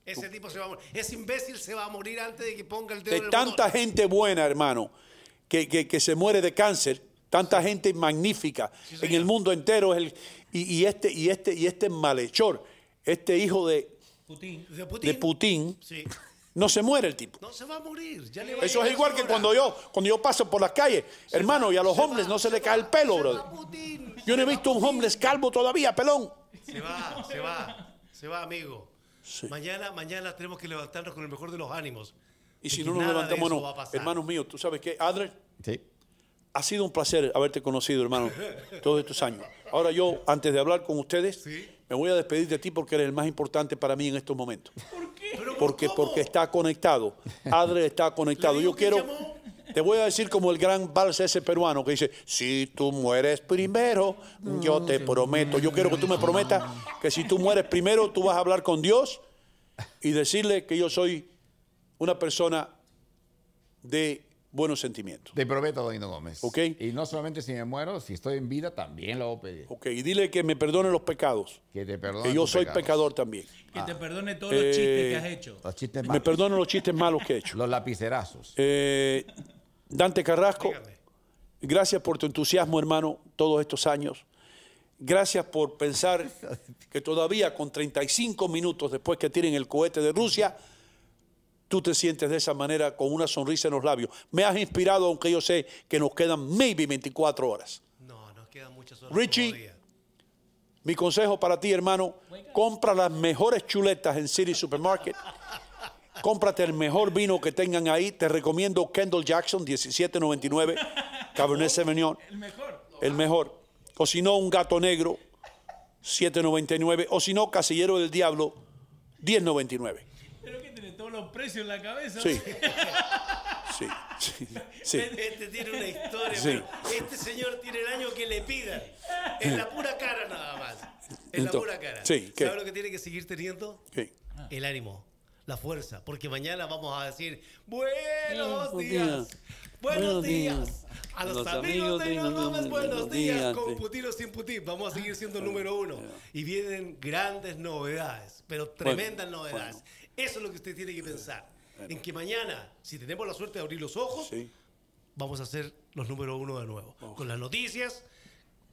Ese tipo se va a morir. Ese imbécil se va a morir antes de que ponga el dedo de en el tanta botón. gente buena, hermano, que, que- que se muere de cáncer, tanta gente magnífica en el mundo entero, es el, y, y este, y, este, y este malhechor, este hijo de, Putin. De Putin. de Putin, Sí. no se muere el tipo. No se va a morir. Ya le va a Eso es igual que cuando yo, cuando yo paso por las calles, hermano, y a los hombres no se se le cae el pelo, se brother. va Putin, Yo no he visto un homeless calvo todavía, pelón. Se va, se va, se va, amigo. Mañana, mañana tenemos que levantarnos con el mejor de los ánimos. Y si no nos levantamos, no. Hermanos míos, ¿tú sabes qué? Adler, Sí. ha sido un placer haberte conocido, hermano, todos estos años. Ahora yo, antes de hablar con ustedes, me voy a despedir de ti porque eres el más importante para mí en estos momentos. ¿Por qué? Porque, porque está conectado. Adler está conectado. Yo quiero, te voy a decir como el gran vals ese peruano que dice, si tú mueres primero, yo te prometo. Yo quiero que tú me prometas que si tú mueres primero, tú vas a hablar con Dios y decirle que yo soy una persona de buenos sentimientos. Te prometo, Doino Gómez. Ok. Y no solamente si me muero, si estoy en vida, también lo voy a pedir. Ok, y dile que me perdone los pecados. Que te perdone. Que yo soy pecados. pecador también. Que te perdone todos los chistes que has hecho. Los chistes Me malos. perdone los chistes malos que he hecho. Los lapicerazos. Eh, Dante Carrasco, gracias por tu entusiasmo, hermano, todos estos años. Gracias por pensar que todavía con 35 minutos después que tienen el cohete de Rusia, tú te sientes de esa manera con una sonrisa en los labios. Me has inspirado, aunque yo sé que nos quedan maybe 24 horas. No, nos quedan muchas horas Richie, mi consejo para ti, hermano, compra las mejores chuletas en City Supermarket. Cómprate el mejor vino que tengan ahí. Te recomiendo Kendall Jackson 1799, Cabernet Sauvignon. El mejor. El mejor. O si no, un gato negro 799. O si no, Casillero del Diablo 1099. Pero que tiene todos los precios en la cabeza. Sí. Sí, sí, sí. Este tiene una historia, Sí. pero este señor tiene el año que le pidan. En la pura cara nada más. En la pura cara. ¿Sabe lo que tiene que seguir teniendo? ¿Qué? El ánimo, la fuerza. Porque mañana vamos a decir, buenos Buenos días. Buenos días. días. A los, Los amigos amigos de Vamos, Vamos, buenos días. días, Con. Putin o sin Putin. Vamos a seguir siendo número uno. Y vienen grandes novedades, pero tremendas novedades. Eso es lo que usted tiene que pensar. En que mañana, si tenemos la suerte de abrir los ojos, vamos a ser los número uno de nuevo. Con las noticias,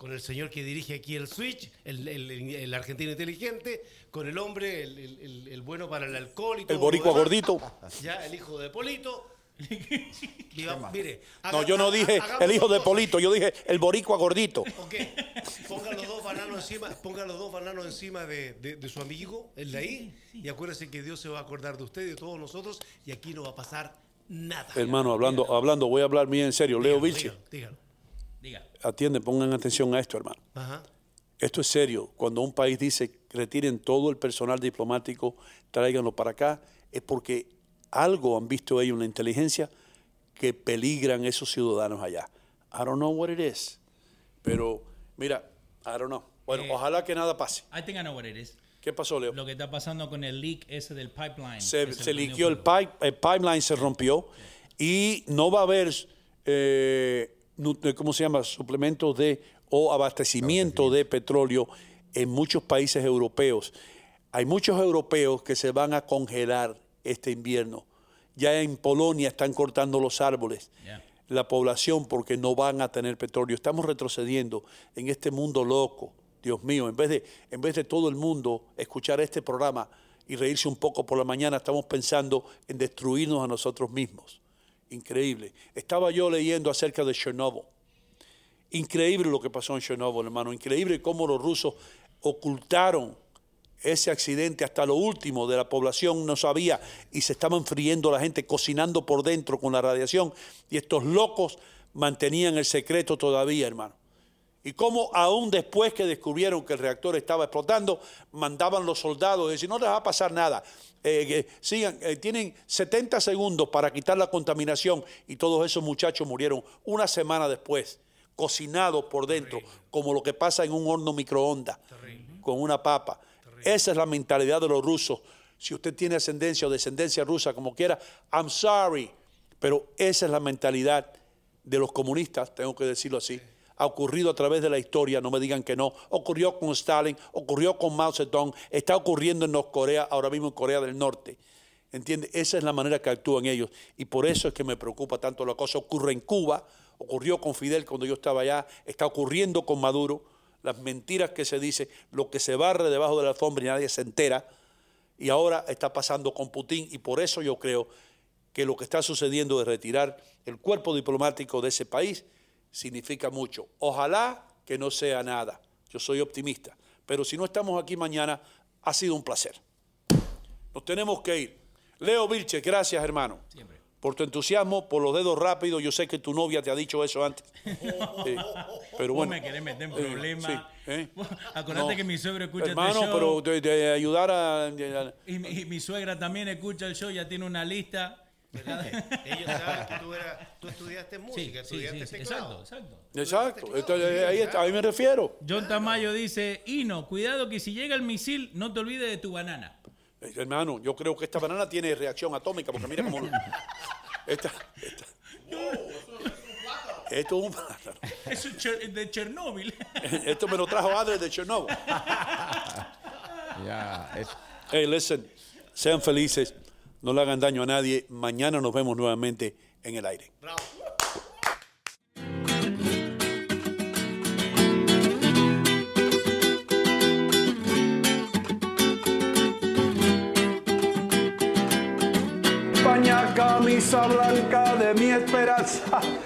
con el señor que dirige aquí el Switch, el, el- el argentino inteligente, con el hombre, el, el- el- el bueno para el alcohol y todo. El boricua demás. gordito. Ya, el hijo de Polito. Mire, No, yo no dije el hijo de. Polito, yo dije el boricua gordito. Ok, ponga los dos bananos encima, ponga los dos bananos encima de, de- de su amigo, el de ahí, y acuérdese que Dios se va a acordar de usted y de todos nosotros, y aquí no va a pasar nada. Hermano, hablando, hablando, voy a hablar bien en serio. Leo Vilche, Dígalo. Atiende, pongan atención a esto, hermano. Ajá. Esto es serio. Cuando un país dice retiren todo el personal diplomático, tráiganlo para acá, es porque algo han visto ellos en la inteligencia que peligran esos ciudadanos allá. I don't know what it is. Pero, mira, I don't know. Bueno, Eh, ojalá que nada pase. I think I know what it is. ¿Qué pasó, Leo? Lo que está pasando con el leak ese del pipeline. se, se liqueó el, pipe, el pipeline, se rompió y no va a haber, eh, ¿cómo se llama? Suplementos de o abastecimiento de petróleo en muchos países europeos. Hay muchos europeos que se van a congelar este invierno. Ya en Polonia están cortando los árboles. La población porque no van a tener petróleo. Estamos retrocediendo en este mundo loco. Dios mío, en vez de, en vez de todo el mundo escuchar este programa y reírse un poco por la mañana, estamos pensando en destruirnos a nosotros mismos. Increíble. Estaba yo leyendo acerca de Chernobyl. Increíble lo que pasó en Chernobyl, hermano. Increíble cómo los rusos ocultaron ese accidente hasta lo último de la población no sabía y se estaban friendo la gente, cocinando por dentro con la radiación y estos locos mantenían el secreto todavía, hermano. Y cómo aún después que descubrieron que el reactor estaba explotando, mandaban los soldados, decir, no les va a pasar nada, eh, que sigan, eh, tienen 70 segundos para quitar la contaminación y todos esos muchachos murieron una semana después, cocinados por dentro, como lo que pasa en un horno microondas, con una papa. Esa es la mentalidad de los rusos. Si usted tiene ascendencia o descendencia rusa, como quiera, I'm sorry, pero esa es la mentalidad de los comunistas, tengo que decirlo así. Ha ocurrido a través de la historia, no me digan que no. Ocurrió con Stalin, ocurrió con Mao Zedong, está ocurriendo en Norcorea, ahora mismo en Corea del Norte. ¿Entiende? Esa es la manera que actúan ellos. Y por eso es que me preocupa tanto la cosa. Ocurre en Cuba, ocurrió con Fidel cuando yo estaba allá, está ocurriendo con Maduro. Las mentiras que se dice, lo que se barre debajo de la alfombra y nadie se entera. Y ahora está pasando con Putin. Y por eso yo creo que lo que está sucediendo de retirar el cuerpo diplomático de ese país significa mucho. Ojalá que no sea nada. Yo soy optimista. Pero si no estamos aquí mañana, ha sido un placer. Nos tenemos que ir. Leo Vilche, gracias hermano. Por tu entusiasmo, por los dedos rápidos. Yo sé que tu novia te ha dicho eso antes. Sí, pero bueno. me querés meter en Eh, problemas. sí, ¿eh? Acordate No. que mi suegro escucha Hermano, este show. pero de, de ayudar a... a- Y, mi- y mi suegra también escucha el show, ya tiene una lista. Ellos saben que tú, eras- tú estudiaste música, sí, estudiaste sí, teclado. exacto, exacto. Exacto, eh, ahí, está, ahí me refiero. John Tamayo dice, Hino, cuidado que si llega el misil, no te olvides de tu banana. Eh, Hermano, yo creo que esta banana tiene reacción atómica, porque mira cómo... esta, esta- esto es un plátano. Eso es de Chernóbil. Esto me lo trajo Adri de Chernobyl. Ya, es- Hey, listen, sean felices, no le hagan daño a nadie. Mañana nos vemos nuevamente en el aire. España, camisa blanca de mi esperanza.